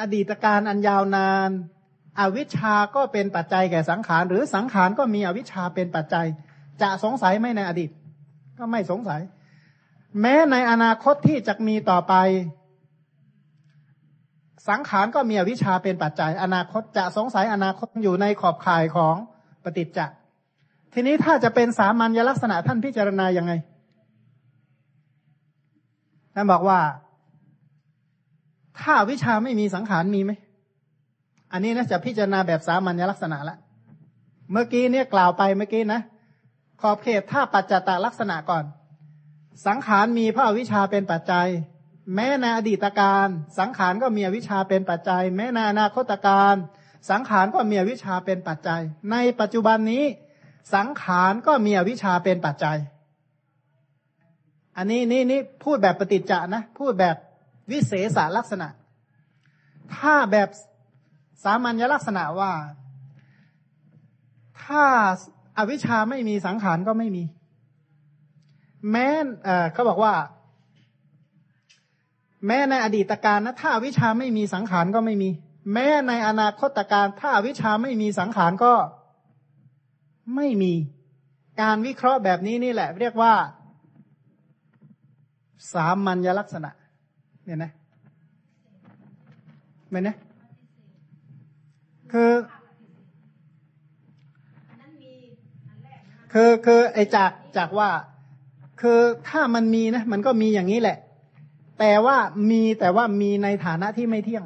อดีตการอันยาวนาน อวิชชาก็เป็นปัจจัยแก่สังขาร หรือสังขารก็มีอวิชชาเป็นปัจจัย จะสงสัยไหมในอดีต ก็ไม่สงสัย แม้ในอนาคตที่จะมีต่อไป สังขารก็มีอวิชชาเป็นปัจจัย อนาคตจะสงสัยอนาคตอยู่ในขอบข่ายของปฏิจจ์ทีนี้ถ้าจะเป็นสามัญลักษณะท่านพิจารณายังไงท่านบอกว่า ถ้าวิชาไม่มีสังขารมีไหม อันนี้นะจะพิจารณาแบบสามัญลักษณะละ เมื่อกี้เนี่ยกล่าวไปเมื่อกี้นะขอบเขตถ้าปัจจตลักษณะก่อน สังขารมีเพราะวิชาเป็นปัจจัย แม้ในอดีตการสังขารก็มีวิชาเป็นปัจจัย แม้ในอนาคตการสังขารก็มีวิชาเป็นปัจจัย ในปัจจุบันนี้ สังขารก็มีวิชาเป็นปัจจัย อันนี้นี่นี่พูดแบบปฏิจจานะ พูดแบบ วิเศษลักษณะ ถ้าแบบสามัญลักษณะว่า ถ้าอาวิชชาไม่มีสังขารก็ไม่มี แม้เขาบอกว่า แม้ในอดีตการนะถ้าอวิชชาไม่มีสังขารก็ไม่มี แม้ในอนาคตการถ้าอวิชชาไม่มีสังขารก็ไม่มีการวิเคราะห์แบบนี้นี่แหละ เรียกว่า สามัญลักษณะ เนี่ยนะไม่นะคือคือคือไอจากจากว่า คือถ้ามันมีนะมันก็มีอย่างนี้แหละ แต่ว่ามีแต่ว่ามีในฐานะที่ไม่เที่ยง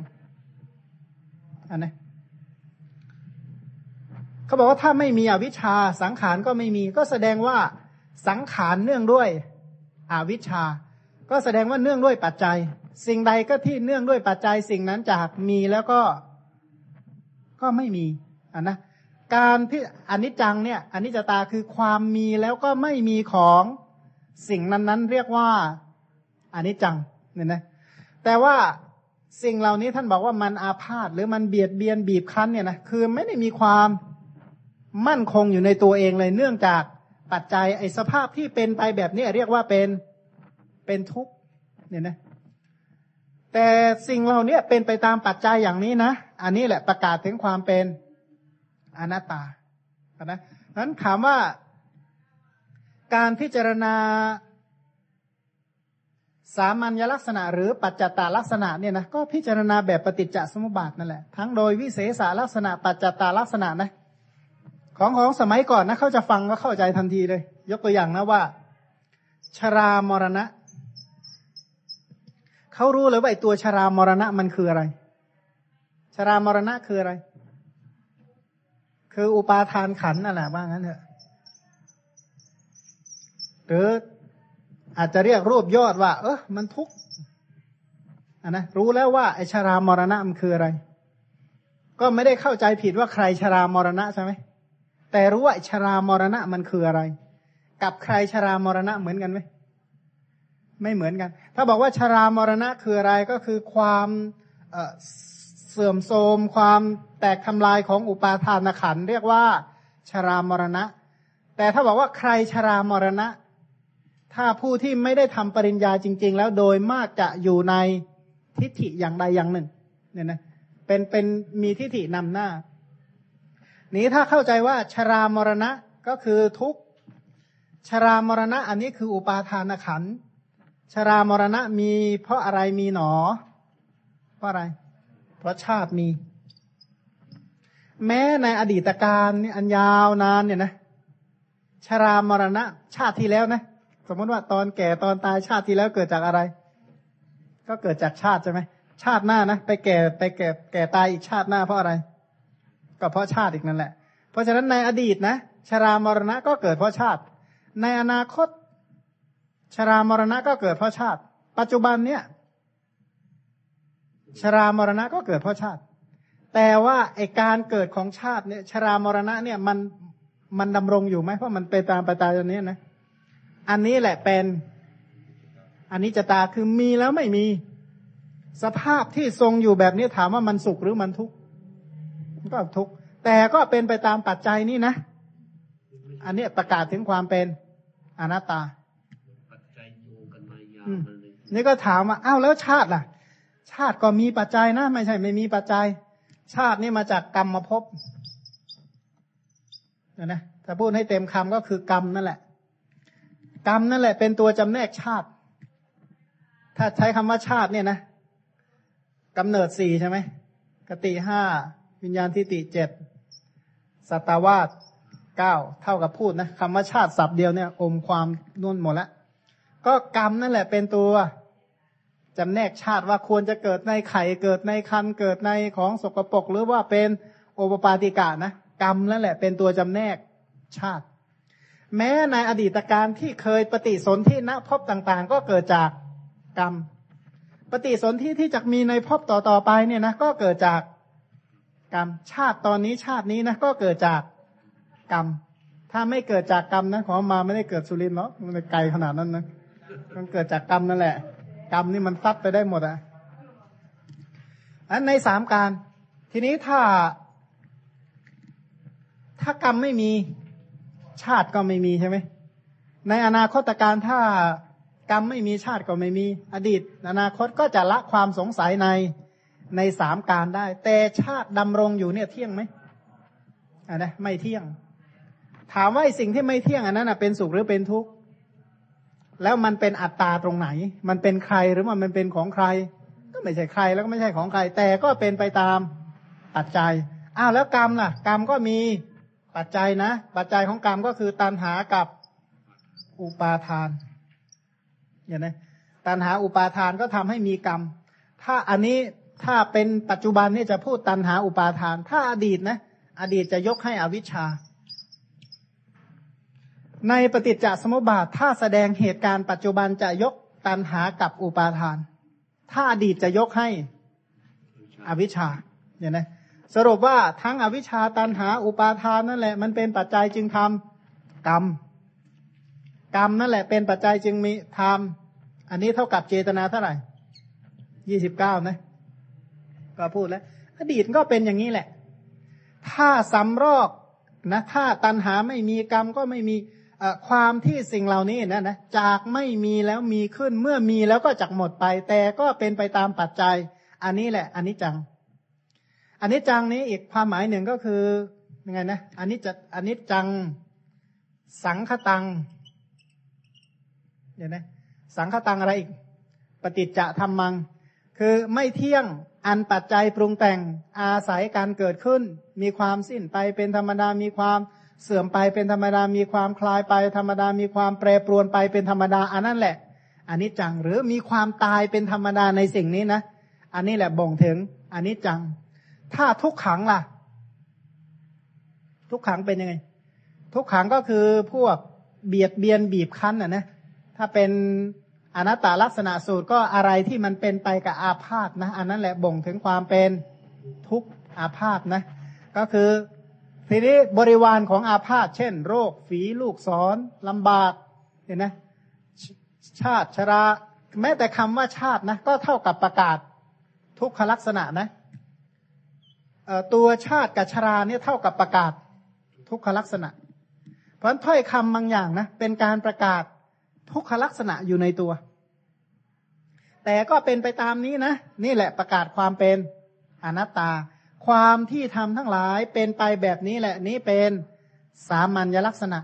อันนะเขาบอกว่าถ้าไม่มีอวิชชาสังขารก็ไม่มี ก็แสดงว่าสังขารเนื่องด้วยอวิชชา ก็แสดงว่าเนื่องด้วยปัจจัย สิ่งใดก็ที่เนื่องด้วยปัจจัยสิ่งนั้นจากมีแล้วก็ก็ไม่มีอะนะการที่อนิจจังเนี่ยอนิจจตาคือความมีแล้วก็ไม่มีของสิ่งนั้นๆ เรียกว่าอนิจจังเนี่ยนะแต่ว่าสิ่งเหล่านี้ท่านบอกว่ามันอาพาธหรือมันเบียดเบียนบีบคั้นเนี่ยนะคือไม่ได้มีความมั่นคงอยู่ในตัวเองเลยเนื่องจากปัจจัยไอ้สภาพที่เป็นไปแบบนี้เรียกว่าเป็นเป็นทุกข์เนี่ยนะ แต่สิ่งเหล่านี้เป็นไปตามปัจจัยอย่างนี้นะ อันนี้แหละประกาศถึงความเป็นอนัตตานะนั้นถามว่าการพิจารณาสามัญลักษณะ หรือปัจจตาลักษณะเนี่ยนะก็พิจารณาแบบปฏิจจสมุปบาทนั่นแหละทั้งโดยวิเศษลักษณะ ปัจจตาลักษณะนะของของสมัยก่อนนะเขาจะฟังก็เข้าใจทันทีเลย ยกตัวอย่างนะว่า ชรามรณะ เขารู้เลยว่าไอตัวชรามรณะมันคืออะไร ชรามรณะคืออะไร คืออุปาทานขันนั่นแหละว่างั้นเถอะหรืออาจจะเรียกรูปยอดว่า เออมันทุกข์นนะรู้แล้วว่าไอชรามรณะมันคืออะไร ก็ไม่ได้เข้าใจผิดว่าใครชรามรณะใช่ไหมแต่รู้ว่าชรามรณะมันคืออะไร กับใครชรามรณะเหมือนกันไหม ไม่เหมือนกัน ถ้าบอกว่าชรามรณะคืออะไรก็คือความเสื่อมโทรมความแตกทำลายของอุปาทานขันเรียกว่าชรามรณะ แต่ถ้าบอกว่าใครชรามรณะ ถ้าผู้ที่ไม่ได้ทำปริญญาจริง ๆ แล้วโดยมากจะอยู่ในทิฏฐิอย่างใดอย่างหนึ่งเนี่ยนะเป็นเป็นมีทิฏฐินำหน้า นี้ถ้าเข้าใจว่าชรามรณะก็คือทุกชรามรณะ อันนี้คืออุปาทานขันธ์ ชรามรณะมีเพราะอะไรมีหนอ เพราะอะไร เพราะชาติมี แม้ในอดีตการนี่อันยาวนานเนี่ยนะชรามรณะ ชาติที่แล้วนะ สมมติว่าตอนแก่ตอนตายชาติที่แล้วเกิดจากอะไร ก็เกิดจากชาติใช่ไหมชาติหน้านะไปแก่ไปแก่แก่ตายอีกชาติหน้าเพราะอะไร ก็เพราะชาติอีกนั่นแหละ เพราะฉะนั้นในอดีตนะชรามรณะก็เกิดเพราะชาติ ในอนาคต ชรามรณะก็เกิดเพราะชาติ ปัจจุบันเนี่ย ชรามรณะก็เกิดเพราะชาติ แต่ว่าไอการเกิดของชาติเนี่ย ชรามรณะเนี่ยมันมันดำรงอยู่ไหมเพราะมันไปตามปตาตรงนี้นะอันนี้แหละเป็นอันนี้จะตาคือมีแล้วไม่มี สภาพที่ทรงอยู่แบบนี้ถามว่ามันสุขหรือมันทุกข์ก็ทุกข์แต่ก็เป็นไปตามปัจจัยนี้นะ อันนี้ประกาศถึงความเป็นอนัตตา นี่ก็ถามว่าอ้าวแล้วชาติล่ะ ชาติก็มีปัจจัยนะไม่ใช่ไม่มีปัจจัย ชาตินี่มาจากกรรมมาพบนะนะถ้าพูดให้เต็มคำก็คือกรรมนั่นแหละ กรรมนั่นแหละเป็นตัวจำแนกชาติ ถ้าใช้คำว่าชาติเนี่ยนะกำเนิดสี่ใช่ไหมกติห้าวิญญาณทิติเจ็ดสัตวาสเก้าเท่ากับพูดนะคำว่าชาติศัพท์เดียวเนี่ย อมความนุ่นหมดแล้ว ก็กรรมนั่นแหละเป็นตัวจำแนกชาติว่าควรจะเกิดในไข่เกิดในคันเกิดในของสกปรกหรือว่าเป็นโอปปาติกะนะกรรมนั่นแหละเป็นตัวจำแนกชาติ แม้ในอดีตการที่เคยปฏิสนธิณพบต่างๆ ก็เกิดจากกรรม ปฏิสนธิที่จะมีในพบต่อๆไปเนี่ยนะก็เกิดจากกรรมชาติตอนนี้ชาตินี้นะก็เกิดจากกรรม ถ้าไม่เกิดจากกรรมนะขอมาไม่ได้เกิดสุรินทร์เนาะมันไกลขนาดนั้นนะ มันเกิดจากกรรมนั่นแหละ กรรมนี่มันซัดไปได้หมดอะอันในสามการ ทีนี้ถ้า ถ้ากรรมไม่มีชาติก็ไม่มีใช่ไหมในอนาคตการถ้ากรรมไม่มีชาติก็ไม่มี อดีต อนาคตก็จะละความสงสัยในในสามการได้ แต่ชาติดำรงอยู่เนี่ยเที่ยงไหมอ่านะไม่เที่ยง ถามว่าสิ่งที่ไม่เที่ยงอันนั้นเป็นสุขหรือเป็นทุกข์ แล้วมันเป็นอัตตาตรงไหน มันเป็นใครหรือว่ามันเป็นของใคร ก็ไม่ใช่ใครแล้วก็ไม่ใช่ของใคร แต่ก็เป็นไปตามปัจจัยอ้าวแล้วกรรมล่ะ กรรมก็มีปัจจัยนะ ปัจจัยของกรรมก็คือตัณหากับอุปาทานเห็นไหมตัณหาอุปาทานก็ทำให้มีกรรม ถ้าอันนี้ถ้าเป็นปัจจุบันนี่จะพูดตัณหาอุปาทาน ถ้าอดีตนะ อดีตจะยกให้อวิชชา ในปฏิจจสมุปบาทถ้าแสดงเหตุการณ์ปัจจุบันจะยกตันหากับอุปาทาน ถ้าอดีตจะยกให้อวิชชาเนี่ยนะสรุปว่าทั้งอวิชชาตันหาอุปาทานนั่นแหละ มันเป็นปัจจัยจึงทำกรรม กรรมนั่นแหละเป็นปัจจัยจึงมีทำอันนี้เท่ากับเจตนาเท่าไหร่ยี่สิบเก้านะก็พูดแล้ว อดีตก็เป็นอย่างนี้แหละ ถ้าสำรอกนะถ้าตันหาไม่มีกรรมก็ไม่มี ความที่สิ่งเหล่านี้นะนะจากไม่มีแล้วมีขึ้นเมื่อมีแล้วก็จักหมดไป แต่ก็เป็นไปตามปัจจัย อันนี้แหละอันนี้จัง อันนี้จังนี้อีกความหมายหนึ่งก็คือยังไงนะอันนี้จะอันนี้จังสังคตังเดี๋ยวนะ สังคตังอะไรอีก ปฏิจจะธรรมัง คือไม่เที่ยงอันปัจจัยปรุงแต่งอาศัยการเกิดขึ้น มีความสิ้นไปเป็นธรรมดามีความ เสื่อมไปเป็นธรรมดา มีความคลายไปธรรมดา มีความแปรปรวนไปเป็นธรรมดา อันนั้นแหละอันนี้จังหรือมีความตายเป็นธรรมดาในสิ่งนี้นะ อันนี้แหละบ่งถึงอันนี้จัง ถ้าทุกขังล่ะ ทุกขังเป็นยังไง ทุกขังก็คือพวกเบียดเบียนบีบคั้นอะนะ ถ้าเป็นอนัตตลักษณะสูตรก็อะไรที่มันเป็นไปกับอาพาธนะ อันนั้นแหละบ่งถึงความเป็นทุกอาพาธนะ ก็คือ ทีนี้บริวารของอาพาธเช่น โรคฝีลูกศรลำบากเห็นไหมชาติชรา แม้แต่คำว่าชาตินะ ก็เท่ากับประกาศทุกขลักษณะนะตัวชาติกับชราเนี่ยเท่ากับประกาศทุกขลักษณะ เพราะถ้อยคำบางอย่างนะเป็นการประกาศทุกขลักษณะอยู่ในตัว แต่ก็เป็นไปตามนี้นะ นี่แหละประกาศความเป็นอนัตตา ความที่ทำทั้งหลายเป็นไปแบบนี้แหละนี้เป็นสามัญลักษณะ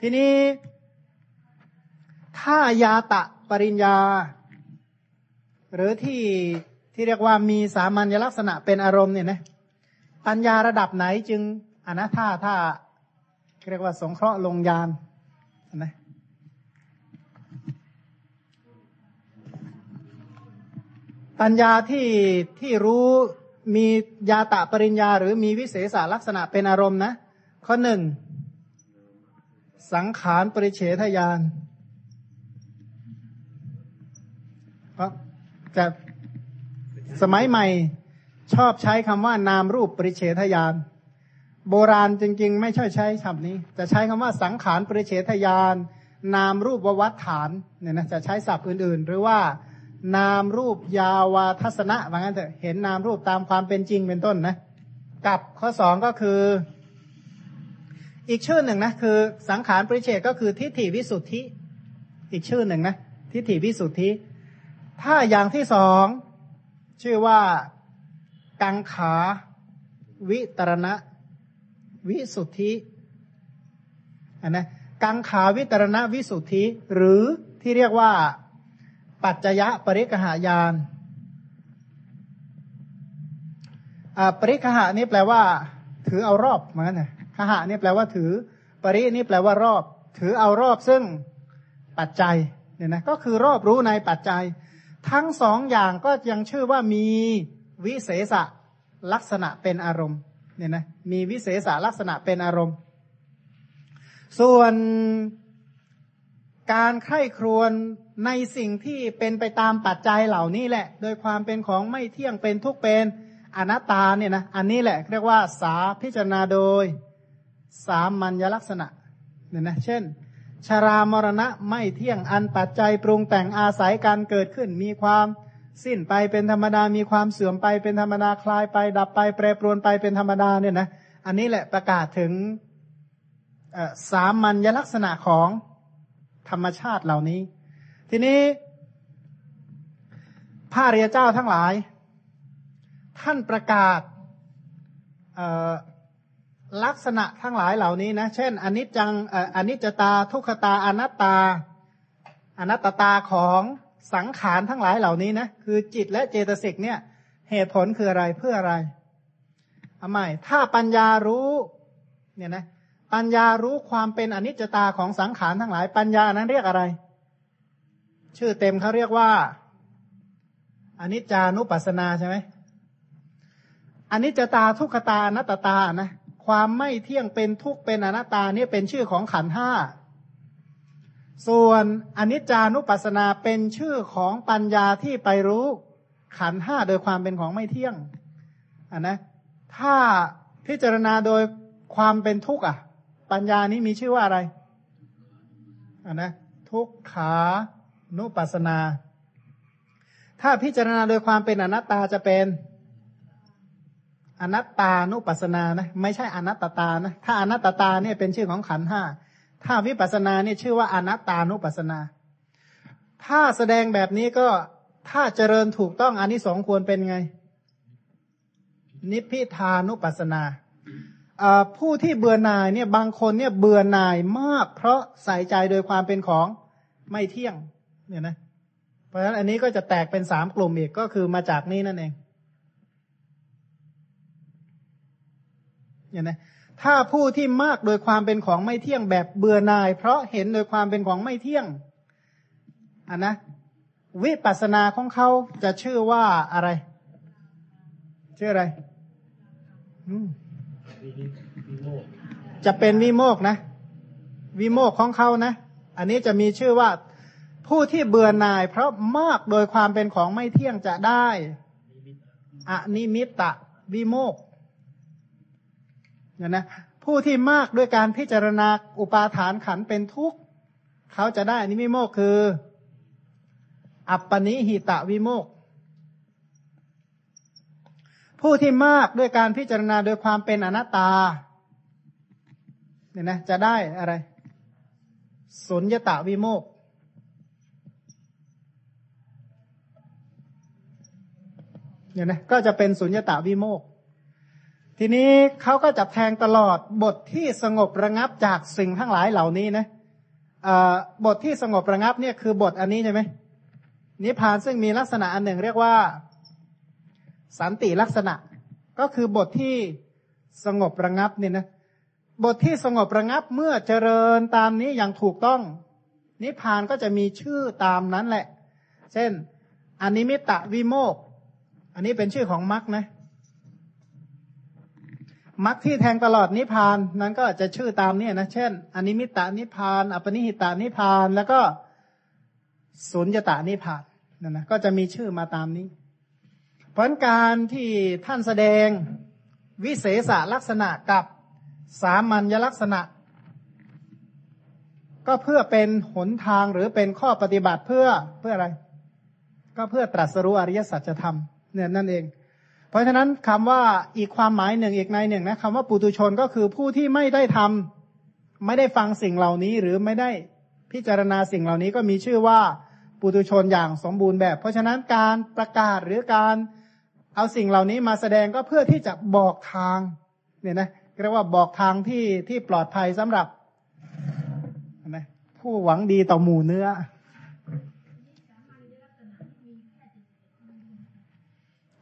ทีนี้ ถ้ายาตะปริญญา หรือที่ที่เรียกว่ามีสามัญลักษณะเป็นอารมณ์เนี่ยนะปัญญาระดับไหนจึงอนะถ้าถ้าเรียกว่าสงเคราะห์ลงยานนะปัญญาที่ที่รู้ มียาตะปริญญา หรือมีวิเศษลักษณะเป็นอารมณ์นะ ข้อหนึ่ง สังขารปริเฉทยานเพราะจะสมัยใหม่ชอบใช้คำว่านามรูปปริเฉทยาน โบราณจริง ๆ ไม่ใช่ใช้คำนี้ จะใช้คำว่าสังขารปริเฉทยาน นามรูปววัฏฐานเนี่ยนะจะใช้ศัพท์อื่น ๆ หรือว่า นามรูปยาวาทัศนะว่างั้นเถอะเห็นนามรูปตามความเป็นจริงเป็นต้นนะกับข้อสองก็คือ อีกชื่อหนึ่งนะคือ สังขารปริเฉดก็คือทิฏฐิวิสุทธิ อีกชื่อหนึ่งนะทิฏฐิวิสุทธิ ถ้าอย่างที่สองชื่อว่ากังขา วิตรณะ วิสุทธิอันนะกังขาวิตรณะวิสุทธิ หรือที่เรียกว่า ปัจจยะปริกหายานปริคหะนี่แปลว่า ถือเอารอบเหมือนกันนะคหะนี่แปลว่าถือ ปรินี่แปลว่ารอบ ถือเอารอบซึ่งปัจจัยเนี่ยนะก็คือรอบรู้ในปัจจัย ทั้งสองอย่างก็ยังชื่อว่ามีวิเศษลักษณะเป็นอารมณ์เนี่ยนะมีวิเศษลักษณะเป็นอารมณ์ ส่วนการไข้ครวน ในสิ่งที่เป็นไปตามปัจจัยเหล่านี้แหละ โดยความเป็นของไม่เที่ยงเป็นทุกเป็นอนัตตาเนี่ยนะอันนี้แหละเรียกว่าสาพิจารณาโดย สามัญลักษณะเนี่ยนะเช่นชารามรณะไม่เที่ยงอันปัจจัยปรุงแต่งอาศัยการเกิดขึ้นมีความสิ้นไปเป็นธรรมดา มีความเสื่อมไปเป็นธรรมดาคลายไป ดับไป แปรปรวนไปเป็นธรรมดาเนี่ยนะอันนี้แหละประกาศถึงสามัญลักษณะของธรรมชาติเหล่านี้ ทีนี้พระเรียเจ้าทั้งหลาย ท่านประกาศลักษณะทั้งหลายเหล่านี้นะ เช่นอนิจจังอนิจจตา ทุกขตาอนัตตา อนัตตาของสังขารทั้งหลายเหล่านี้นะ คือจิตและเจตสิกเนี่ย เหตุผลคืออะไรเพื่ออะไรเอาใหม่ถ้าปัญญารู้เนี่ยนะปัญญารู้ความเป็นอนิจจตาของสังขารทั้งหลาย ปัญญานั้นเรียกอะไร ชื่อเต็มเขาเรียกว่าอนิจจานุปัสสนาใช่ไหมอันนี้จะตาทุกขตาอนัตตานะ ความไม่เที่ยงเป็นทุกเป็นอนัตตาเนี่ยเป็นชื่อของขันห้า ส่วนอนิจจานุปัสสนาเป็นชื่อของปัญญาที่ไปรู้ขันห้าโดยความเป็นของไม่เที่ยงอะนะ ถ้าพิจารณาโดยความเป็นทุกข์อะ ปัญญานี้มีชื่อว่าอะไรอะนะ ทุกขา นุปัสสนา ถ้าพิจารณาโดยความเป็นอนัตตาจะเป็นอนัตตานุปัสนานะไม่ใช่อนัตตานะถ้าอนัตตาเนี่ยเป็นชื่อของขันห้าถ้าวิปัสนาเนี่ยชื่อว่าอนัตตานุปัสนา ถ้าแสดงแบบนี้ก็ถ้าเจริญถูกต้องอันนี้สองควรเป็นไง นิพพิทานุปัสนาผู้ที่เบื่อหน่ายเนี่ยบางคนเนี่ยเบื่อหน่ายมาก เพราะใส่ใจโดยความเป็นของไม่เที่ยง เนี่ยนะ เพราะฉะนั้นอันนี้ก็จะแตกเป็นสามกลุ่มอีกก็คือมาจากนี้นั่นเอง เนี่ยนะถ้าผู้ที่มากโดยความเป็นของไม่เที่ยงแบบเบื่อหน่าย เพราะเห็นโดยความเป็นของไม่เที่ยงอันนะ วิปัสสนาของเขาจะชื่อว่าอะไร ชื่ออะไรจะเป็นวิโมกนะ วิโมกของเขานะ อันนี้จะมีชื่อว่า ผู้ที่เบื่อหน่าย เพราะมากโดยความเป็นของไม่เที่ยงจะได้อนิมิตตะวิโมกนะนะผู้ที่มากด้วยการพิจารณาอุปาทานขันเป็นทุกข์ เขาจะได้อนนี้วิโมกคือ อัปปนิหิตะวิโมก ผู้ที่มากด้วยการพิจารณาโดยความเป็นอนัตตาเนี่ยนะจะได้อะไรสุญญตะวิโมก เนี่ยนะก็จะเป็นสุญญตาวิโมก ทีนี้เขาก็จะแทงตลอดบทที่สงบระงับจากสิ่งทั้งหลายเหล่านี้นะบทที่สงบระงับเนี่ยคือบทอันนี้ใช่ไหมนิพพานซึ่งมีลักษณะอันหนึ่งเรียกว่า สันติลักษณะ ก็คือบทที่สงบระงับเนี่ยนะบทที่สงบระงับเมื่อเจริญตามนี้อย่างถูกต้อง นิพพานก็จะมีชื่อตามนั้นแหละ เช่น อนิมิตะวิโมก อันนี้เป็นชื่อของมรคนะมรคที่แทงตลอดนิพพาน นั้นก็จะชื่อตามนี้นะ เช่นอนิมิตานิพพานอปนิหิตานิพพาน แล้วก็สุญญตานิพพานนั่นนะก็จะมีชื่อมาตามนี้ เพราะการที่ท่านแสดงวิเศษลักษณะกับสามัญลักษณะ ก็เพื่อเป็นหนทางหรือเป็นข้อปฏิบัติเพื่อเพื่ออะไร ก็เพื่อตรัสรู้อริยสัจธรรม เนี่ยนั่นเอง เพราะฉะนั้นคำว่าอีกความหมายหนึ่งอีกในหนึ่งนะคำว่าปุตุชนก็คือผู้ที่ไม่ได้ทำไม่ได้ฟังสิ่งเหล่านี้หรือไม่ได้พิจารณาสิ่งเหล่านี้ก็มีชื่อว่าปุตุชนอย่างสมบูรณ์แบบ เพราะฉะนั้นการประกาศหรือการเอาสิ่งเหล่านี้มาแสดงก็เพื่อที่จะบอกทางเนี่ยนะเรียกว่าบอกทางที่ที่ปลอดภัยสำหรับนะผู้หวังดีต่อหมู่เนื้อ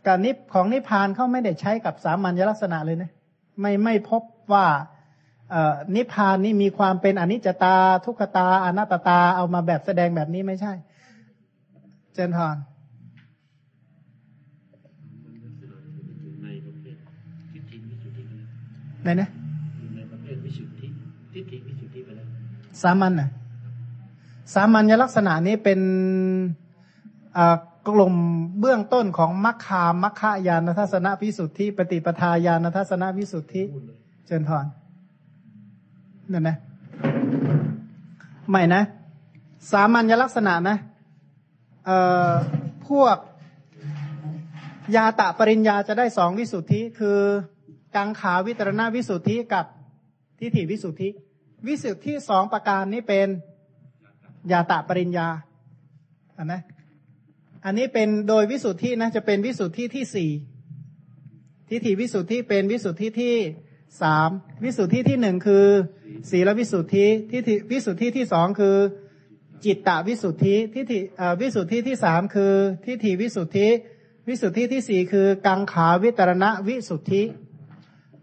การนิพของนิพพานเขาไม่ได้ใช้กับสามัญลักษณะเลยนะไม่ไม่พบว่านิพพานนี่มีความเป็นอนิจจตา ทุกขตาอนัตตาเอามาแบบแสดงแบบนี้ไม่ใช่ เจนทอนในประเภททิฏฐิวิสุทธิไหนนะในประเภทวิสุทธิทิฏฐิวิสุทธิไปแล้วสามัญนะสามัญลักษณะนี้เป็นอ่า กลุ่มเบื้องต้นของมัคคามัคคายานทัศนวิสุทธิ ปฏิปทาญาณทัศนวิสุทธิเลยเจนพรนั่นนะใหม่นะ สามัญลักษณะนะเอ่อพวกยาตะปริญญาจะได้สองวิสุทธิ คือกังขาวิตรณวิสุทธิกับทิฏฐิวิสุทธิ วิสุทธิสองประการนี้เป็นยาตะปริญญาอันนะ อันนี้เป็นโดยวิสุทธินะจะเป็นวิสุทธิที่สี่ทิฏฐิวิสุทธิเป็นวิสุทธิที่สามวิสุทธิที่หนึ่งคือศีลวิสุทธิทิฏฐิวิสุทธิที่สองคือ จิตตวิสุทธิทิฏฐิเอ่อวิสุทธิที่สามคือทิฏฐิวิสุทธิวิสุทธิที่สี่คือ กังขาวิตรณวิสุทธิ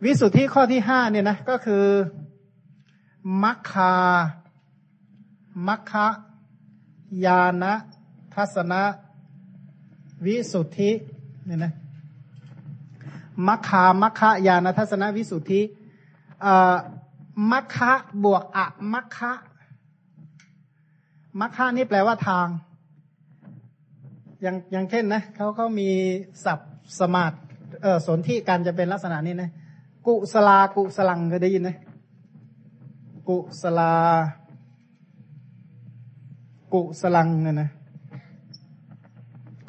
วิสุทธิข้อที่ห้าเนี่ยนะก็คือมัคคามัคคะยานะทัศนะ วิสุทธิเนี่ยนะมัคคามัคคะยานทัศนวิสุทธิมัคคะบวกอะมัคคะมัคคะนี่แปลว่าทาง อย่างอย่างเช่นนะเขาเขามีศัพท์สมาร์ทเออสนที่กันจะเป็นลักษณะนี้นะกุสลากุสลังเคยได้ยินไหมกุสลา กุสลังเนี่ยนะ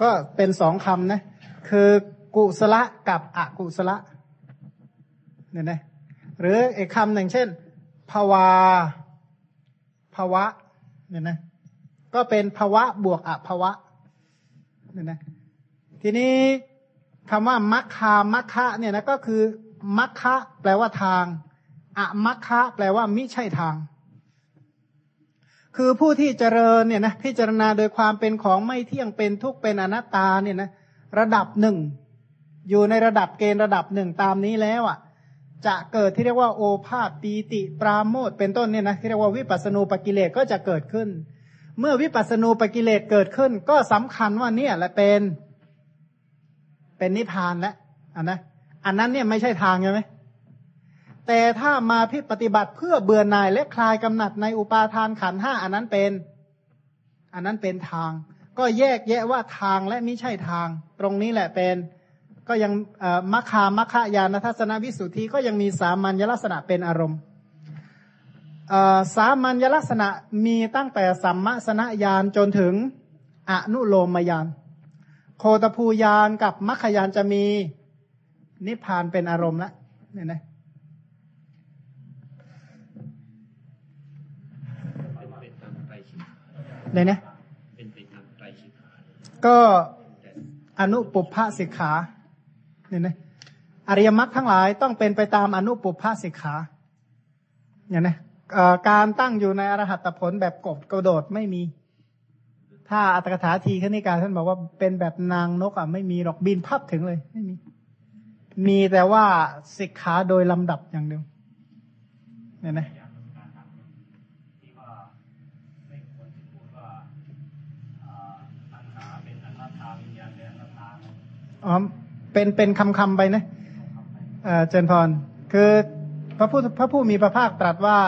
ก็เป็นสองคำนะ คือกุศละกับอกุศละเนี่ยนะหรืออีกคำหนึ่งเช่นภาวาภาวะเนี่ยนะก็เป็นภาวะบวกอภาวะเนี่ยนะทีนี้คำว่ามัคคามัคคะเนี่ยนะก็คือมัคคะแปลว่าทางอะมัคคะแปลว่ามิใช่ทาง คือผู้ที่เจริญเนี่ยนะพิจารณาโดยความเป็นของไม่เที่ยงเป็นทุกข์เป็นอนัตตาเนี่ยนะระดับหนึ่งอยู่ในระดับเกณฑ์ระดับหนึ่งตามนี้แล้วอะ จะเกิดที่เรียกว่าโอภาษปีติปราโมทเป็นต้นเนี่ยนะที่เรียกว่าวิปัสสนูปกิเลสก็จะเกิดขึ้น เมื่อวิปัสสนูปกิเลสเกิดขึ้น ก็สำคัญว่าเนี่ยแหละเป็นเป็นนิพพานแล้วอันนะอันนั้นเนี่ยไม่ใช่ทางใช่ไหม แต่ถ้ามาพิปฏิบัติเพื่อเบื่อหน่ายและคลายกำหนัดในอุปาทานขันห้าอันนั้นเป็น อันนั้นเป็นทาง ก็แยกแยะว่าทางและไม่ใช่ทาง ตรงนี้แหละเป็น ก็ยังมัคคามัคคายานทัศนวิสุทธิก็ยังมีสามัญลักษณะเป็นอารมณ์สามัญลักษณะมีตั้งแต่สัมมสนญาณจนถึงอนุโลมยานโคตภูยานกับมัคคยานจะมีนิพพานเป็นอารมณ์ละเนี่ยนะ เป็นไปตามไตรสิกขา เลยนะเป็นไปตามไตรสิกขาก็แต่อนุปุพพสิกขาเนี่ยนะอริยมรรคทั้งหลายต้องเป็นไปตามอนุปุพพสิกขาเนี่ยนะการตั้งอยู่ในอรหัตผลแบบกบกระโดดไม่มี ถ้าอัตถกถาทีขณิกาท่านบอกว่าเป็นแบบนางนกอะไม่มีหรอกบินพับถึงเลยไม่มี มีแต่ว่าสิกขาโดยลำดับอย่างเดียวเนี่ยนะ ที่ว่าไม่ควรที่พูดว่าอ่าตัณหาเป็นอนัตตาวิญญาณเป็นอนัตตาเนอะ อ๋อเป็นเป็นคำคำๆไปนะเจนพร คือพระผู้พระผู้มีพระภาคตรัสว่า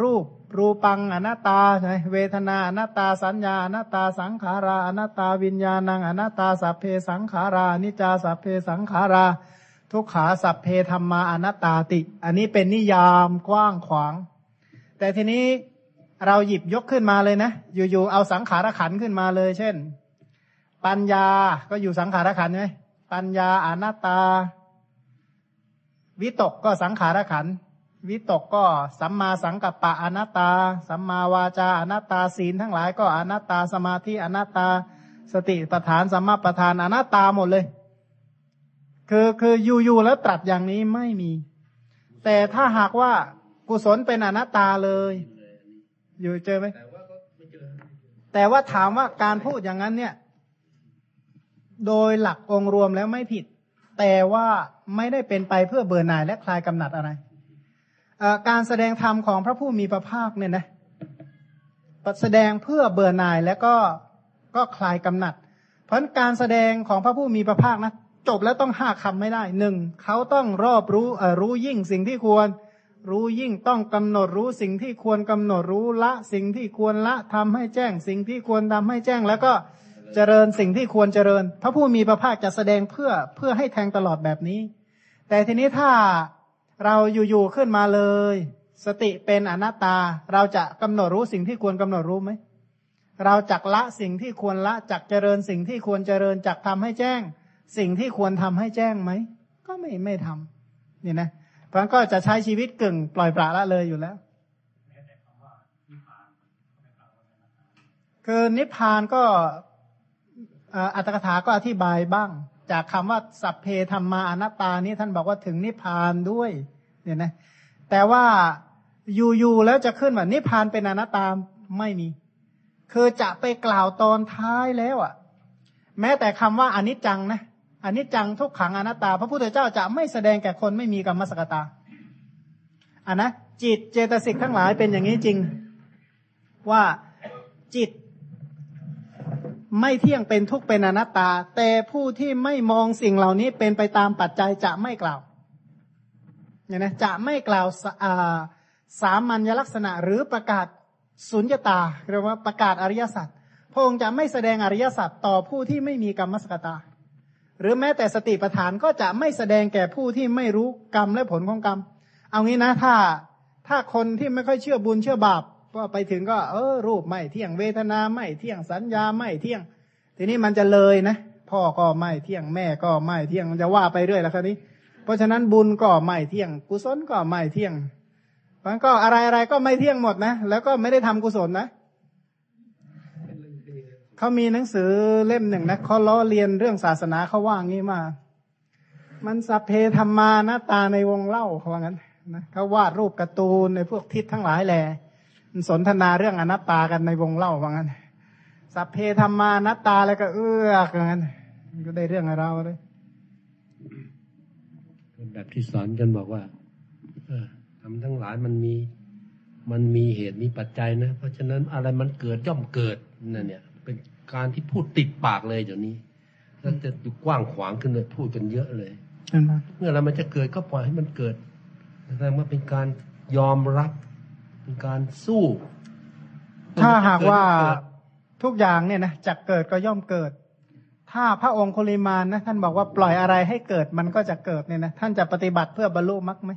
รูปรูปังอนัตตาใช่ไหมเวทนาอนัตตาสัญญาอนัตตาสังขาราอนัตตาวิญญาณังอนัตตาสัพเพสังขารานิจาสัพเพสังขารา ทุกขาสัพเพธรรมาอนัตตาติ อันนี้เป็นนิยามกว้างขวาง แต่ทีนี้เราหยิบยกขึ้นมาเลยนะ อยู่ๆเอาสังขารขันขึ้นมาเลย เช่น ปัญญาก็อยู่สังขารขันใช่ไหม ปัญญาอนัตตา วิตกก็สังขารขัน วิตกก็สัมมาสังกัปปะอนัตตา สัมมาวาจาอนัตตาศีลทั้งหลายก็อนัตตาสมาธิอนัตตา สติปัฏฐานสัมมาปัฏฐานอนัตตาหมดเลย คือคืออยู่ๆแล้วตรัสอย่างนี้ไม่มี แต่ถ้าหากว่ากุศลเป็นอนัตตาเลย อยู่เจอไหมแต่ว่าถามว่าการพูดอย่างนั้นเนี่ย โดยหลักองค์รวมแล้วไม่ผิด แต่ว่าไม่ได้เป็นไปเพื่อเบื่อหน่ายและคลายกำหนัดอะไร การแสดงธรรมของพระผู้มีพระภาคเนี่ยนะแสดงเพื่อเบื่อหน่ายและก็ก็คลายกำหนัด เพราะการแสดงของพระผู้มีพระภาคนะจบแล้วต้องห้าคำไม่ได้หนึ่งเขาต้องรอบรู้รู้ยิ่งสิ่งที่ควร รู้ยิ่งต้องกำหนดรู้สิ่งที่ควรกำหนดรู้ละ สิ่งที่ควรละทำให้แจ้ง สิ่งที่ควรทำให้แจ้งแล้วก็ เจริญสิ่งที่ควรเจริญ พระผู้มีพระภาคจะแสดงเพื่อเพื่อให้แทงตลอดแบบนี้ แต่ทีนี้ถ้าเราอยู่ๆขึ้นมาเลย สติเป็นอนัตตา เราจะกำหนดรู้สิ่งที่ควรกำหนดรู้ไหมเราจักละสิ่งที่ควรละจักเจริญสิ่งที่ควรเจริญจักทำให้แจ้ง สิ่งที่ควรทำให้แจ้งไหมก็ไม่ไม่ทำนี่นะเพราะงั้นก็จะใช้ชีวิตกึ่งปล่อยปละละเลยอยู่แล้วคือนิพพานก็ อัตถกถาก็อธิบายบ้าง จากคำว่าสัพเพธรรมาอนัตตานี้ท่านบอกว่าถึงนิพพานด้วยเนี่ยนะแต่ว่าอยู่ๆแล้วจะขึ้นว่านิพพานเป็นอนัตตาไม่มี คือจะไปกล่าวตอนท้ายแล้วอะ แม้แต่คำว่าอนิจจังนะอนิจจังทุกขังอนัตตา พระพุทธเจ้าจะไม่แสดงแก่คนไม่มีกรรมสกตาอะนะจิตเจตสิกทั้งหลายเป็นอย่างนี้จริง ว่าจิต ไม่เที่ยงเป็นทุกข์เป็นอนัตตา แต่ผู้ที่ไม่มองสิ่งเหล่านี้เป็นไปตามปัจจัยจะไม่กล่าวเนี่ยนะจะไม่กล่าวสาสามัญลักษณะหรือประกาศสุญญตาเรียกว่าประกาศอริยสัจพระองค์จะไม่แสดงอริยสัจต่อผู้ที่ไม่มีกรรมสกตา หรือแม้แต่สติปัฏฐานก็จะไม่แสดงแก่ผู้ที่ไม่รู้กรรมและผลของกรรม เอางี้นะถ้าถ้าคนที่ไม่ค่อยเชื่อบุญเชื่อบาป ก็ไปถึงก็เออรูปไม่เที่ยงเวทนาไม่เที่ยงสัญญาไม่เที่ยง ทีนี้มันจะเลยนะ พ่อก็ไม่เที่ยงแม่ก็ไม่เที่ยงมันจะว่าไปเรื่อยแล้วครับนี้ เพราะฉะนั้นบุญก็ไม่เที่ยง กุศลก็ไม่เที่ยงมันก็อะไรอะไรก็ไม่เที่ยงหมดนะ แล้วก็ไม่ได้ทำกุศลนะเขามีหนังสือเล่มหนึ่งนะเขาล้อเลียนเรื่องศาสนาเขาว่างี้มา มันสัพเพธรรมานะตาในวงเล่าเขาว่างั้นนะเขาวาดรูปการ์ตูนในพวกทิศทั้งหลายแหละ สนทนาเรื่องอนัตตากันในวงเล่าว่างั้น สัพเพธรรมานัตตาแล้วก็เอื้อกว่างั้นมันก็ได้เรื่องอะไรเราเลยแบบที่สอนกันบอกว่าเออทำทั้งหลายมันมีมันมีเหตุมีปัจจัยนะ เพราะฉะนั้นอะไรมันเกิดย่อมเกิดนั่นเนี่ย เป็นการที่พูดติดปากเลยเดี๋ยวนี้แล้วจะดูกว้างขวางขึ้นเลยพูดกันเยอะเลยเห็นไหมเมื่ออะไรมันจะเกิดก็ปล่อยให้มันเกิดแสดงว่าเป็นการยอมรับ เป็นการสู้ ถ้าหากว่าเกิดทุกอย่างเนี่ยนะจะเกิดก็ย่อมเกิด ถ้าพระองค์คุลิมานนะท่านบอกว่าปล่อยอะไรให้เกิดมันก็จะเกิดเนี่ยนะท่านจะปฏิบัติเพื่อบรรลุมรรคไหม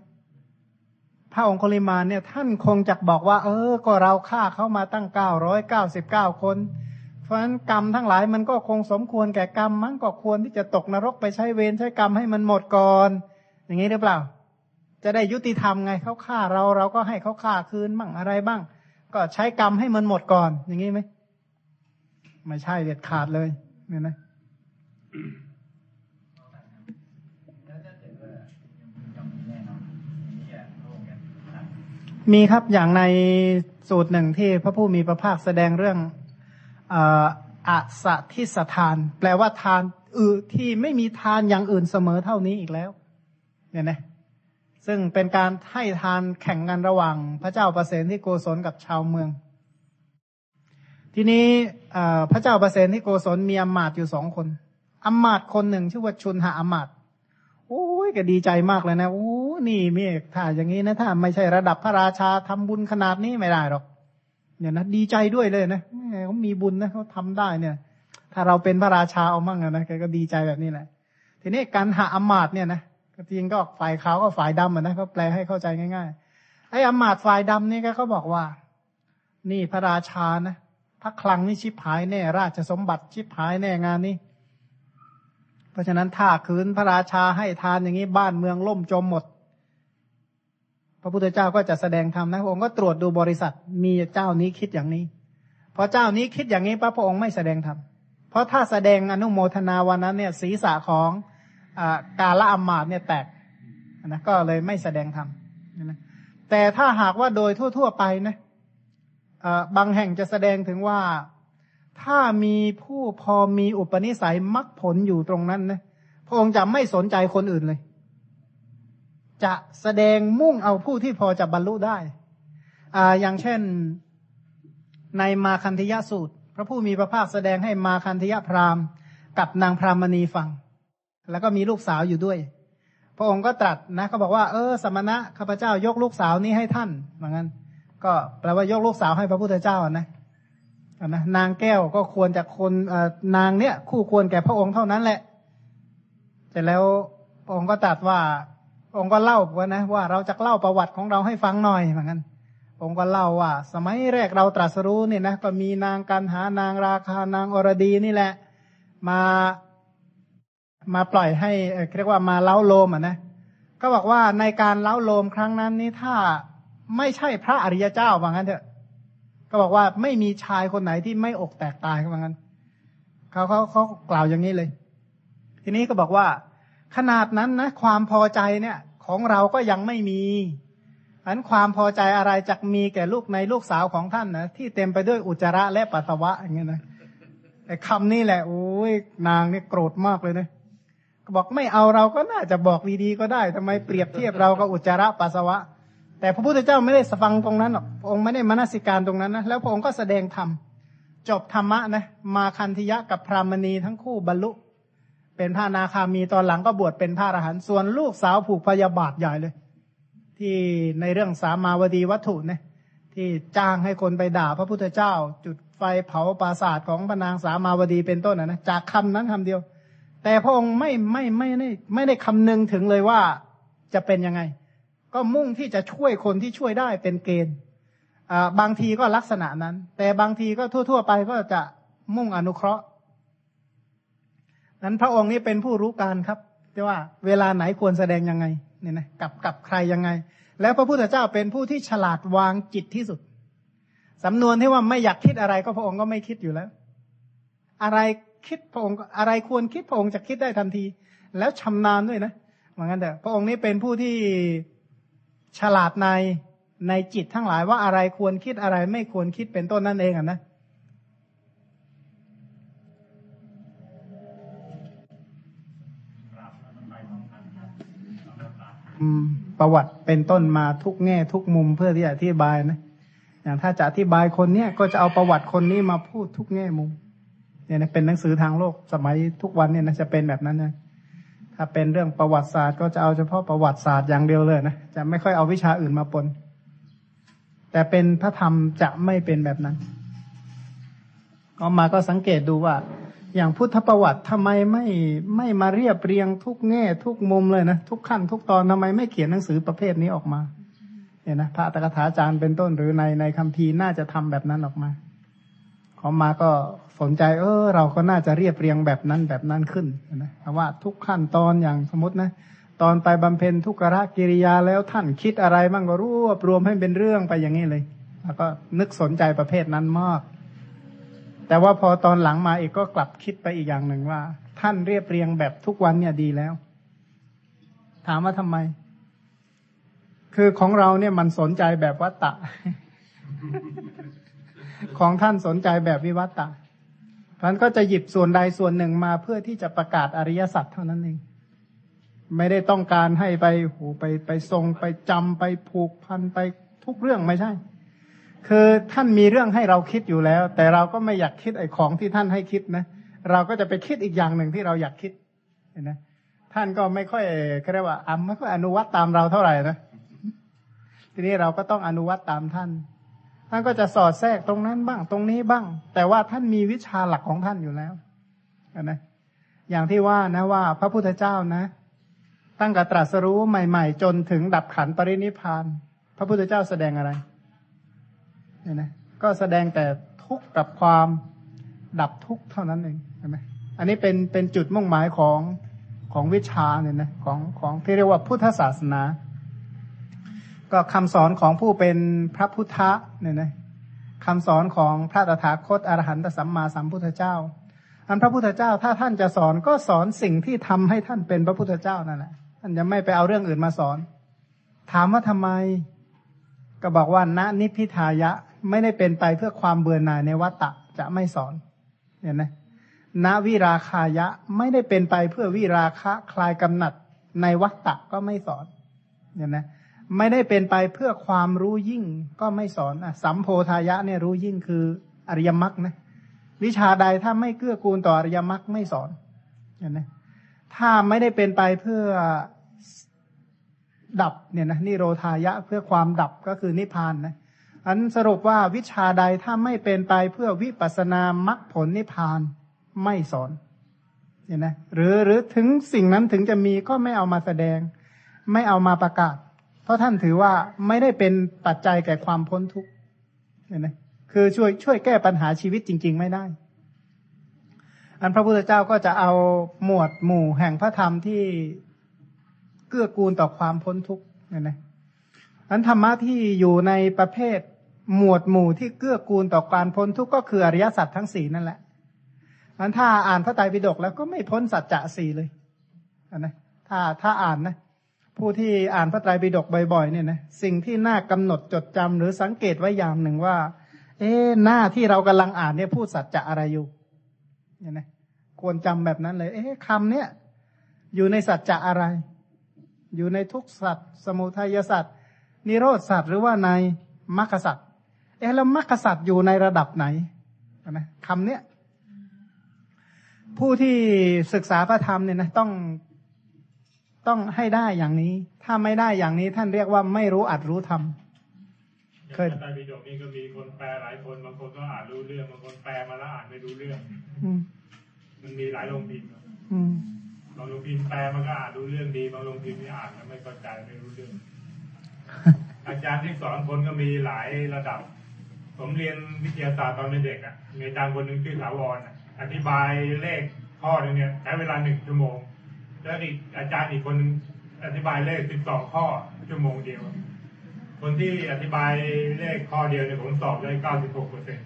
พระองค์คุลิมานเนี่ยท่านคงจะบอกว่า เออ ก็เราฆ่าเขามาตั้งเก้าร้อยเก้าสิบเก้าคน เพราะฉะนั้นกรรมทั้งหลายมันก็คงสมควรแก่กรรมมั้งก็ควรที่จะตกนรกไปใช้เวรใช้กรรมให้มันหมดก่อน อย่างนี้หรือเปล่า จะได้ยุติธรรมไงเขาฆ่าเราเราก็ให้เขาฆ่าคืนบ้างอะไรบ้าง ก็ใช้กรรมให้มันหมดก่อน อย่างนี้ไหมไม่ใช่เด็ดขาดเลยเนี่ยนะมีแน่นอนอย่างนี้อะพระองค์จะตัดมีครับอย่างในสูตรหนึ่งที่พระผู้มีพระภาคแสดงเรื่องอัสทิสทาน แปลว่าทานอื่นที่ไม่มีทานอย่างอื่นเสมอเท่านี้อีกแล้ว เนี่ยนะ ซึ่งเป็นการให้ทานแข่งกันระหว่างพระเจ้าประเสนที่โกศลกับชาวเมือง ทีนี้พระเจ้าประเสนที่โกศลมีอำมาตย์อยู่สองคนอำมาตย์คนหนึ่งชื่อว่าชุนหาอำมาตย์โอ้ยก็ดีใจมากเลยนะโอ้นี่เมฆถ้าอย่างนี้นะถ้าไม่ใช่ระดับพระราชาทำบุญขนาดนี้ไม่ได้หรอกเนี่ยนะดีใจด้วยเลยนะเขามีบุญนะเขาทำได้เนี่ย ถ้าเราเป็นพระราชาเอามั่งอะนะแกก็ดีใจแบบนี้แหละทีนี้การหาอำมาตย์เนี่ยนะ ก็จริงก็ฝ่ายขาวก็ฝ่ายดำอะนะเขาแปลให้เข้าใจง่าย ๆ ไอ้อมาตฝ่ายดำนี่ก็เขาบอกว่า นี่พระราชานะพระคลังนี่ชิบหายแน่ ราชสมบัติชิบหายแน่งานนี้เพราะฉะนั้นถ้าคืนพระราชาให้ทานอย่างนี้บ้านเมืองล่มจมหมด พระพุทธเจ้าก็จะแสดงธรรมนะพระองค์ก็ตรวจดูบริษัทมีเจ้านี้คิดอย่างนี้พอเจ้านี้คิดอย่างนี้พระพระองค์ไม่แสดงธรรมเพราะถ้าแสดงอนุโมทนาวันนั้นเนี่ยศีรษะของ อ่ากาละอัมมาตเนี่ยแตกนะก็เลยไม่แสดงธรรมนะแต่ถ้าหากว่าโดยทั่ว ๆ ไปนะบางแห่งจะแสดงถึงว่าถ้ามีผู้พอมีอุปนิสัยมรรคผลอยู่ตรงนั้นนะพระองค์จะไม่สนใจคนอื่นเลย จะแสดงมุ่งเอาผู้ที่พอจะบรรลุได้อ่าอย่างเช่นในมาคันธยสูตร พระผู้มีพระภาคแสดงให้มาคันธยพราหมณ์ กับนางพรามณีฟัง แล้วก็มีลูกสาวอยู่ด้วย พระองค์ก็ตรัสนะเขาบอกว่าเออสมณะข้าพเจ้ายกลูกสาวนี้ให้ท่านเหมือนกันก็แปลว่ายกลูกสาวให้พระพุทธเจ้านะนะนางแก้วก็ควรจะคนนางเนี่ย คู่ควรแก่พระองค์เท่านั้นแหละแต่แล้วพระองค์ก็ตรัสว่าองค์ก็เล่าว่านะว่าเราจะเล่าประวัติของเราให้ฟังหน่อยเหมือนกันองค์ก็เล่าว่า สมัยแรกเราตรัสรู้เนี่ยนะก็มีนางกันหานางราคานางอรดีนี่แหละ มา มาปล่อยให้เรียกว่ามาเล้าโลมอะนะก็บอกว่าในการเล้าโลมครั้งนั้นนี่ถ้าไม่ใช่พระอริยเจ้าว่างั้นเถอะ ก็บอกว่าไม่มีชายคนไหนที่ไม่อกแตกตายว่างั้นเขาเขาเขากล่าวอย่างนี้เลย ทีนี้ก็บอกว่า ขนาดนั้นนะความพอใจเนี่ย ของเราก็ยังไม่มีอันความพอใจอะไรจะมีแก่ลูกในลูกสาวของท่านนะที่เต็มไปด้วยอุจจาระและปัสสาวะอย่างเงี้ยนะไอ้คำนี้แหละโอ้ยนางนี่โกรธมากเลยนะ บอกไม่เอาเราก็น่าจะบอกดีๆก็ได้ทำไมเปรียบเทียบเรากับอุจจาระปัสสาวะ แต่พระพุทธเจ้าไม่ได้สฟังตรงนั้นหรอกพระองค์ไม่ได้มนสิการตรงนั้นนะแล้วพระองค์ก็แสดงธรรมจบธรรมะนะมาคันธยะกับพรามณีทั้งคู่บรรลุ เป็นพระนาคามีตอนหลังก็บวชเป็นพระอรหันต์ส่วนลูกสาวผูกพยาบาทใหญ่เลย ที่ในเรื่องสามาวดีวัตถุเนี่ยที่จ้างให้คนไปด่าพระพุทธเจ้า จุดไฟเผาปราสาทของพนางสามาวดีเป็นต้นนะนะจากคำนั้นคำเดียว แต่พระองค์ไม่ไม่ไม่ได้ไม่ได้คำนึงถึงเลยว่าจะเป็นยังไง ก็มุ่งที่จะช่วยคนที่ช่วยได้เป็นเกณฑ์บางทีก็ลักษณะนั้น แต่บางทีก็ทั่ว ๆ ไปก็จะมุ่งอนุเคราะห์ นั้นพระองค์นี้เป็นผู้รู้การครับที่ว่าเวลาไหนควรแสดงยังไงเนี่ยนะกับกับใครยังไง แล้วพระพุทธเจ้าเป็นผู้ที่ฉลาดวางจิตที่สุด สำนวนที่ว่าไม่อยากคิดอะไรก็พระองค์ก็ไม่คิดอยู่แล้ว อะไร คิดพระองค์อะไรควรคิดพระองค์จะคิดได้ทันที แล้วชำนาญด้วยนะเหมือนกันแต่พระองค์นี้เป็นผู้ที่ฉลาดในในจิตทั้งหลายว่าอะไรควรคิดอะไรไม่ควรคิดเป็นต้นนั่นเองอะนะประวัติเป็นต้นมาทุกแง่ทุกมุมเพื่อที่จะอธิบายนะ อย่างถ้าจะอธิบายคนเนี้ยก็จะเอาประวัติคนนี้มาพูดทุกแง่มุม เนี่ยนะเป็นหนังสือทางโลกสมัยทุกวันเนี่ยนะจะเป็นแบบนั้นนะถ้าเป็นเรื่องประวัติศาสตร์ก็จะเอาเฉพาะประวัติศาสตร์อย่างเดียวเลยนะจะไม่ค่อยเอาวิชาอื่นมาปน แต่เป็นพระธรรมจะไม่เป็นแบบนั้นก็มาก็สังเกตดูว่า อย่างพุทธประวัติทำไมไม่ไม่มาเรียบเรียงทุกแง่ทุกมุมเลยนะทุกขั้นทุกตอนทำไมไม่เขียนหนังสือประเภทนี้ออกมาเนี่ยนะพระตกถาจารย์เป็นต้นหรือในในคำพีน่าจะทำแบบนั้นออกมา ขอมาก็สนใจ เออ เราก็น่าจะเรียบเรียงแบบนั้นแบบนั้นขึ้นนะว่าทุกขั้นตอนอย่างสมมตินะตอนไปบำเพ็ญทุกขะกิริยาแล้วท่านคิดอะไรบ้างก็รวบรวมให้เป็นเรื่องไปอย่างนี้เลย แล้วก็นึกสนใจประเภทนั้นมากแต่ว่าพอตอนหลังมาอีกก็กลับคิดไปอีกอย่างหนึ่งว่า ท่านเรียบเรียงแบบทุกวันเนี่ยดีแล้ว ถามว่าทำไม คือของเราเนี่ยมันสนใจแบบวัตตะ ของท่านสนใจแบบวิวัตตะท่านก็จะหยิบส่วนใดส่วนหนึ่งมาเพื่อที่จะประกาศอริยสัจเท่านั้นเอง ไม่ได้ต้องการให้ไปโหไปไปทรงไปจำไปผูกพันไปทุกเรื่องไม่ใช่ คือท่านมีเรื่องให้เราคิดอยู่แล้ว แต่เราก็ไม่อยากคิดไอ้ของที่ท่านให้คิดนะ เราก็จะไปคิดอีกอย่างหนึ่งที่เราอยากคิดเห็นไหมท่านก็ไม่ค่อยเรียกว่าอำไม่ค่อยอนุวัตตามเราเท่าไหร่นะ ทีนี้เราก็ต้องอนุวัตตามท่าน ท่านก็จะสอดแทรกตรงนั้นบ้างตรงนี้บ้าง แต่ว่าท่านมีวิชาหลักของท่านอยู่แล้วนะอย่างที่ว่านะว่าพระพุทธเจ้านะ ตั้งแต่ตรัสรู้ใหม่ ๆ จนถึงดับขันปรินิพานพระพุทธเจ้าแสดงอะไรเนี่ยนะก็แสดงแต่ทุกข์กับความดับทุกข์เท่านั้นเองใช่ไหมอันนี้เป็นเป็นจุดมุ่งหมายของของวิชาเนี่ยนะของของที่เรียกว่าพุทธศาสนา ก็คำสอนของผู้เป็นพระพุทธเนี่ยนะคำสอนของพระตถาคตอรหันตสัมมาสัมพุทธเจ้า อันพระพุทธเจ้าถ้าท่านจะสอนก็สอนสิ่งที่ทำให้ท่านเป็นพระพุทธเจ้านั่นแหละท่านจะไม่ไปเอาเรื่องอื่นมาสอน ถามว่าทำไม ก็บอกว่าณนิพพิทายะไม่ได้เป็นไปเพื่อความเบื่อหน่ายในวัตตะจะไม่สอนเห็นไหมณวิราคายะไม่ได้เป็นไปเพื่อวิราคะคลายกำหนัดในวัตตะก็ไม่สอนเห็นไหม ไม่ได้เป็นไปเพื่อความรู้ยิ่งก็ไม่สอนอะสัมโพธายะเนี่ยรู้ยิ่งคืออริยมรรคนะวิชาใดถ้าไม่เกื้อกูลต่ออริยมรรคไม่สอนเห็นไหมถ้าไม่ได้เป็นไปเพื่อดับเนี่ยนะนิโรธายะเพื่อความดับก็คือนิพพานนะอันสรุปว่าวิชาใดถ้าไม่เป็นไปเพื่อวิปัสสนามรรคผลนิพพานไม่สอนเห็นไหมหรือหรือถึงสิ่งนั้นถึงจะมีก็ไม่เอามาแสดง ไม่เอามาประกาศ เพราะท่านถือว่าไม่ได้เป็นปัจจัยแก่ความพ้นทุกข์เห็นไหมคือช่วยช่วยแก้ปัญหาชีวิตจริง ๆ ไม่ได้ อันพระพุทธเจ้าก็จะเอาหมวดหมู่แห่งพระธรรมที่เกื้อกูลต่อความพ้นทุกข์เห็นไหมอันธรรมะที่อยู่ในประเภทหมวดหมู่ที่เกื้อกูลต่อการพ้นทุกข์ก็คืออริยสัจทั้งสี่นั่นแหละอันถ้าอ่านพระไตรปิฎกแล้วก็ไม่พ้นสัจจะสี่เลยอันนะถ้าถ้าอ่านนะ ผู้ที่อ่านพระไตรปิฎกบ่อยๆเนี่ยนะสิ่งที่น่ากำหนดจดจำหรือสังเกตไว้อย่างหนึ่งว่า เอ๊หน้าที่เรากำลังอ่านเนี่ยพูดสัจจะอะไรอยู่เนี่ยนะควรจำแบบนั้นเลย เอ๊คำเนี้ยอยู่ในสัจจะอะไร อยู่ในทุกสัตว์สมุทัยสัตว์นิโรธสัตว์หรือว่าในมรรคสัตว์เอ๊แล้วมรรคสัตว์อยู่ในระดับไหนนะคำเนี้ยผู้ที่ศึกษาพระธรรมเนี่ยนะต้อง ต้องให้ได้อย่างนี้ ถ้าไม่ได้อย่างนี้ท่านเรียกว่าไม่รู้อัดรู้ทำเคยในไตรปิฎกนี่ก็มีคนแปลหลายคนบางคนก็อ่านรู้เรื่องบางคนแปลมาแล้วอ่านไม่รู้เรื่องอืมมันมีหลายโรงพิมพ์อืมบางโรงพิมพ์แปลมันก็อ่านรู้เรื่องดีบางโรงพิมพ์นี่อ่านแล้วไม่เข้าใจไม่รู้เรื่อง อาจารย์ที่สอนคนก็มีหลายระดับ ผมเรียนวิทยาศาสตร์ตอนเป็นเด็กอะมีอาจารย์คนหนึ่งชื่อถาวรอะอธิบายเลขข้อหนึงเนี่ยใช้เวลาหนึ่งชั่วโมง แล้วอีกอาจารย์อีกคนหนึ่งอธิบายเลขสิบสองข้อชั่วโมงเดียว คนที่อธิบายเลขข้อเดียวเนี่ยผมสอบได้เก้าสิบหกเปอร์เซ็น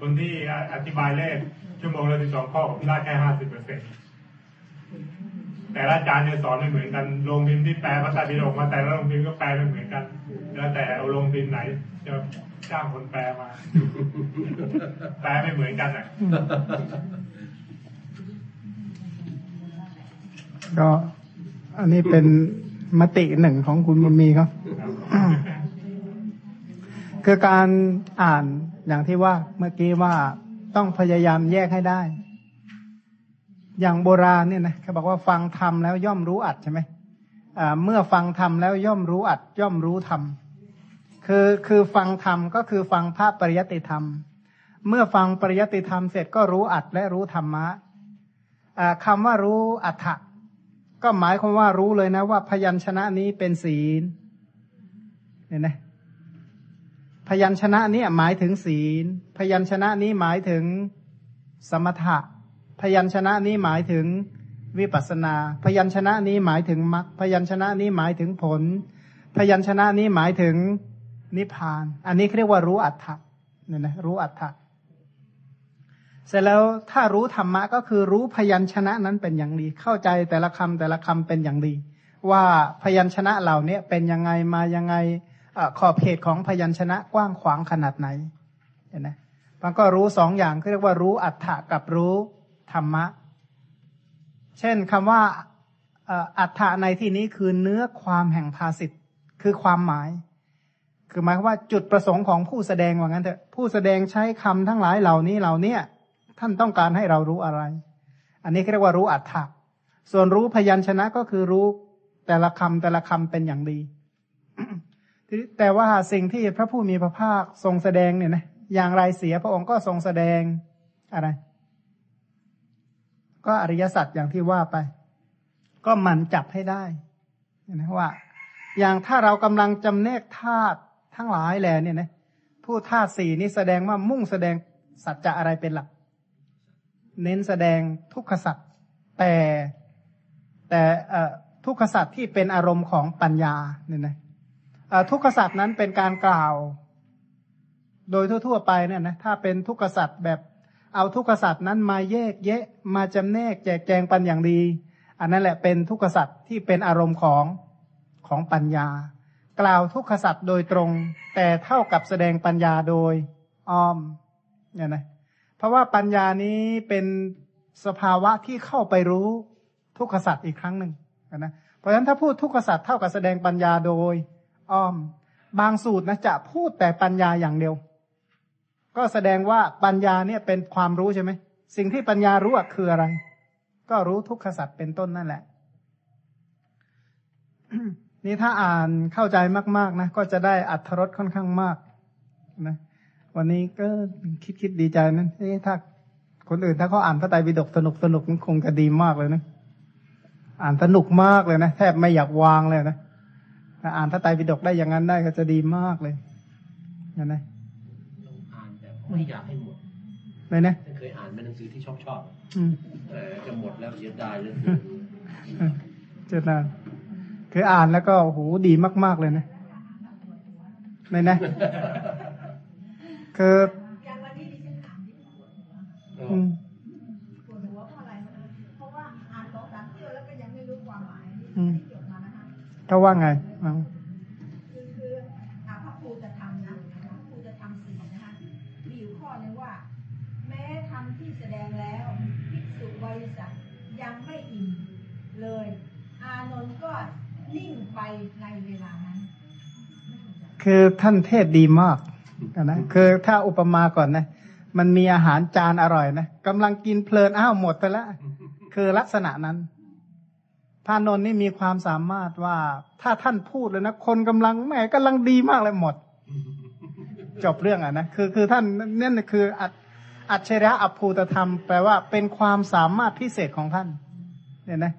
คนที่อธิบายเลขชั่วโมงละสิบสองข้อผมได้แค่ห้าสิบเปอร์เซ็นแต่ละอาจารย์เนี่ยสอนไม่เหมือนกันโรงพิมพ์ที่แปลภาษาบิโลกมาแต่ละโรงพิมพ์ก็แปลไม่เหมือนกัน แล้วแต่เอาโรงพิมพ์ไหนจะจ้างคนแปลมา แปลไม่เหมือนกันอะ ก็อันนี้เป็นมติหนึ่งของคุณบุญมีครับ คือการอ่านอย่างที่ว่าเมื่อกี้ว่าต้องพยายามแยกให้ได้ อย่างโบราณเนี่ยนะเขาบอกว่าฟังธรรมแล้วย่อมรู้อัดใช่ไหมเมื่อฟังธรรมแล้วย่อมรู้อัดย่อมรู้ธรรมคือคือฟังธรรมก็คือฟังพระปริยติธรรม เมื่อฟังปริยติธรรมเสร็จก็รู้อัดและรู้ธรรมะอ่าคำว่ารู้อัฏฐะ ก็หมายความว่ารู้เลยนะว่าพยัญชนะนี้เป็นศีลเห็นไหมพยัญชนะนี้หมายถึงศีล พยัญชนะนี้หมายถึงสมถะ พยัญชนะนี้หมายถึงวิปัสสนา พยัญชนะนี้หมายถึงมรรคพยัญชนะนี้หมายถึงผล พยัญชนะนี้หมายถึงนิพพาน อันนี้เรียกว่ารู้อัฏฐะเนี่ยนะรู้อัฏฐะ เสร็จแล้วถ้ารู้ธรรมะก็คือรู้พยัญชนะนั้นเป็นอย่างดี เข้าใจแต่ละคำแต่ละคำเป็นอย่างดี ว่าพยัญชนะเหล่านี้เป็นยังไงมายังไงอขอบเขตของพยัญชนะกว้างขวางขนาดไหนเห็นไหมมันก็รู้สองอย่างเรียกว่ารู้อัฏฐะกับรู้ธรรมะ เช่นคำว่าอัฏฐะในที่นี้คือเนื้อความแห่งภาสิทธ์คือความหมาย คือหมายว่าจุดประสงค์ของผู้แสดงว่างั้นเถอะผู้แสดงใช้คำทั้งหลายเหล่านี้เหล่าเนี้ย ท่านต้องการให้เรารู้อะไร อันนี้เรียกว่ารู้อัฏฐะส่วนรู้พยัญชนะก็คือรู้แต่ละคำแต่ละคำเป็นอย่างดี แต่ว่าสิ่งที่พระผู้มีพระภาคทรงแสดงเนี่ยนะอย่างไรเสียพระองค์ก็ทรงแสดงอะไร ก็อริยสัจอย่างที่ว่าไป ก็มันจับให้ได้เห็นไหมว่า อย่างถ้าเรากำลังจำแนกธาตุทั้งหลายแหล่เนี่ยนะผู้ธาตุสี่นี้แสดงว่ามุ่งแสดงสัจจะอะไรเป็นหลัก เน้นแสดงทุกขสัตว์แต่แต่ทุกขสัตว์ที่เป็นอารมณ์ของปัญญาเนี่ยนะทุกขสัตว์นั้นเป็นการกล่าว โดยทั่ว ๆ ไปเนี่ยนะถ้าเป็นทุกขสัตว์แบบเอาทุกขสัตว์นั้นมาแยกแยะมาจำแนกแจกแจงปันอย่างดี อันนั้นแหละเป็นทุกขสัตว์ที่เป็นอารมณ์ของของปัญญา กล่าวทุกขสัตว์โดยตรง แต่เท่ากับแสดงปัญญาโดยอ้อมเนี่ยนะ ราะว่าปัญญานี้เป็นสภาวะที่เข้าไปรู้ทุกขสัตว์อีกครั้งหนึ่งนะ เพราะฉะนั้นถ้าพูดทุกขสัตว์เท่ากับแสดงปัญญาโดยอ้อม บางสูตรนะจะพูดแต่ปัญญาอย่างเดียว ก็แสดงว่าปัญญาเนี่ยเป็นความรู้ใช่ไหม สิ่งที่ปัญญารู้คืออะไร ก็รู้ทุกขสัตว์เป็นต้นนั่นแหละ นี่ถ้าอ่านเข้าใจมาก ๆนะก็จะได้อัธรสค่อนข้างมากนะ วันนี้ก็คิดคิดดีใจนั้นเอ๊ะถ้าคนอื่นถ้าเขาอ่านพระไตรปิฎกสนุกสนุกมันคงจะดีมากเลยนะ อ่านสนุกมากเลยนะแทบไม่อยากวางเลยนะถ้าอ่านพระไตรปิฎกได้อย่างนั้นได้ก็จะดีมากเลยนะนะต้องอ่านแต่ไม่อยากให้หมดเลยนะเคยอ่านเป็นหนังสือที่ชอบชอบอืมแต่จะหมดแล้วเสียดายเลยเจนานคืออ่านแล้วก็โอ้โหดีมาก ๆเลยนะไม่นะ คืออย่างวันนี้ดิฉันอ่านที่ปวดหัวอืมปวดหัวเพราะอะไรนะเพราะว่าอ่านสองสามเที่ยวแล้วก็ยังไม่รู้ความหมายที่อืมจดมานะคะเขาว่าไงเอาคือคืออ่าพระครูจะทำนะพระครูจะทำสี่นะคะมีอยู่ข้อหนึงว่า แม้ทำที่แสดงแล้วภิกษุบริษัทยังไม่อิ่มเลย อานนท์ก็นิ่งไปในเวลานั้นไม่เข้าใจคือท่านเทศดีมาก นะคือถ้าอุปมาก่อนนะ มันมีอาหารจานอร่อยนะกำลังกินเพลินอ้าวหมดไปแล้วคือลักษณะนั้นพระนนท์นี่มีความสามารถว่า ถ้าท่านพูดเลยนะคนกำลังแหมกำลังดีมากเลยหมด จบเรื่องอะนะคือคือท่านนั่นคืออัจอัจฉริยะอภูตธรรมแปลว่าเป็นความสามารถพิเศษของท่าน เนี่ยนะ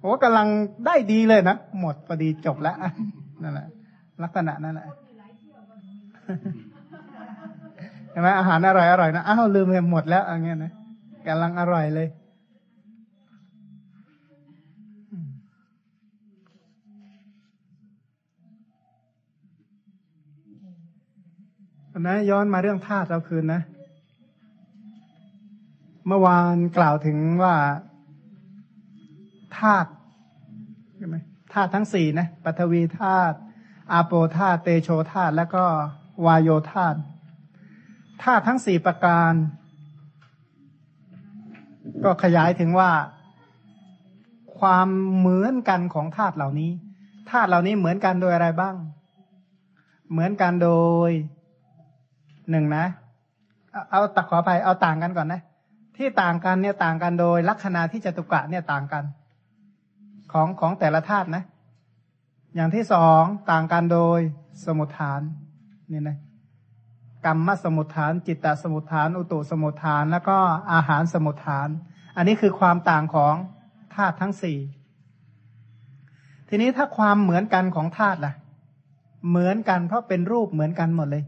โอ้กำลังได้ดีเลยนะ หมดพอดีจบแล้วนั่นแหละลักษณะนั่นแหละ เห็นไหมอาหารอร่อยอร่อยนะอ้าวลืมไปหมดแล้วอย่างเงี้ยนะกำลังอร่อยเลย นะย้อนมาเรื่องธาตุเราคืนนะ เมื่อวานกล่าวถึงว่าธาตุใช่ไหมธาตุทั้งสี่นะปฐวีธาตุอาโปธาตุเตโชธาตุแล้วก็วายโยธาตุ ธาตุทั้งสี่ประการ ก็ขยายถึงว่า ความเหมือนกันของธาตุเหล่านี้ธาตุเหล่านี้เหมือนกันโดยอะไรบ้าง เหมือนกันโดยหนึ่งนะ เอาเอาตักขออภัยเอาต่างกันก่อนนะ ที่ต่างกันเนี่ยต่างกันโดย ลัคนาที่จตุกะเนี่ยต่างกัน ของของแต่ละธาตุนะ อย่างที่สองต่างกันโดยสมุทฐานนี่นะ กรรมสมุทฐาน จิตตสมุทฐาน อุตุสมุทฐาน แล้วก็อาหารสมุทฐาน อันนี้คือความต่างของธาตุทั้งสี่ทีนี้ถ้าความเหมือนกันของธาตุล่ะ เหมือนกันเพราะเป็นรูปเหมือนกันหมดเลย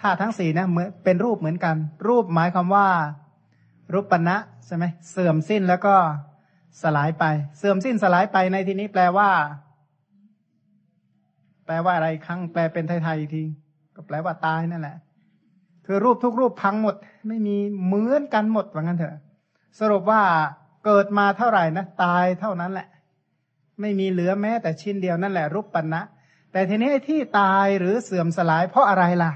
ธาตุทั้งสี่นะเหมือนเป็นรูปเหมือนกัน รูปหมายความว่า รูปปณะใช่ไหมเสื่อมสิ้นแล้วก็สลายไป เสื่อมสิ้นสลายไปในที่นี้แปลว่า แปลว่าอะไรครั้งแปลเป็นไทยๆอีกทีก็แปลว่าตายนั่นแหละ คือรูปทุกรูปพังหมด ไม่มีเหมือนกันหมดว่างั้นเถอะ สรุปว่าเกิดมาเท่าไหร่นะตายเท่านั้นแหละ ไม่มีเหลือแม้แต่ชิ้นเดียวนั่นแหละ รูปปัณะแต่ทีนี้ที่ตายหรือเสื่อมสลายเพราะอะไรล่ะ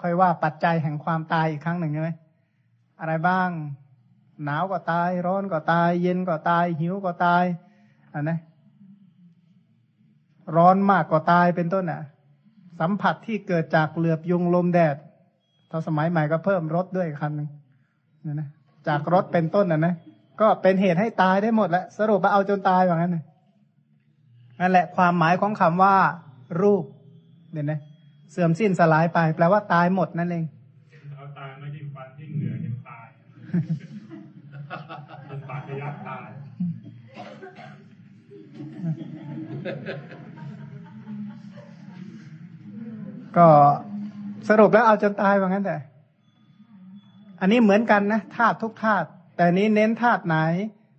ค่อยว่าปัจจัยแห่งความตายอีกครั้งหนึ่งใช่ไหมอะไรบ้าง หนาวก็ตาย ร้อนก็ตาย เย็นก็ตาย หิวก็ตายอันนะร้อนมากก็ตายเป็นต้นอะ สัมผัสที่เกิดจากเหลือบยุงลมแดด ถ้าสมัยใหม่ก็เพิ่มรถด้วยอีกคันหนึ่งนะนะจากรถเป็นต้นอะนะก็เป็นเหตุให้ตายได้หมดแล้วสรุปว่าเอาจนตายอย่างนั้นนะนั่นแหละความหมายของคำว่า รูปเนี่ยนะเสื่อมสิ้นสลายไป แปลว่าตายหมดนั่นเองเอาตายไม่ยิ่งฟันยิ่งเหนือยิ่งตายเป็นปาดยักตายก็ สรุปแล้วเอาจนตายว่างั้นแต่ อันนี้เหมือนกันนะธาตุทุกธาตุแต่นี้เน้นธาตุไหน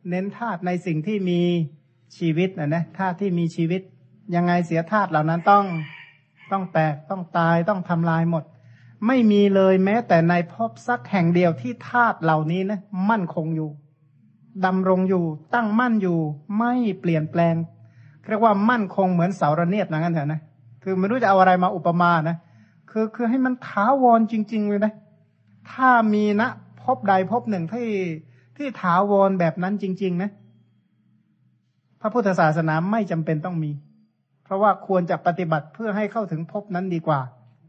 เน้นธาตุในสิ่งที่มีชีวิตนะนะธาตุที่มีชีวิต ยังไงเสียธาตุเหล่านั้นต้องต้องแตกต้องตายต้องทำลายหมด ไม่มีเลยแม้ แต่ในภพสักแห่งเดียวที่ธาตุเหล่านี้นะมั่นคงอยู่ดำรงอยู่ตั้งมั่นอยู่ ไม่เปลี่ยนแปลงเรียกว่ามั่นคงเหมือนเสาระเนียดนะงั้นเถอะนะคือไม่รู้จะเอาอะไรมาอุปมานะ คือคือให้มันถาวรจริง ๆ เลยนะ ถ้ามีนะพบใดพบหนึ่งที่ที่ถาวรแบบนั้นจริง ๆ นะ พระพุทธศาสนาไม่จำเป็นต้องมี เพราะว่าควรจะปฏิบัติเพื่อให้เข้าถึงพบนั้นดีกว่า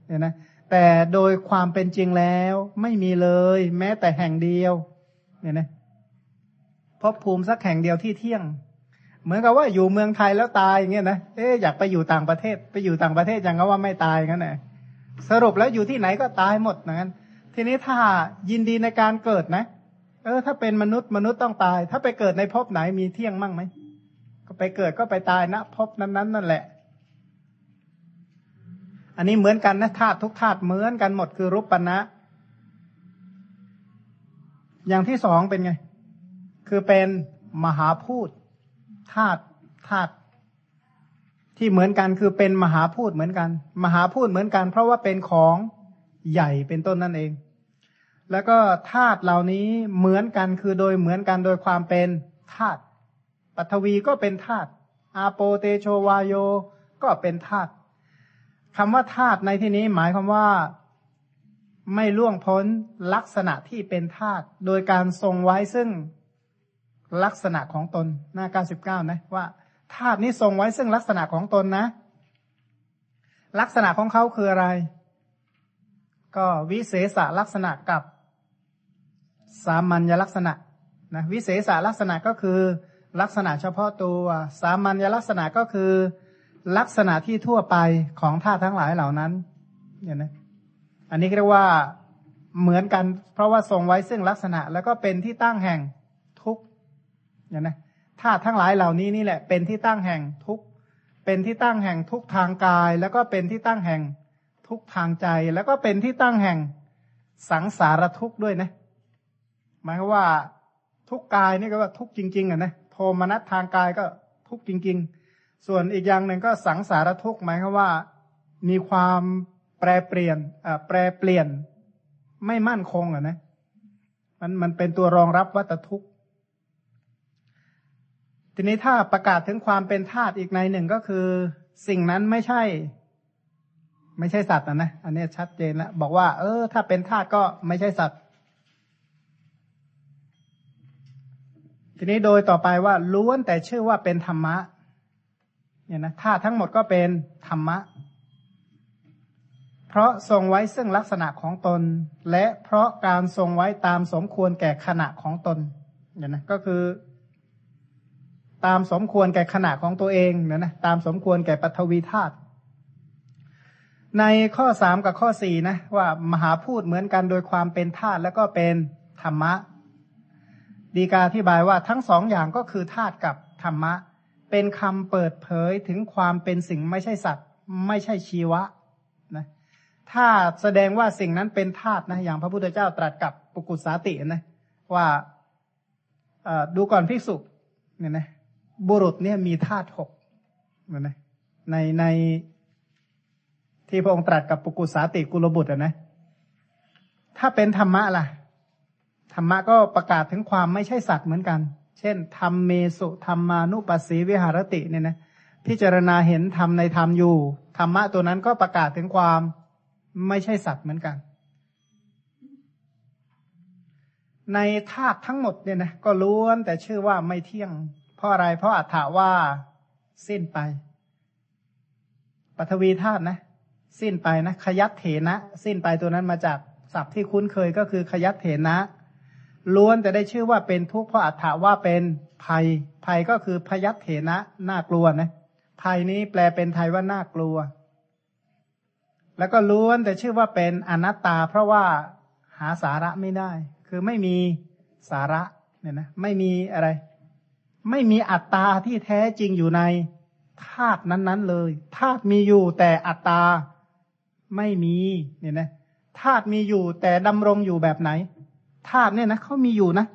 เนี่ยนะ แต่โดยความเป็นจริงแล้วไม่มีเลย แม้แต่แห่งเดียว เนี่ยนะพบภูมิสักแห่งเดียวที่เที่ยง เหมือนกับว่าอยู่เมืองไทยแล้วตายอย่างเงี้ยนะ เอ๊อยากไปอยู่ต่างประเทศ ไปอยู่ต่างประเทศยังก็ว่าไม่ตายงั้นแหละ สรุปแล้วอยู่ที่ไหนก็ตายหมดนั้น ทีนี้ถ้ายินดีในการเกิดนะ เออ ถ้าเป็นมนุษย์มนุษย์ต้องตาย ถ้าไปเกิดในภพไหนมีเที่ยงมั่งไหมก็ไปเกิดก็ไปตายนะภพนั้นๆนั่นแหละ อันนี้เหมือนกันนะธาตุทุกธาตุเหมือนกันหมดคือรูปปัณะอย่างที่สองเป็นไง คือเป็นมหาพูดธาตุธาตุ ที่เหมือนกันคือเป็นมหาพูดเหมือนกัน มหาพูดเหมือนกัน เพราะว่าเป็นของใหญ่เป็นต้นนั่นเอง แล้วก็ธาตุเหล่านี้เหมือนกันคือโดยเหมือนกันโดยความเป็นธาตุปัทวีก็เป็นธาตุอาโปเตโชวาโยก็เป็นธาตุคำว่าธาตุในที่นี้หมายความว่าไม่ล่วงพ้นลักษณะที่เป็นธาตุโดยการทรงไว้ซึ่งลักษณะของตนหน้าเก้าสิบเก้านะว่า ธาตุนี้ทรงไว้ซึ่งลักษณะของตนนะ ลักษณะของเขาคืออะไร ก็วิเศษลักษณะกับสามัญลักษณะนะวิเศษลักษณะก็คือลักษณะเฉพาะตัวสามัญลักษณะก็คือ ลักษณะที่ทั่วไปของธาตุทั้งหลายเหล่านั้นเนี่ยนะอันนี้เรียกว่าเหมือนกัน เพราะว่าทรงไว้ซึ่งลักษณะ แล้วก็เป็นที่ตั้งแห่งทุกเนี่ยนะ ธาตุทั้งหลายเหล่านี้นี่แหละ เป็นที่ตั้งแห่งทุกเป็นที่ตั้งแห่งทุกทางกาย แล้วก็เป็นที่ตั้งแห่งทุกทางใจ แล้วก็เป็นที่ตั้งแห่งสังสารทุกข์ด้วยนะ หมายว่าทุกกายนี่ก็ว่าทุกจริง ๆอะนะโทมนัสทางกายก็ทุกจริง ๆ ส่วนอีกอย่างหนึ่งก็สังสารทุกข์หมายว่า มีความแปรเปลี่ยนอ่แปรเปลี่ยนไม่มั่นคงอะนะมันมันเป็นตัวรองรับวัตทุกข์ ทีนี้ถ้าประกาศถึงความเป็นธาตุอีกในหนึ่งก็คือ สิ่งนั้นไม่ใช่ ไม่ใช่สัตว์นะนะอันนี้ชัดเจนแล้วบอกว่า เออ ถ้าเป็นธาตุก็ไม่ใช่สัตว์ ทีนี้โดยต่อไปว่าล้วนแต่ชื่อว่าเป็นธรรมะ เนี่ยนะธาตุทั้งหมดก็เป็นธรรมะ เพราะทรงไว้ซึ่งลักษณะของตน และเพราะการทรงไว้ตามสมควรแก่ขณะของตน เนี่ยนะก็คือ ตามสมควรแก่ขณะของตัวเองนะนะตามสมควรแก่ปฐวีธาตุในข้อสามกับข้อสี่นะว่ามหาพูดเหมือนกันโดยความเป็นธาตุแล้วก็เป็นธรรมะ ดีกาที่บายว่าทั้งสองอย่างก็คือธาตุกับธรรมะ เป็นคำเปิดเผยถึงความเป็นสิ่งไม่ใช่สัตว์ ไม่ใช่ชีวะนะถ้าแสดงว่าสิ่งนั้นเป็นธาตุนะอย่างพระพุทธเจ้าตรัสกับปุกุสาตินะว่าดูก่อนภิกษุเนี่ยนะ บุรุษเนี่ยมีธาตุหกนะในในที่พระองค์ตรัสกับปุกุสาติกุลบุตรนะ ถ้าเป็นธรรมะล่ะ ธรรมะก็ประกาศถึงความไม่ใช่สัตว์เหมือนกัน เช่นธรรมเมสุธรรมานุปัสสีวิหารติเนี่ยนะพิจารณาเห็นธรรมในธรรมอยู่ ธรรมะตัวนั้นก็ประกาศถึงความไม่ใช่สัตว์เหมือนกัน ในธาตุทั้งหมดเนี่ยนะก็ล้วนแต่ชื่อว่าไม่เที่ยง ราะอะไร เพราะอัฏฐาว่า สิ้นไปปฐวีธาตุนะ สิ้นไปนะขยัตเถนะ สิ้นไปตัวนั้นมาจากศัพท์ที่คุ้นเคยก็คือขยัตเถนะ ล้วนแต่ได้ชื่อว่าเป็นทุกข์เพราะอัฏฐาว่าเป็นภัย ภัยก็คือพยัตเถนะน่ากลัวนะภัยนี้แปลเป็นไทยว่าน่ากลัว แล้วก็ล้วนแต่ชื่อว่าเป็นอนัตตา เพราะว่าหาสาระไม่ได้ คือไม่มีสาระเนี่ยนะไม่มีอะไร ไม่มีอัตตาที่แท้จริงอยู่ในธาตุนั้นๆเลยธาตุมีอยู่แต่อัตตาไม่มีเนี่ยนะธาตุมีอยู่แต่ดำรงอยู่แบบไหนธาตุเนี่ยนะเขามีอยู่นะ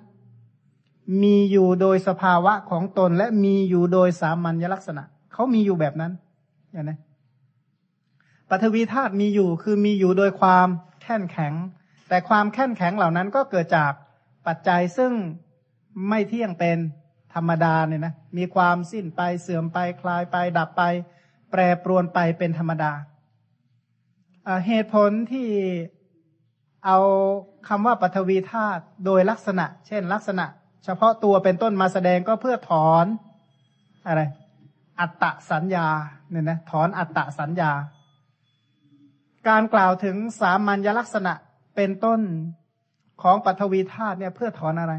มีอยู่โดยสภาวะของตนและมีอยู่โดยสามัญลักษณะเขามีอยู่แบบนั้นอย่างนะปฐวีธาตุมีอยู่คือมีอยู่โดยความแข็งแข็ง แต่ความแข็งแข็งเหล่านั้นก็เกิดจากปัจจัยซึ่งไม่เที่ยงเป็น ธรรมดาเนี่ยนะมีความสิ้นไปเสื่อมไปคลายไป ดับไป แปรปรวนไปเป็นธรรมดาเหตุผลที่เอาคำว่าปฐวีธาตุโดยลักษณะ เช่น ลักษณะ เฉพาะตัวเป็นต้นมาแสดงก็เพื่อถอนอะไร อัตตสัญญาเนี่ยนะถอนอัตตสัญญา การกล่าวถึงสามัญลักษณะเป็นต้นของปฐวีธาตุเนี่ยเพื่อถอนอะไร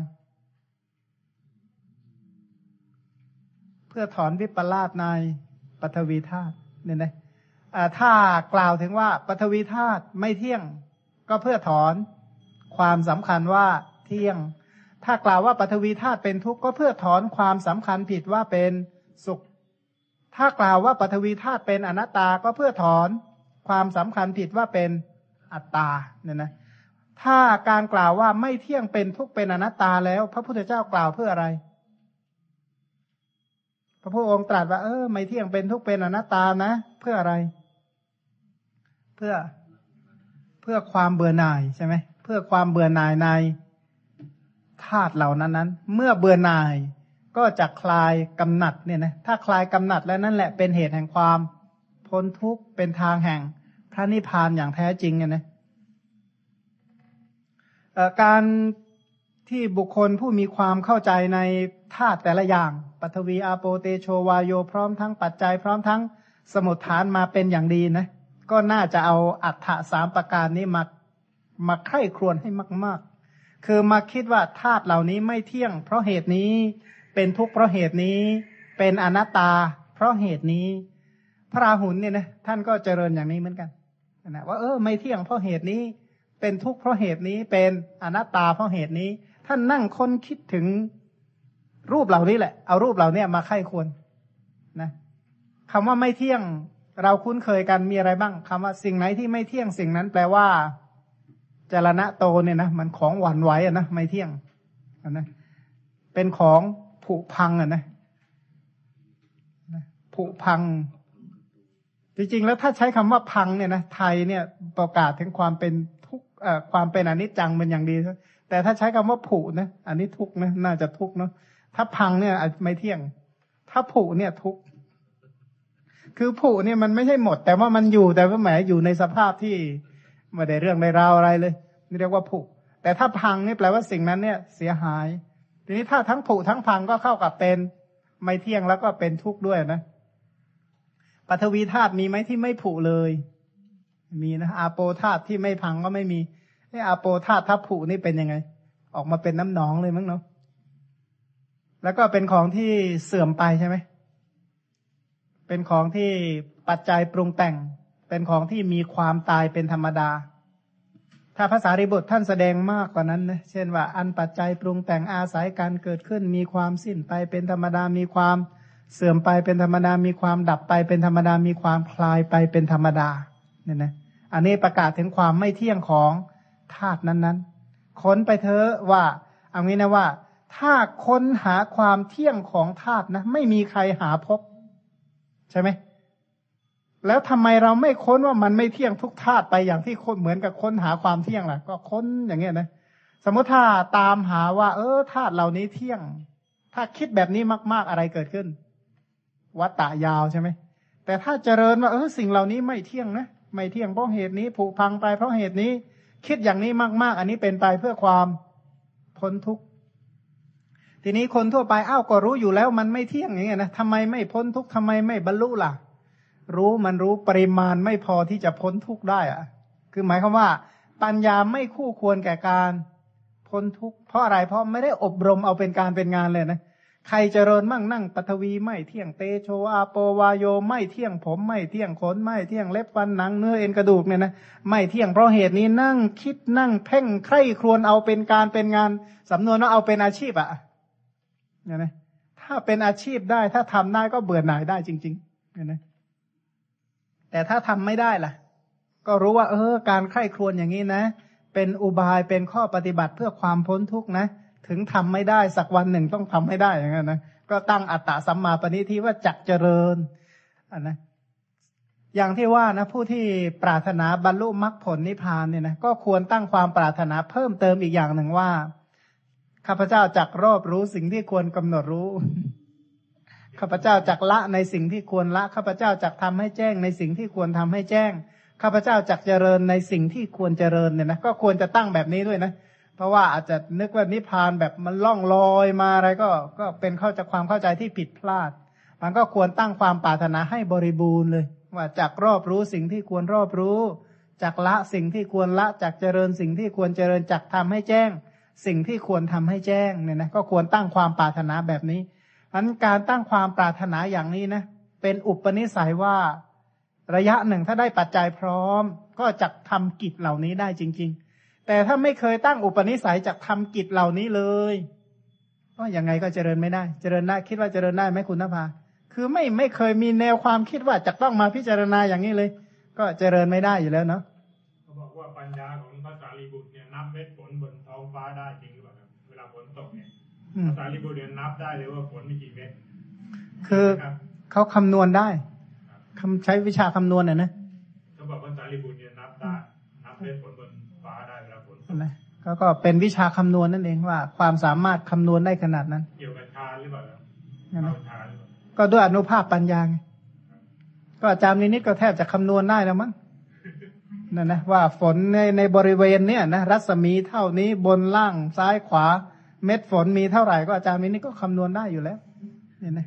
เพื่อถอนวิปลาสในปฐวีธาตุเนี่ยนะถ้ากล่าวถึงว่าปฐวีธาตุไม่เที่ยง ก็เพื่อถอนความสำคัญว่าเที่ยง ถ้ากล่าวว่าปฐวีธาตุเป็นทุกข์ก็เพื่อถอนความสำคัญผิดว่าเป็นสุข ถ้ากล่าวว่าปฐวีธาตุเป็นอนัตตาก็เพื่อถอนความสำคัญผิดว่าเป็นอัตตาเนี่ยนะถ้าการกล่าวว่าไม่เที่ยงเป็นทุกข์เป็นอนัตตาแล้ว พระพุทธเจ้ากล่าวเพื่ออะไร พระพุทธองค์ตรัสว่าเออไม่เที่ยงเป็นทุกข์เป็นอนัตตานะ เพื่ออะไร เพื่อเพื่อความเบื่อหน่ายใช่ไหมเพื่อความเบื่อหน่ายในธาตุเหล่านั้นนั้น เมื่อเบื่อหน่ายก็จะคลายกำหนัดเนี่ยนะถ้าคลายกำหนัดแล้วนั่นแหละเป็นเหตุแห่งความพ้นทุกข์เป็นทางแห่งพระนิพพานอย่างแท้จริงเนี่ยนะการ ที่บุคคลผู้มีความเข้าใจในธาตุแต่ละอย่างปัทวีอาโปเตโชวายโยพร้อมทั้งปัจจัยพร้อมทั้งสมุทฐานมาเป็นอย่างดีนะ ก็น่าจะเอาอัฏฐะสามประการนี้มามาไข้ครวนให้มาก ๆ คือมาคิดว่าธาตุเหล่านี้ไม่เที่ยง เพราะเหตุนี้เป็นทุกข์เพราะเหตุนี้ เป็นอนัตตา เพราะเหตุนี้ พระราหุลเนี่ยนะท่านก็เจริญอย่างนี้เหมือนกันนะว่าเออไม่เที่ยงเพราะเหตุนี้ เป็นทุกข์เพราะเหตุนี้เป็นอนัตตาเพราะเหตุนี้ ท่านนั่งค้นคิดถึงรูปเหล่านี้แหละ เอารูปเหล่านี้มาไข้ควรนะคำว่าไม่เที่ยงเราคุ้นเคยกันมีอะไรบ้างคำว่าสิ่งไหนที่ไม่เที่ยงสิ่งนั้น แปลว่าจรณะโตเนี่ยนะมันของหวั่นไหวอะนะไม่เที่ยงนะเป็นของผุพังอะนะผุพัง จริงๆแล้วถ้าใช้คำว่าพังเนี่ยนะไทยเนี่ยประกาศถึงความเป็นทุกความเป็นอนิจจังเป็นอย่างดี แต่ถ้าใช้คำว่าผุนะ อันนี้ทุกนะ น่าจะทุกเนาะ ถ้าพังเนี่ยไม่เที่ยง ถ้าผุเนี่ยทุก คือผุเนี่ยมันไม่ใช่หมด แต่ว่ามันอยู่แต่ว่าแหมอยู่ในสภาพที่ไม่ได้เรื่องในราวอะไรเลยนี่เรียกว่าผุ แต่ถ้าพังนี่แปลว่าสิ่งนั้นเนี่ย เสียหาย ทีนี้ถ้าทั้งผุทั้งพังก็เข้ากับเป็นไม่เที่ยงแล้วก็เป็นทุกข์ด้วยนะปัทวีธาตุมีไหมที่ไม่ผุเลย มีนะอาโปธาตุที่ไม่พังก็ไม่มี นี่อาโปธาตุถ้าผุนี่เป็นยังไง ออกมาเป็นน้ำหนองเลยมั้งเนาะแล้วก็เป็นของที่เสื่อมไปใช่ไหม เป็นของที่ปัจจัยปรุงแต่ง เป็นของที่มีความตายเป็นธรรมดา ถ้าภาษาริบุตรท่านแสดงมากกว่านั้นนะ เช่นว่า อันปัจจัยปรุงแต่งอาศัยการเกิดขึ้น มีความสิ้นไปเป็นธรรมดา มีความเสื่อมไปเป็นธรรมดา มีความดับไปเป็นธรรมดา มีความคลายไปเป็นธรรมดา เนี่ยนะ อันนี้ประกาศถึงความไม่เที่ยงของ ธาตุนั้นๆ ค้นไปเถอะว่าเอางี้นะว่า ถ้าค้นหาความเที่ยงของธาตุนะ ไม่มีใครหาพบ ใช่ไหมแล้วทำไมเราไม่ค้นว่ามันไม่เที่ยงทุกธาตุไปอย่างที่คนเหมือนกับค้นหาความเที่ยงล่ะ ก็ค้นอย่างเงี้ยนะ สมมติถ้าตามหาว่า เออธาตุเหล่านี้เที่ยง ถ้าคิดแบบนี้มาก ๆอะไรเกิดขึ้นวัตตะยาวใช่ไหมแต่ถ้าเจริญว่าเออสิ่งเหล่านี้ไม่เที่ยงนะไม่เที่ยงเพราะเหตุนี้ผุพังไปเพราะเหตุนี้ คิดอย่างนี้มาก ๆ อันนี้เป็นไปเพื่อความพ้นทุกข์ทีนี้คนทั่วไปอ้าวก็รู้อยู่แล้วมันไม่เที่ยงอย่างเงี้ยนะทำไมไม่พ้นทุกข์ทำไมไม่บรรลุล่ะ รู้มันรู้ปริมาณไม่พอที่จะพ้นทุกข์ได้อะคือหมายความว่า ปัญญาไม่คู่ควรแก่การพ้นทุกข์เพราะอะไรเพราะไม่ได้อบรมเอาเป็นการเป็นงานเลยนะ ใครเจริญมั่งนั่งปัทวีไม่เที่ยงเตโชอาโปวายโยไม่เที่ยงผมไม่เที่ยงขนไม่เที่ยงเล็บฟันหนังเนื้อเอ็นกระดูกเนี่ยนะไม่เที่ยงเพราะเหตุนี้นั่งคิดนั่งเพ่งใคร่ครวญเอาเป็นการเป็นงานสำนวนว่าเอาเป็นอาชีพอะเนี่ยนะถ้าเป็นอาชีพได้ถ้าทำได้ก็เบื่อหน่ายได้จริงๆเนี่ยนะแต่ถ้าทำไม่ได้ล่ะ ก็รู้ว่า เออ การไข้ครวญอย่างนี้นะ เป็นอุบายเป็นข้อปฏิบัติเพื่อความพ้นทุกข์นะ ถึงทำไม่ได้สักวันหนึ่งต้องทำให้ได้อย่างนั้นนะก็ตั้งอัตตะสัมมาปณิทิว่าจักเจริญอันนะอย่างที่ว่านะผู้ที่ปรารถนาบรรลุมรรคผลนิพพานเนี่ยนะก็ควรตั้งความปรารถนาเพิ่มเติมอีกอย่างหนึ่งว่าข้าพเจ้าจักรอบรู้สิ่งที่ควรกำหนดรู้ข้าพเจ้าจักละในสิ่งที่ควรละข้าพเจ้าจักทำให้แจ้งในสิ่งที่ควรทำให้แจ้งข้าพเจ้าจักเจริญในสิ่งที่ควรเจริญเนี่ยนะก็ควรจะตั้งแบบนี้ด้วยนะ เพราะว่าอาจจะนึกว่านิพพานแบบมันล่องลอยมาอะไรก็ก็เป็นเข้าจากความเข้าใจที่ผิดพลาด มันก็ควรตั้งความปรารถนาให้บริบูรณ์เลย ว่าจากรอบรู้สิ่งที่ควรรอบรู้จากละสิ่งที่ควรละจากเจริญสิ่งที่ควรเจริญจากทำให้แจ้ง สิ่งที่ควรทำให้แจ้งเนี่ยนะก็ควรตั้งความปรารถนาแบบนี้อันการตั้งความปรารถนาอย่างนี้นะเป็นอุปนิสัยว่าระยะหนึ่งถ้าได้ปัจจัยพร้อม ก็จะทำกิจเหล่านี้ได้จริง ๆ แต่ถ้าไม่เคยตั้งอุปนิสัยจะทำกิจเหล่านี้เลยก็ยังไงก็เจริญไม่ได้ เจริญได้คิดว่าเจริญได้ไหมคุณนภาคือไม่ไม่เคยมีแนวความคิดว่าจะต้องมาพิจารณาอย่างนี้เลย ก็เจริญไม่ได้อยู่แล้วเนาะเขาบอกว่าปัญญาของภาษาลีบุตรเนี่ยนับเม็ดฝนบนท้องฟ้าได้จริงหรือเปล่าครับเวลาฝนตกเนี่ยอืมภาษาลีบุตรเนี่ยนับได้เลยว่าฝนมีกี่เม็ดคือครับเขาคำนวณได้คำใช้วิชาคำนวณน่ะนะเขาบอกภาษาลีบุตรเนี่ยนับได้นับเม็ดฝนบนฟ้าได้ เวลาฝนตกนะก็ก็เป็นวิชาคำนวณนั่นเองว่า ความสามารถคำนวณได้ขนาดนั้น เกี่ยวกับฌานหรือเปล่าครับนั่นนะเอาฌานหรือเปล่าก็ด้วยอนุภาพปัญญาไงก็อาจารย์นินิดก็แทบจะคำนวณได้แล้วมั้งนั่นนะว่าฝนในในบริเวณเนี่ยนะรัศมีเท่านี้บนล่างซ้ายขวา เม็ดฝนมีเท่าไหร่ก็อาจารย์นินิดก็คำนวณได้อยู่แล้วเนี่ยนะ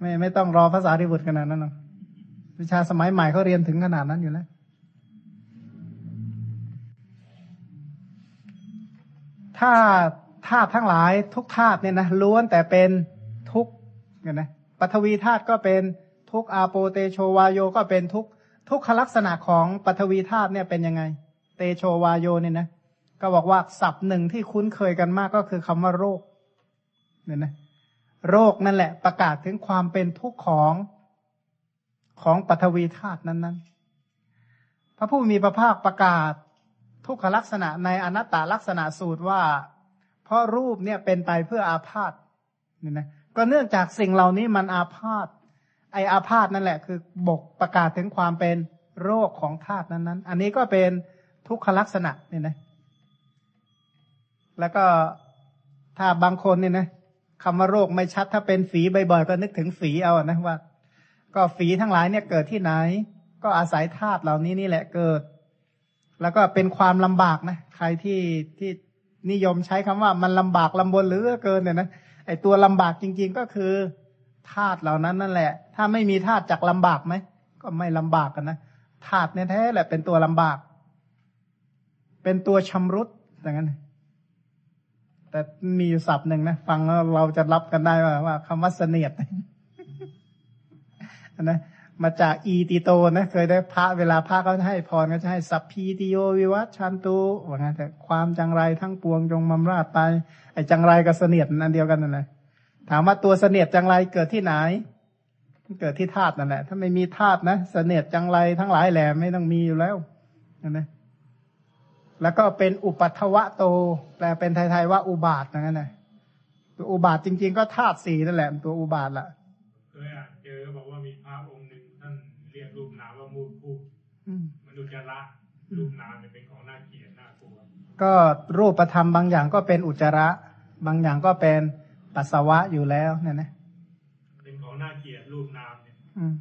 ไม่ไม่ต้องรอภาษาริบุตรขนาดนั้นหรอกวิชาสมัยใหม่เขาเรียนถึงขนาดนั้นอยู่แล้ว ถ้าธาตุทั้งหลายทุกธาตุเนี่ยนะล้วนแต่เป็นทุกเนี่ยนะปฐวีธาตุก็เป็นทุกอาโปเตโชวาโยก็เป็นทุกทุกขลักษณะของปฐวีธาตุเนี่ยเป็นยังไง เตโชวาโยเนี่ยนะก็บอกว่าศัพท์หนึ่งที่คุ้นเคยกันมากก็คือคำว่าโรคเนี่ยนะโรคนั่นแหละ ประกาศถึงความเป็นทุกข์ของของปฐวีธาตุนั้นๆพระผู้มีพระภาคประกาศ ทุกขลักษณะในอนัตตลักษณะสูตรว่า เพราะรูปเนี่ยเป็นไปเพื่ออาพาธเนี่ยนะก็เนื่องจากสิ่งเหล่านี้มันอาพาธไออาพาธนั่นแหละ คือบกประกาศถึงความเป็นโรคของธาตุนั้นๆ อันนี้ก็เป็นทุกขลักษณะเนี่ยนะ แล้วก็ถ้าบางคนเนี่ยนะคำว่าโรคไม่ชัดถ้าเป็นฝีบ่อยๆก็นึกถึงฝีเอานะว่า ก็ฝีทั้งหลายเนี่ยเกิดที่ไหน ก็อาศัยธาตุเหล่านี้นี่แหละเกิด แล้วก็เป็นความลำบากนะ ใครที่ที่นิยมใช้คำว่ามันลำบากลำบนหลือเกินเนี่ยนะไอตัวลำบากจริง ๆ ก็คือธาตุเหล่านั้นนั่นแหละ ถ้าไม่มีธาตุจักลำบากไหมก็ไม่ลำบากกันนะธาตุเนี่ยแท้แหละเป็นตัวลำบาก เป็นตัวชำรุดอย่างนั้นแต่มีอยู่ศัพท์หนึ่งนะฟังแล้วเราจะรับกันได้ว่าว่าคำว่าเสนียดนะ มาจากอีติโตนะเคยได้พระเวลาพระเขาให้พรก็จะให้สัพพีติโยวิวัชชันตุว่างั้นแต่ความจังไรทั้งปวงจงมำราดไปไอ้จังไรกับเสนียดนั่นเดียวกันนั่นแหละถามว่าตัวเสนียดจังไรเกิดที่ไหนเกิดที่ธาตุนั่นแหละ ถ้าไม่มีธาตุนะเสนียดจังไรทั้งหลายแหล่ไม่ต้องมีอยู่แล้วนะแล้วก็เป็นอุปัทวะโต แปลเป็นไทยๆว่าอุบาทนั่นแหละตัวอุบาทจริง ๆ ก็ธาตุสีนั่นแหละตัวอุบาทละเคยอ่านเจอเขาบอกว่า จะละรูปนามเนี่ยเป็นของน่าเกลียดน่ากลัว ก็รูปธรรมบางอย่างก็เป็นอุจจาระ บางอย่างก็เป็นปัสสาวะอยู่แล้วเนี่ยนะเป็นของน่าเกลียดรูปนามเนี่ยอืม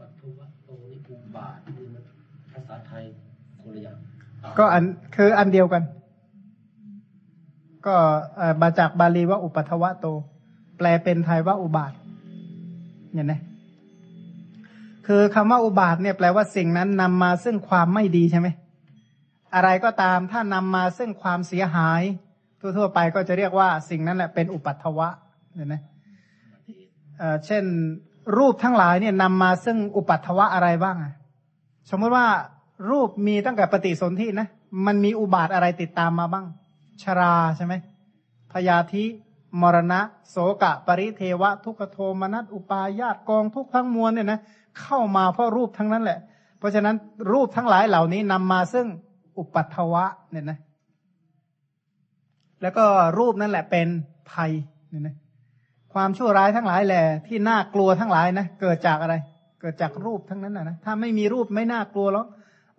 ปัทุวะโตนี่อุบาทนี่มันภาษาไทยคนละอย่างก็อันคืออันเดียวกัน ก็เอ่อมาจากบาลีว่าอุปัทวะโต แปลเป็นไทยว่าอุบาทเนี่ยนะ คือคำว่าอุบาทเนี่ยแปลว่าสิ่งนั้นนำมาซึ่งความไม่ดีใช่ไหมอะไรก็ตามถ้านำมาซึ่งความเสียหาย ทั่วๆไปก็จะเรียกว่าสิ่งนั้นแหละเป็นอุปัทวะเนี่ยนะเอ่อเช่นรูปทั้งหลายเนี่ยนำมาซึ่งอุปัทวะอะไรบ้างอะสมมติว่ารูปมีตั้งแต่ปฏิสนธินะ มันมีอุบาทอะไรติดตามมาบ้าง ชราใช่ไหมพยาธิมรณะ โสกะ ปริเทวะ ทุกขโทมนัสอุปายาตกองทุกทั้งมวลเนี่ยนะ เข้ามาเพราะรูปทั้งนั้นแหละ เพราะฉะนั้นรูปทั้งหลายเหล่านี้นำมาซึ่งอุปัทวะเนี่ยนะ แล้วก็รูปนั่นแหละเป็นภัยเนี่ยนะความชั่วร้ายทั้งหลายแหละที่น่ากลัวทั้งหลายนะเกิดจากอะไร เกิดจากรูปทั้งนั้นนะนะถ้าไม่มีรูปไม่น่ากลัวหรอก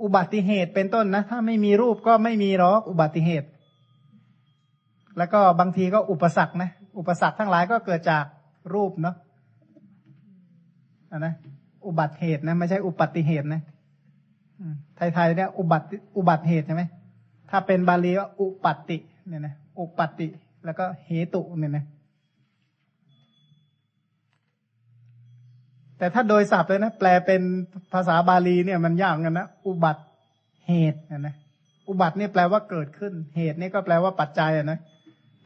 อุบัติเหตุเป็นต้นนะ ถ้าไม่มีรูปก็ไม่มีหรอกอุบัติเหตุ แล้วก็บางทีก็อุปสรรคนะอุปสรรคทั้งหลายก็เกิดจากรูปเนาะอะนะ อุบัติเหตุนะไม่ใช่อุปัติเหตุนะไทยๆเนี่ยอุบัติอุบัติเหตุใช่ไหมถ้าเป็นบาลีก็อุปัติเนี่ยนะอุปัติ แล้วก็เหตุเนี่ยนะแต่ถ้าโดยศัพท์เลยนะแปลเป็นภาษาบาลีเนี่ยมันยากกันนะอุบัติเหตุนะนะอุบัตินี่แปลว่าเกิดขึ้น เหตุนี่ก็แปลว่าปัจจัยอะนะ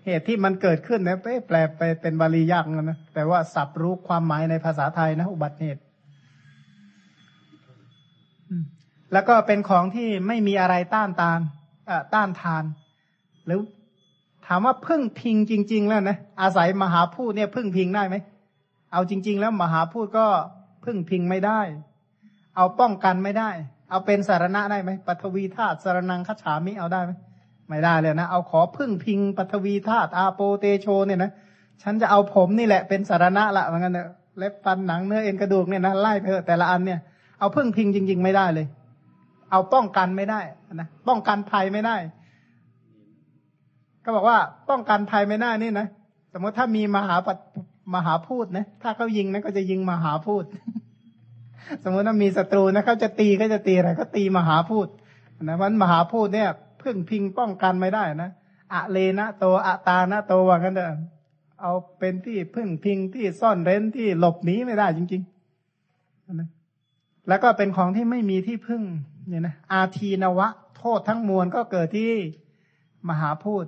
เหตุที่มันเกิดขึ้นเนี่ยแปลไปเป็นบาลียากกันนะแต่ว่าศัพท์รู้ความหมายในภาษาไทยนะ อุบัติเหตุอืม แล้วก็เป็นของที่ไม่มีอะไรต้านทานต้านทาน หรือถามว่าพึ่งพิงจริง ๆ แล้วนะอาศัยมหาพูดเนี่ยพึ่งพิงได้ไหมเอาจริง ๆ แล้วมหาพูดก็พึ่งพิงไม่ได้ เอาป้องกันไม่ได้ เอาเป็นสารณะได้ไหมปัทวีธาตุสารนังคฉามิเอาได้ไหมไม่ได้เลยนะเอาขอพึ่งพิงปัทวีธาตุอาโปเตโชเนี่ยนะฉันจะเอาผมนี่แหละเป็นสารณะละเหมือนกันเนอะเล็บฟันหนังเนื้อเอ็นกระดูกเนี่ยนะไล่ไปเถอะแต่ละอันเนี่ยเอาพึ่งพิงจริง ๆ ไม่ได้เลย เอาป้องกันไม่ได้นะป้องกันภัยไม่ได้ ก็บอกว่าป้องกันภัยไม่ได้นี่นะสมมติถ้ามีมหาปมหาพูดนะถ้าเขายิงนะก็จะยิงมหาพูด สมมติถ้ามีศัตรูนะเขาจะตีก็จะตีอะไรก็ตีมหาพูดนะวันมหาพูดเนี่ยพึ่งพิงป้องกันไม่ได้นะอะเลนะโตอะตานะโตว่ากันเถอะเอาเป็นที่พึ่งพิงที่ซ่อนเร้นที่หลบหนีไม่ได้จริงๆนะแล้วก็เป็นของที่ไม่มีที่พึ่ง เนี่ยนะอาทีนวะ โทษทั้งมวลก็เกิดที่มหาพูด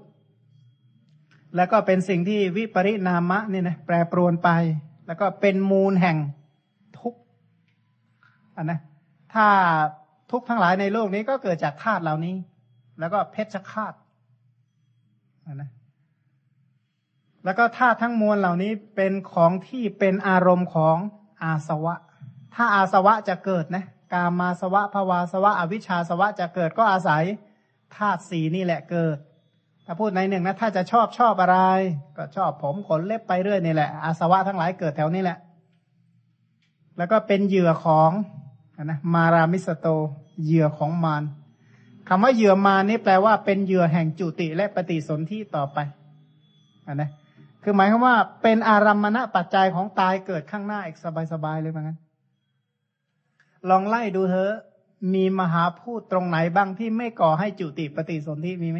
แล้วก็เป็นสิ่งที่วิปริณามะเนี่ยนะแปรปรวนไป แล้วก็เป็นมูลแห่งทุกอันนะถ้าทุกทั้งหลายในโลกนี้ก็เกิดจากธาตุเหล่านี้ แล้วก็เพชฌฆาตอันนะแล้วก็ธาตุทั้งมวลเหล่านี้เป็นของที่เป็นอารมณ์ของอาสวะ ถ้าอาสวะจะเกิดนะ กามาสวะภวาสวะ อวิชชาสวะจะเกิดก็อาศัยธาตุสีนี่แหละเกิด ถ้าพูดในหนึ่งนะถ้าจะชอบชอบอะไร ก็ชอบผมขนเล็บไปเรื่อยนี่แหละ อาสวะทั้งหลายเกิดแถวนี้แหละ แล้วก็เป็นเหยื่อของนะมารามิสโต เหยื่อของมารคำว่าเหยื่อมานี่แปลว่าเป็นเหยื่อแห่งจุติและปฏิสนธิต่อไปอันนะคือหมายความว่าเป็นอารัมมณปัจจัยของตายเกิดข้างหน้าอีกสบายๆเลยเหมือนกัน ลองไล่ดูเถอะ มีมหาพูดตรงไหนบ้างที่ไม่ก่อให้จุติปฏิสนธิมีไหม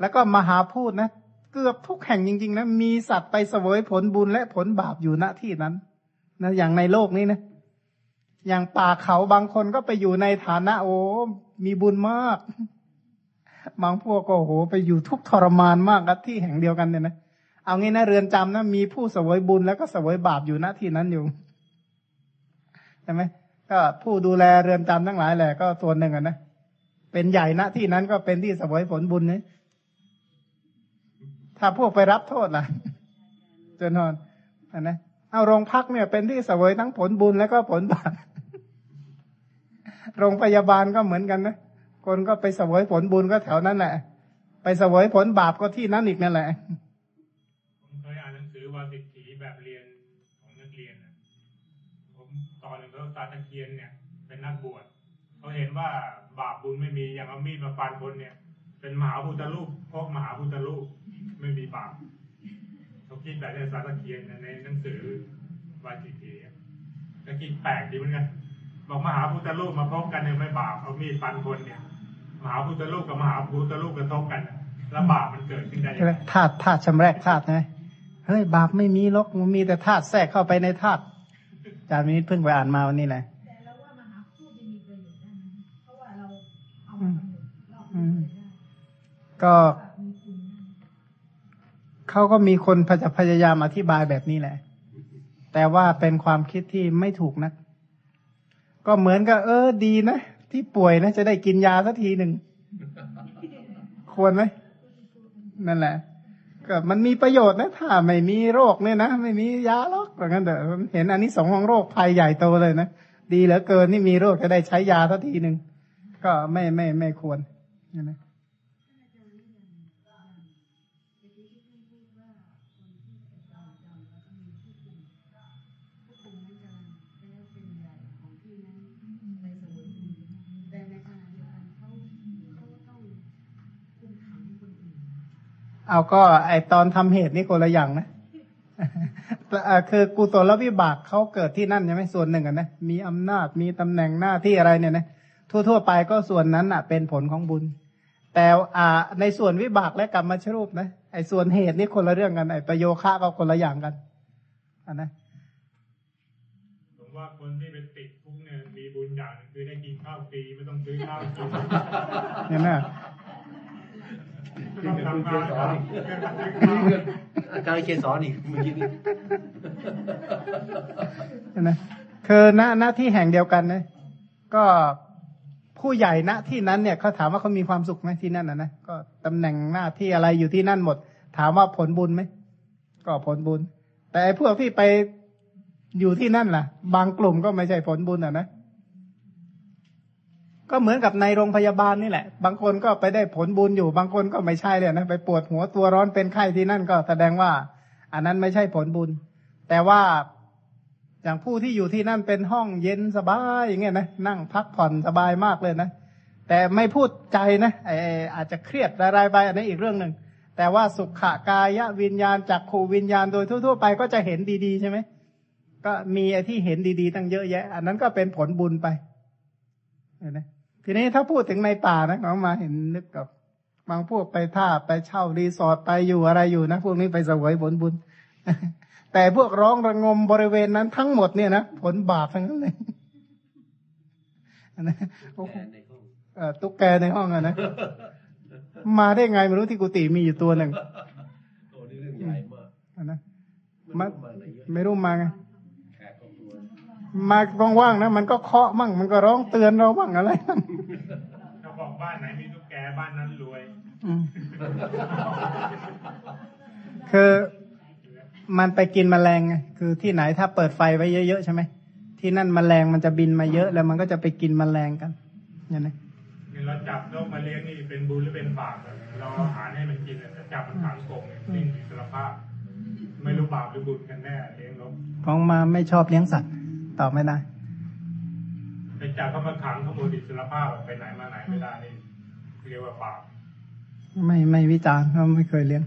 แล้วก็มหาพูดนะ เกือบทุกแห่งจริง ๆ นะ มีสัตว์ไปเสวยผลบุญและผลบาปอยู่ณที่นั้นนะอย่างในโลกนี้นะ อย่างป่าเขาบางคนก็ไปอยู่ในฐานะโอ้มีบุญมาก บางพวกก็โหไปอยู่ทุกทรมานมากกับที่แห่งเดียวกันเนี่ยนะ เอางี้นะเรือนจำนะมีผู้เสวยบุญแล้วก็เสวยบาปอยู่ณที่นั้นอยู่ ใช่ไหมก็ผู้ดูแลเรือนจำทั้งหลายแหละก็ส่วนหนึ่งอะนะเป็นใหญ่ณที่นั้นก็เป็นที่สวยผลบุญนี่ถ้าพวกไปรับโทษล่ะจนทอนอันนะเอาโรงพักเนี่ย เป็นที่สวยทั้งผลบุญแล้วก็ผลบาปโรงพยาบาลก็เหมือนกันนะคนก็ไปสวยผลบุญก็แถวนั้นแหละไปสวยผลบาปก็ที่นั้นอีกนั่นแหละ ผมเคยอ่านหนังสือวาสิทธิแบบเรียนของนักเรียนนะผม ตอนหนึ่งเขาตะเคียนเนี่ย เป็นนักบวชเขาเห็นว่าบาปบุญไม่มีอย่างเอามีดมาฟันคนเนี่ย เป็นมหาพุทธรูปพกมหาพุทธรูปไม่มีบาปเขาคิดแบบในสาตะเคียนในหนังสือวาสิทธิอะก็คิดแปลกดีเหมือนกันบอกมหาพุทธรูปมาพบกันเนี่ยไม่บาปเอามีดฟันคนเนี่ยมหาพุทธรูปกับมหาพุทธรูปกระทบกันแล้วบาปมันเกิดขึ้นได้ยังไงธาตุธาตุชำแรกธาตุไงเฮ้ยบาปไม่มีหรอกมันมีแต่ธาตุแทรกเข้าไปในธาตุอา จารย์มินิตเพิ่งไปอ่านมาวันนี้แหละแต่เราว่ามหาพูดจะมีประโยชน์ได้ไหมเพราะว่าเราเอามากำหนดรอบนี้เลยได้ก็ว่ามีคุณนะเขาก็มีคนพยายามอธิบายแบบนี้แหละ แต่ว่าเป็นความคิดที่ไม่ถูกนะ ก็เหมือนกับเออดีนะ ที่ป่วยนะ จะได้กินยาสักทีหนึ่ง ควรไหม นั่นแหละ ก็มันมีประโยชน์นะ ถ้าไม่มีโรคเนี่ยนะ ไม่มียาหรอกอย่างนั้นเถอเห็นอันนี้สองของโรคภัยใหญ่โตเลยนะ ดีเหลือเกินนี่มีโรคจะได้ใช้ยาสักทีหนึ่งก็ไม่ไม่ไม่ควรนะ เอาก็ไอตอนทำเหตุนี่คนละอย่างนะเอ่อคือกุศลวิบากเขาเกิดที่นั่นใช่ไหมส่วนหนึ่งอะนะมีอำนาจมีตำแหน่งหน้าที่อะไรเนี่ยนะทั่วๆไปก็ส่วนนั้นอะ เป็นผลของบุญ แต่อ่าในส่วนวิบากและกรรมชรูปนะไอส่วนเหตุนี่คนละเรื่องกันไอประโยคะก็คนละอย่างกันอันนะผมว่าคนที่เป็นติดคุกเนี่ยมีบุญอย่างหนึ่งคือได้กินข้าวฟรีไม่ต้องซื้อข้าวกินเห็นไหม ไม่ต้องทำงานครับเงินมาซื้อข้าวนี่ก็อาจารย์เกสอนอีกเมื่อกี้นี้เห็นไหมคือหน้าหน้าที่แห่งเดียวกันนะก็ผู้ใหญ่ณที่นั้นเนี่ยเขาถามว่าเขามีความสุขไหมที่นั่นนะนะก็ตำแหน่งหน้าที่อะไรอยู่ที่นั่นหมด ถามว่าผลบุญไหมก็ผลบุญ แต่ไอ้พวกที่ไปอยู่ที่นั่นล่ะ บางกลุ่มก็ไม่ใช่ผลบุญอะนะ ก็เหมือนกับในโรงพยาบาลนี่แหละ บางคนก็ไปได้ผลบุญอยู่ บางคนก็ไม่ใช่เลยนะไปปวดหัวตัวร้อนเป็นไข้ที่นั่นก็แสดงว่า อันนั้นไม่ใช่ผลบุญ แต่ว่าอย่างผู้ที่อยู่ที่นั่นเป็นห้องเย็นสบายอย่างเงี้ยนะนั่งพักผ่อนสบายมากเลยนะ แต่ไม่พูดใจนะไออาจจะเครียดรายไปอันนี้อีกเรื่องหนึ่งแต่ว่าสุขกายวิญญาณจากขูวิญญาณโดยทั่ว ๆ ไปก็จะเห็นดีๆใช่ไหมก็มีไอ้ที่เห็นดีๆตั้งเยอะแยะ อันนั้นก็เป็นผลบุญไปเห็นไหม ทีนี้ถ้าพูดถึงในป่านะน้องมาเห็นนึกกับบางพวกไปท่าไปเช่ารีสอร์ทไปอยู่อะไรอยู่นะพวกนี้ไปเสวยผลบุญ แต่พวกร้องระงมบริเวณนั้นทั้งหมดเนี่ยนะผลบาปทั้งนั้นเลยอันนั้นโอ้โหในห้องเอ่อตุ๊กแกในห้องอะนะมาได้ไงไม่รู้ที่กุฏิมีอยู่ตัวหนึ่งโอ้นี่เรื่องใหญ่มากอะนะมัมานมาอะไรเยอะไม่รู้มาไงแขกของตัว มาว่างๆนะมันก็เคาะมั่งมันก็ร้องเตือนเราบ้างอะไรบ้างถ้าบอกบ้านไหนมีตุ๊กแกบ้านนั้นรวยอืมคือมันไปกินแมลงไงคือที่ไหนถ้าเปิดไฟไว้เยอะๆใช่ไหมที่นั่นแมลงมันจะบินมาเยอะ แล้วมันก็จะไปกินแมลงกันเนี่ยนะเงินเราจับนกมาเลี้ยงนี่เป็นบุญหรือเป็นบาปอะเราเอาอาหารให้มันกินอะแต่จับมันขังกรงเนี่ยสิ้นอิสรภาพไม่รู้บาปหรือบุญกันแน่เลี้ยงนกของมาไม่ชอบเลี้ยงสัตว์ ตอบไม่ได้ไปจับเขามาขังขโมยอิสรภาพอะไปไหนมาไหนไม่ได้นี่เรียกว่าบาปไม่ไม่วิจารณ์เพราะไม่เคยเลี้ยง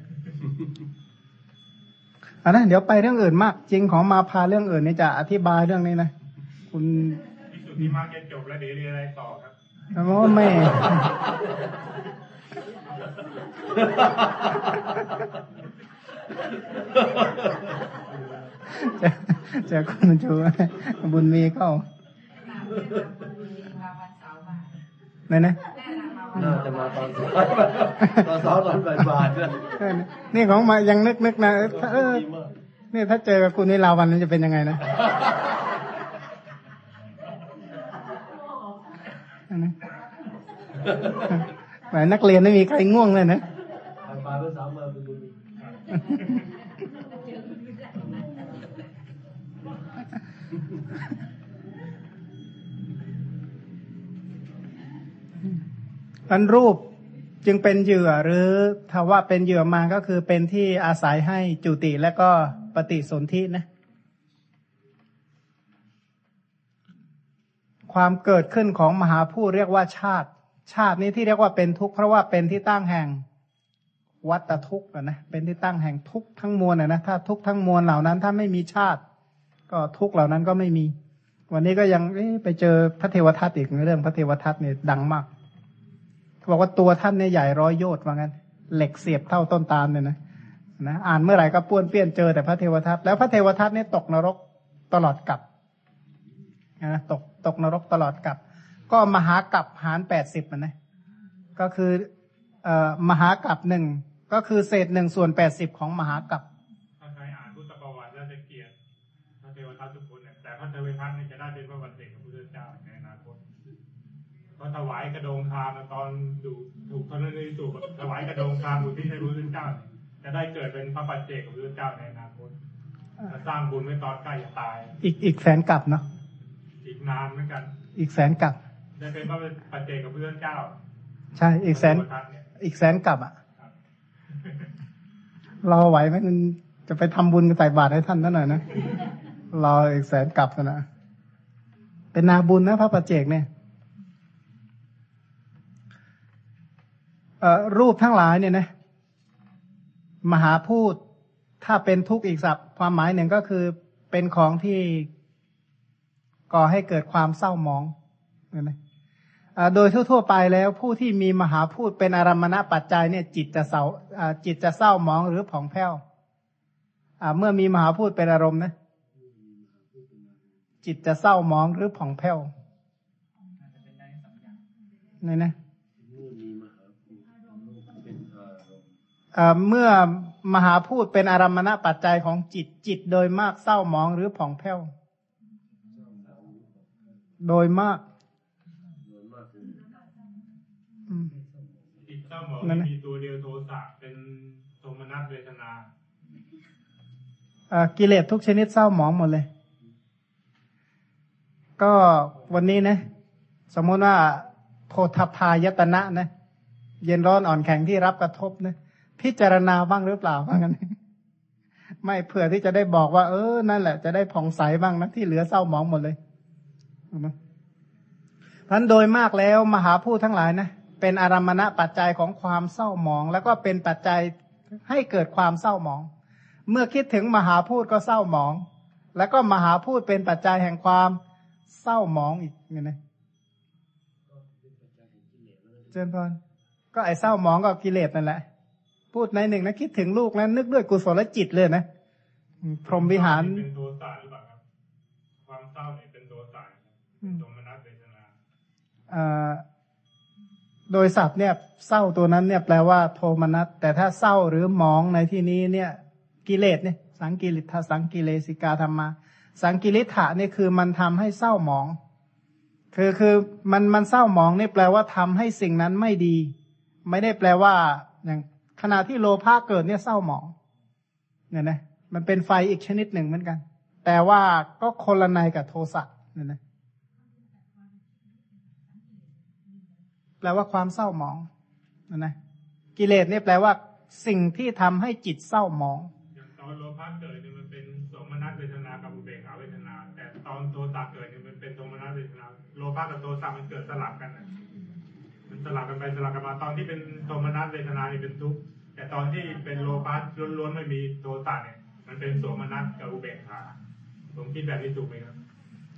อันนั้นเดี๋ยวไปเรื่องอื่นมาก จริงของมาพาเรื่องอื่นนี่จะอธิบายเรื่องนี้นะคุณที่สุดที่มากจะจบแล้วเดี๋ยวเรียนอะไรต่อครับเพราะว่าไม่ จะจะคุณชูบุญมีเข้าไหนนะน่าจะมาตอนสายตอนสาวตอนบ่ายๆเนี่ยเออนี่ของมายังนึกนึกนะเออถ้าเออดีมากนี่ถ้าเจอกับคุณนิลาวันนั้นจะเป็นยังไงนะอันนั้นแหมนักเรียนไม่มีใครง่วงเลยนะบ่ายๆเพื่อสาวมาเป็นบุญ มันรูปจึงเป็นเหยื่อหรือถ้าว่าเป็นเหยื่อมาก็คือเป็นที่อาศัยให้จุติและก็ปฏิสนธินะ ความเกิดขึ้นของมหาผู้เรียกว่าชาติ ชาตินี้ที่เรียกว่าเป็นทุกข์เพราะว่าเป็นที่ตั้งแห่งวัตทุกข์นะเป็นที่ตั้งแห่งทุกข์ทั้งมวลนะถ้าทุกข์ทั้งมวลเหล่านั้น ถ้าไม่มีชาติ ก็ทุกข์เหล่านั้นก็ไม่มี วันนี้ก็ยังไปเจอพระเทวทัตอีกเรื่องพระเทวทัตเนี่ยดังมาก เขาบอกว่าตัวท่านเนี่ยใหญ่ร้อยโยชน์ว่างั้น เหล็กเสียบเท่าต้นตาลเลยนะนะอ่านเมื่อไหร่ก็ป้วนเปี้ยนเจอแต่พระเทวทัตแล้วพระเทวทัตเนี่ยตกนรกตลอดกับนะตกตกนรกตลอดกับ ก็มหากับหารแปดสิบนะก็คือเอ่อมหากับหนึ่งก็คือเศษหนึ่งส่วนแปดสิบของมหากับถ้าใครอ่านพุทธประวัติแล้วจะเกลียดพระเทวทัตทุกคนเนี่ยแต่พระเทวทัตเนี่ยจะได้เป็นพระวัน เพราะถวายกระโดงคามตอนดูถูกธรณีสูบถวายกระโดงคามอุทิศให้พระพุทธเจ้าเนี่ยจะได้เกิดเป็นพระปัจเจกกับพระพุทธเจ้าในอนาคตจะสร้างบุญไว้ตอนใกล้จะตาย อีกอีกแสนกับเนาะอีกนานเหมือนกัน อีกแสนกับได้เป็นพระปัจเจกกับพระพุทธเจ้า ใช่อีกแสนพระเทวทัตเนี่ยอีกแสนกับอะรอไหวไหมมันจะไปทำบุญกับใส่บาตรให้ท่านนั่นหน่อยนะรออีกแสนกลับนะเป็นนาบุญนะพระประเจกเนี่ยเอ่อ รูปทั้งหลายเนี่ยนะมหาพูดถ้าเป็นทุกข์อีกศัพท์ความหมายหนึ่งก็คือเป็นของที่ก่อให้เกิดความเศร้าหมองเห็นไหมอ่าโดยทั่วๆไปแล้วผู้ที่มีมหาพูดเป็นอารมณปัจจัยเนี่ย จิตจะเศร้าจิตจะเศร้าหมองหรือผ่องแผ้วเมื่อมีมหาพูดเป็นอารมณ์นะ จิตจะเศร้าหมองหรือผ่องแผ้วนี่นะ เมื่อมีมหาภูตเป็นอารมณ์ เอ่อเมื่อมหาพูดเป็นอารมณปัจจัยของจิตจิตโดยมากเศร้าหมองหรือผ่องแผ้ว โดยมากโดยมากคืออืมจิตเศร้าหมองนั่นนะมีตัวเดียวโทสะเป็นโทมนัสเวทนาเอ่อกิเลสทุกชนิดเศร้าหมองหมดเลย ก็วันนี้นะ สมมติว่าโพธพายตนะนะ เย็นร้อนอ่อนแข็งที่รับกระทบนะ พิจารณาบ้างหรือเปล่าว่างั้นไม่เผื่อที่จะได้บอกว่า เออ นั่นแหละ จะได้ผ่องใสบ้างนะที่เหลือเศร้าหมองหมดเลยเอามาเพราะฉะนั้นโดยมากแล้วมหาพูดทั้งหลายนะเป็นอารมณะปัจจัยของความเศร้าหมอง แล้วก็เป็นปัจจัยให้เกิดความเศร้าหมอง เมื่อคิดถึงมหาพูดก็เศร้าหมอง แล้วก็มหาพูดเป็นปัจจัยแห่งความเศร้าหมองอีกไงนะเจนพรก็ไอเศร้าหมองก็กิเลสนั่นแหละ พูดในหนึ่งนะคิดถึงลูกนะนึกด้วยกุศลจิตเลยนะอืมพรหมวิหารเป็นโทสะหรือเปล่าครับความเศร้าเนี่ยเป็นโทสะนะครับโทมนัสเวทนาเอ่อโดยศัพท์เนี่ยเศร้าตัวนั้นเนี่ยแปลว่าโทมนัสแต่ถ้าเศร้าหรือหมองในที่นี้เนี่ย กิเลสเนี่ย สังกิริทาสังกิเลสิกาธรรมา สังกิริฐะเนี่ยคือมันทำให้เศร้าหมอง คือคือมันมันเศร้าหมองนี่แปลว่าทำให้สิ่งนั้นไม่ดี ไม่ได้แปลว่าอย่างข ณะที่โลภะเกิดเนี่ยเศร้าหมองเนี่ยนะมันเป็นไฟอีกชนิดหนึ่งเหมือนกัน แต่ว่าก็คนละในกับโทสะเนี่ยนะแปลว่าความเศร้าหมองเนะนะกิเลสเนี่ยแปลว่าสิ่งที่ทำให้จิตเศร้าหมองอย่างตอนโลภะเกิดเนี่ยมันเป็นโสมนัสเวทนากับอุเบกขาเวทนา แต่ตอนโทสะเกิดเนี่ยมันเป็นโทมนัสเวทนาโลภะกับโทสะมันเกิดสลับกันนะมันสลับกันไปสลับกันมาตอนที่เป็นโทมนัสเวทนานี่เป็นทุกข์ แต่ตอนที่เป็นโลภะล้วนๆไม่มีโทสะเนี่ยมันเป็นโสมนัสกับอุเบกขาผมคิดแบบนี้ถูกไหมครับ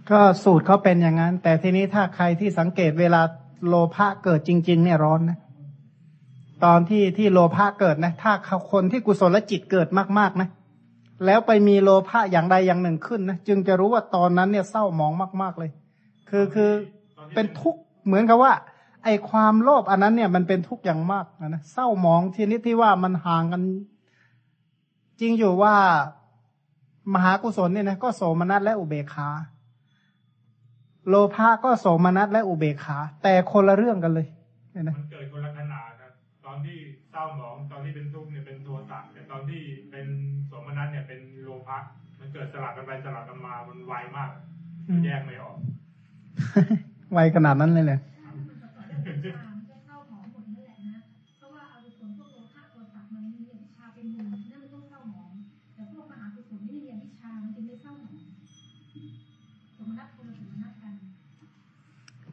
ก็สูตรเขาเป็นอย่างนั้น แต่ทีนี้ถ้าใครที่สังเกตเวลาโลภะเกิดจริง ๆ เนี่ยร้อนนะตอนที่ที่โลภะเกิดนะ ถ้าเขาคนที่กุศลจิตเกิดมากๆนะ แล้วไปมีโลภะอย่างใดอย่างหนึ่งขึ้นนะจึงจะรู้ว่าตอนนั้นเนี่ยเศร้าหมองมาก ๆเลย คือคือเป็นทุกข์เหมือนกับว่า ไอความโลภอันนั้นเนี่ยมันเป็นทุกข์อย่างมากนะนะเศร้าหมองทีนี้ที่ว่ามันห่างกัน จริงอยู่ว่ามหากุศลเนี่ยนะก็โสมนัสและอุเบกขาโลภะก็โสมนัสและอุเบกขา แต่คนละเรื่องกันเลยเนี่ยนะมันเกิดคนละขนาดครับตอนที่เศร้าหมองตอนที่เป็นทุกข์เนี่ยเป็นโทสะแต่ตอนที่เป็นโสมนัสเนี่ยเป็นโลภะมันเกิดสลับกันไปสลับกันมามันไวมากมันแยกไม่ออก ไวขนาดนั้นเลยเลย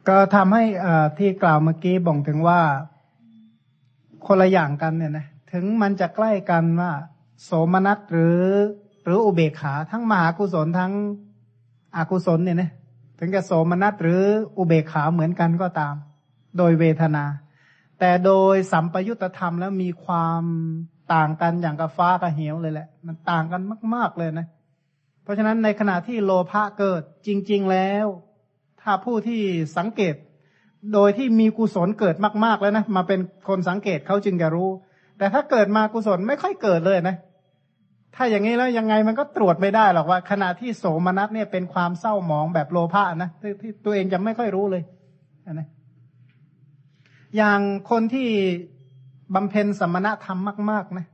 ก็ทำให้ที่กล่าวเมื่อกี้บ่งถึงว่าคนละอย่างกันเนี่ยนะถึงมันจะใกล้กันว่า โสมนัสหรือ หรืออุเบกขา ทั้งมหากุศลทั้งอกุศลเนี่ยนะถึงจะโสมนัสหรืออุเบกขาเหมือนกันก็ตาม โดยเวทนา แต่โดยสัมปยุตธรรมแล้วมีความต่างกันอย่างกับฟ้ากับเหวเลยแหละ มันต่างกันมาก ๆเลยนะ เพราะฉะนั้นในขณะที่โลภะเกิดจริง ๆแล้ว ถ้าผู้ที่สังเกต โดยที่มีกุศลเกิดมากๆแล้วนะมาเป็นคนสังเกตเขาจึงจะรู้ แต่ถ้าเกิดมากุศลไม่ค่อยเกิดเลยนะถ้าอย่างนี้แล้วยังไงมันก็ตรวจไม่ได้หรอกว่า ขณะที่โสมนัสเนี่ยเป็นความเศร้าหมองแบบโลภะนะที่ที่ตัวเองจะไม่ค่อยรู้เลยนะอย่างคนที่บำเพ็ญสมณธรรมมาก ๆ นะ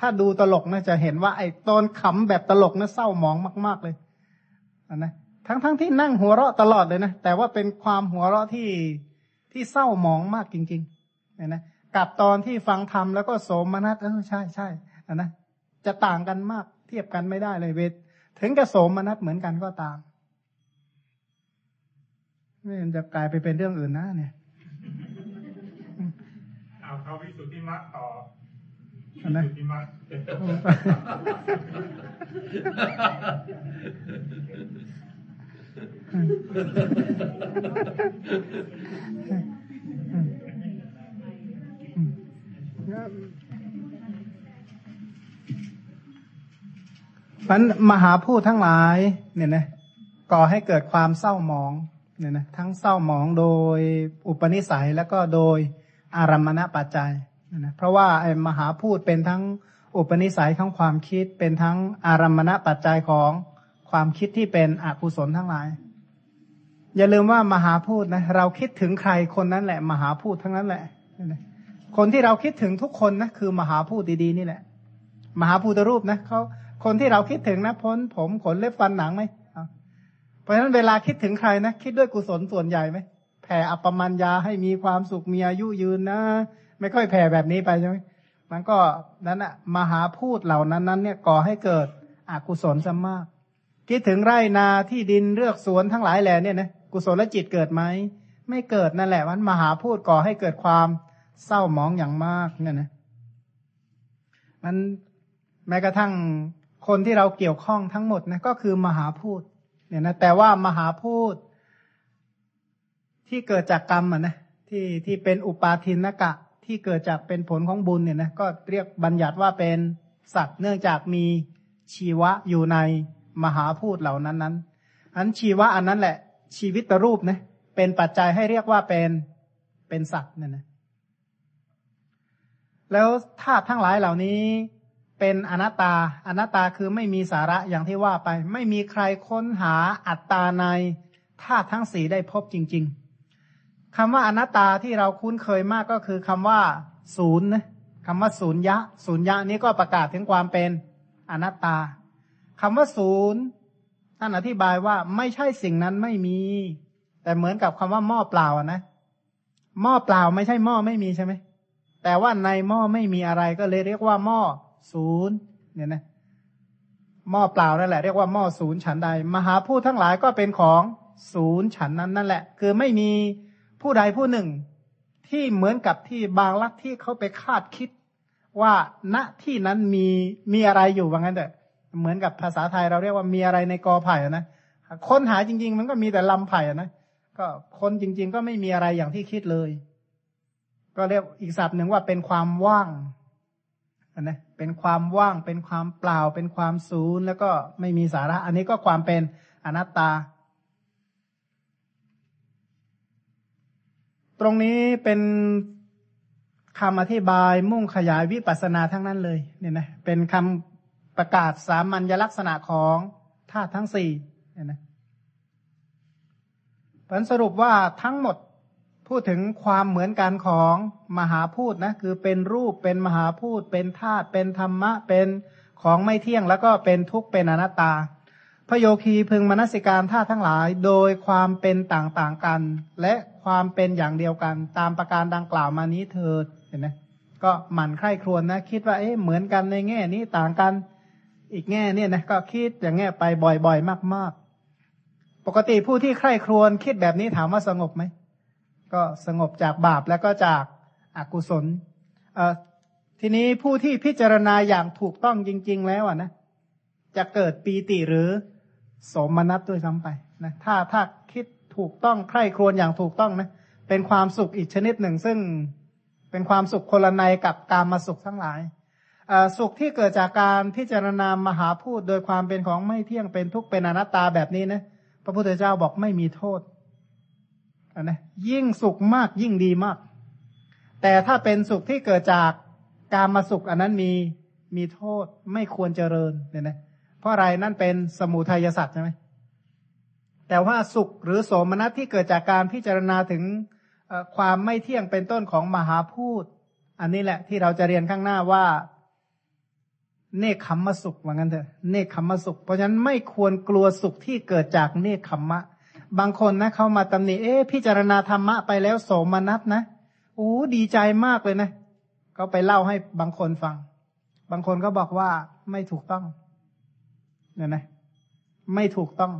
ถ้าดูตลกนะจะเห็นว่าไอ้ตอนขำแบบตลกนะเศร้าหมองมาก ๆเลยนะ ทั้งๆทที่นั่งหัวเราะตลอดเลยนะ แต่ว่าเป็นความหัวเราะที่ที่เศร้าหมองมากจริงๆเนี่ยนะกับตอนที่ฟังธรรมแล้วก็โสมนัสเออใช่ใช่อะนะจะต่างกันมากเทียบกันไม่ได้เลยเวทถึงกับโสมนัสเหมือนกันก็ตามไม่มันจะกลายไปเป็นเรื่องอื่นนะเนี่ยเอาเข้าวิสุทธิมรรคต่ออันนะสุทธิมรรค มันมหาพูดทั้งหลาย เนี่ยนะก่อให้เกิดความเศร้าหมองเนี่ยนะทั้งเศร้าหมองโดยอุปนิสัยแล้วก็โดยอารัมมณปัจจัยเนี่ยนะเพราะว่าไอ้มหาพูดเป็นทั้งอุปนิสัยของความคิดเป็นทั้งอารัมมณปัจจัยของความคิดที่เป็นอกุศลทั้งหลาย อย่าลืมว่ามหาพูดนะเราคิดถึงใครคนนั้นแหละ มหาพูดทั้งนั้นแหละ คนที่เราคิดถึงทุกคนนะคือมหาพูดดีๆนี่แหละ มหาภูตรูปนะเขาคนที่เราคิดถึงนะพ้นผมขนเล็บฟันหนังไหมเพราะฉะนั้นเวลาคิดถึงใครนะคิดด้วยกุศลส่วนใหญ่ไหมแผ่อัปปมัญญาให้มีความสุขมีอายุยืนนะ ไม่ค่อยแผ่แบบนี้ไปใช่ไหมมันก็นั้นอะมหาพูดเหล่านั้นนั้นเนี่ยก่อให้เกิดอกุศลซะมาก คิดถึงไร่นาที่ดินเลือกสวนทั้งหลายแหล่เนี่ยนะ กุศลจิตเกิดไหมไม่เกิดนั่นแหละมันมหาพูดก่อให้เกิดความเศร้าหมองอย่างมากเนี่ยนะมันแม้กระทั่งคนที่เราเกี่ยวข้องทั้งหมดนะก็คือมหาพูดเนี่ยนะแต่ว่ามหาพูดที่เกิดจากกรรมอะนะที่ที่เป็นอุปาทินกะ ที่เกิดจากเป็นผลของบุญเนี่ยนะก็เรียกบัญญัติว่าเป็นสัตว์เนื่องจากมีชีวะอยู่ในมหาพูดเหล่านั้นนั้นอันชีวะอันนั้นแหละ ชีวิตรูปนะเป็นปัจจัยให้เรียกว่าเป็นเป็นสัตว์เนี่ยนะแล้วธาตุทั้งหลายเหล่านี้เป็นอนัตตา อนัตตาคือไม่มีสาระอย่างที่ว่าไป ไม่มีใครค้นหาอัตตาในธาตุทั้งสี่ได้พบจริง ๆคำว่าอนัตตาที่เราคุ้นเคยมากก็คือคำว่า ศูนย์นะคำว่าศูนย์ยะ ศูนย์ยะนี้ก็ประกาศถึงความเป็นอนัตตาคำว่าศูนย์ ท่านอธิบายว่าไม่ใช่สิ่งนั้นไม่มี แต่เหมือนกับคำว่าหม้อเปล่านะหม้อเปล่าไม่ใช่หม้อไม่มีใช่ไหมแต่ว่าในหม้อไม่มีอะไรก็เลยเรียกว่าหม้อศูนย์เนี่ยนะหม้อเปล่านั่นแหละเรียกว่าหม้อศูนย์ฉันใด มหาพูดทั้งหลายก็เป็นของศูนย์ฉันนั้นนั่นแหละ คือไม่มีผู้ใดผู้หนึ่ง ที่เหมือนกับที่บางลัทธิเขาไปคาดคิด ว่าณที่นั้นมีมีอะไรอยู่ว่างั้นเถอะ เหมือนกับภาษาไทยเราเรียกว่ามีอะไรในกอไผ่นะค้นหาจริง ๆ มันก็มีแต่ลำไผ่นะก็คนจริง ๆ ก็ไม่มีอะไรอย่างที่คิดเลย ก็เรียกอีกศัพท์หนึ่งว่าเป็นความว่างนะเป็นความว่างเป็นความเปล่า เป็นความศูนย์แล้วก็ไม่มีสาระ อันนี้ก็ความเป็นอนัตตา ตรงนี้เป็นคำอธิบายมุ่งขยายวิปัสสนาทั้งนั้นเลยเนี่ยนะเป็นคำ ประกาศสามัญลักษณะของธาตุทั้งสี่เนี่ยนะผลสรุปว่าทั้งหมดพูดถึงความเหมือนกันของมหาพูดนะคือเป็นรูปเป็นมหาพูดเป็นธาตุเป็นธรรมะเป็นของไม่เที่ยงแล้วก็เป็นทุกข์เป็นอนัตตา พระโยคีพึงมนสิการธาตุทั้งหลาย โดยความเป็นต่างๆกัน และความเป็นอย่างเดียวกัน ตามประการดังกล่าวมานี้เถิดเห็นไหมก็หมั่นใคร่ครวญนะ คิดว่าเอ๊ะเหมือนกันในแง่นี้ต่างกัน อีกแง่เนี่ยนะก็คิดอย่างเงี้ยไปบ่อยๆ มาก ๆ ปกติผู้ที่ใคร่ครวญคิดแบบนี้ถามว่าสงบไหมก็สงบจากบาปแล้วก็จากอากุศลทีนี้ผู้ที่พิจารณาอย่างถูกต้องจริง ๆ แล้วอะนะจะเกิดปีติหรือสมนัตด้วยซ้ำไปนะถ้าถ้าคิดถูกต้องใคร่ครวญอย่างถูกต้องนะเป็นความสุขอีกชนิดหนึ่ง ซึ่งเป็นความสุขคนละในกับการมาสุขทั้งหลาย สุขที่เกิดจากการพิจารณามหาพูดโดยความเป็นของไม่เที่ยงเป็นทุกข์เป็นอนัตตาแบบนี้นะพระพุทธเจ้าบอกไม่มีโทษนะยิ่งสุขมากยิ่งดีมาก แต่ถ้าเป็นสุขที่เกิดจากการมาสุขอันนั้นมีมีโทษไม่ควรเจริญเนี่ยนะเพราะอะไรนั่นเป็นสมุทัยสัตว์ใช่ไหมแต่ว่าสุขหรือโสมนัสที่เกิดจากการพิจารณาถึงความไม่เที่ยงเป็นต้นของมหาพูด อันนี้แหละที่เราจะเรียนข้างหน้าว่า เนคขมมสุขว่างั้นเถอะเนคขมมสุข เพราะฉะนั้นไม่ควรกลัวสุขที่เกิดจากเนคขมมะ บางคนนะเขามาตำหนิเอ๊พิจารณาธรรมะไปแล้วโสมนัสนะโอ้ดีใจมากเลยนะเขาไปเล่าให้บางคนฟัง บางคนก็บอกว่าไม่ถูกต้องเนี่ยนะ ไม่ถูกต้อง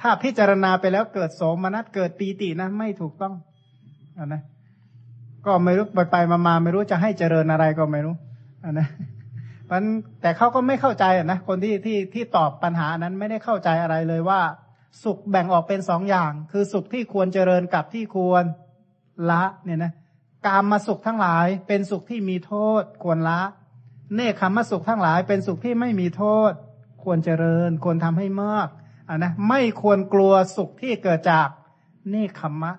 ถ้าพิจารณาไปแล้วเกิดโสมนัสเกิดปีตินะ ไม่ถูกต้องอนนะก็ไม่รู้ไปไปมามาไม่รู้จะให้เจริญอะไรก็ไม่รู้อนนะ มันแต่เขาก็ไม่เข้าใจนะคนที่ที่ที่ตอบปัญหานั้นไม่ได้เข้าใจอะไรเลยว่า สุขแบ่งออกเป็นสองอย่าง คือสุขที่ควรเจริญกับที่ควรละเนี่ยนะกามมาสุขทั้งหลาย เป็นสุขที่มีโทษ ควรละ เนคขมมาสุขทั้งหลาย เป็นสุขที่ไม่มีโทษ ควรเจริญ ควรทำให้มากอะนะไม่ควรกลัวสุขที่เกิดจากเนคขมมะ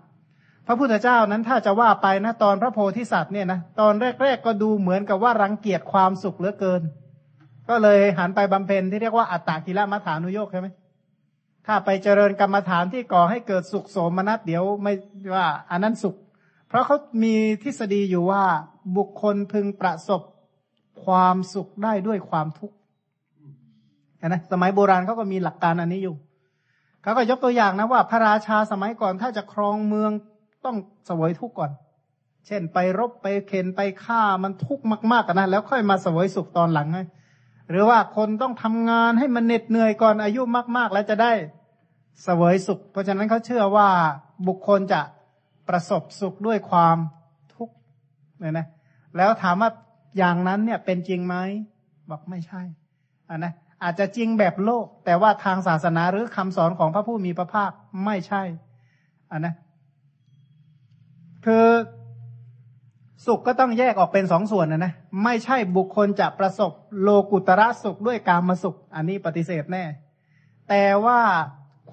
พระพุทธเจ้านั้นถ้าจะว่าไปนะตอนพระโพธิสัตว์เนี่ยนะตอนแรก ๆ ก็ดูเหมือนกับว่ารังเกียจความสุขเหลือเกิน ก็เลยหันไปบำเพ็ญที่เรียกว่าอัตตากิลมัฐานุโยกใช่ไหมถ้าไปเจริญกรรมฐานที่ก่อให้เกิดสุขโสมนัสเดี๋ยวไม่ว่าอันนั้นสุข เพราะเขามีทฤษฎีอยู่ว่าบุคคลพึงประสบความสุขได้ด้วยความทุกข์นะสมัยโบราณเขาก็มีหลักการอันนี้อยู่เขาก็ยกตัวอย่างนะว่าพระราชาสมัยก่อนถ้าจะครองเมือง ต้องเสวยทุกข์ก่อน เช่น ไปรบไปเข็นไปฆ่ามันทุกข์มากๆกันนะแล้วค่อยมาเสวยสุขตอนหลังไงหรือว่าคนต้องทำงานให้มันเหน็ดเหนื่อยก่อนอายุมาก ๆ แล้วจะได้เสวยสุข เพราะฉะนั้นเขาเชื่อว่าบุคคลจะประสบสุขด้วยความทุกข์เนี่ยนะ แล้วถามว่าอย่างนั้นเนี่ยเป็นจริงไหมบอกไม่ใช่อ่านะอาจจะจริงแบบโลก แต่ว่าทางศาสนาหรือคำสอนของพระผู้มีพระภาคไม่ใช่อ่านะ คือสุขก็ต้องแยกออกเป็นสองส่วนนะนะ ไม่ใช่บุคคลจะประสบโลกุตระสุขด้วยการมาสุข อันนี้ปฏิเสธแน่ แต่ว่า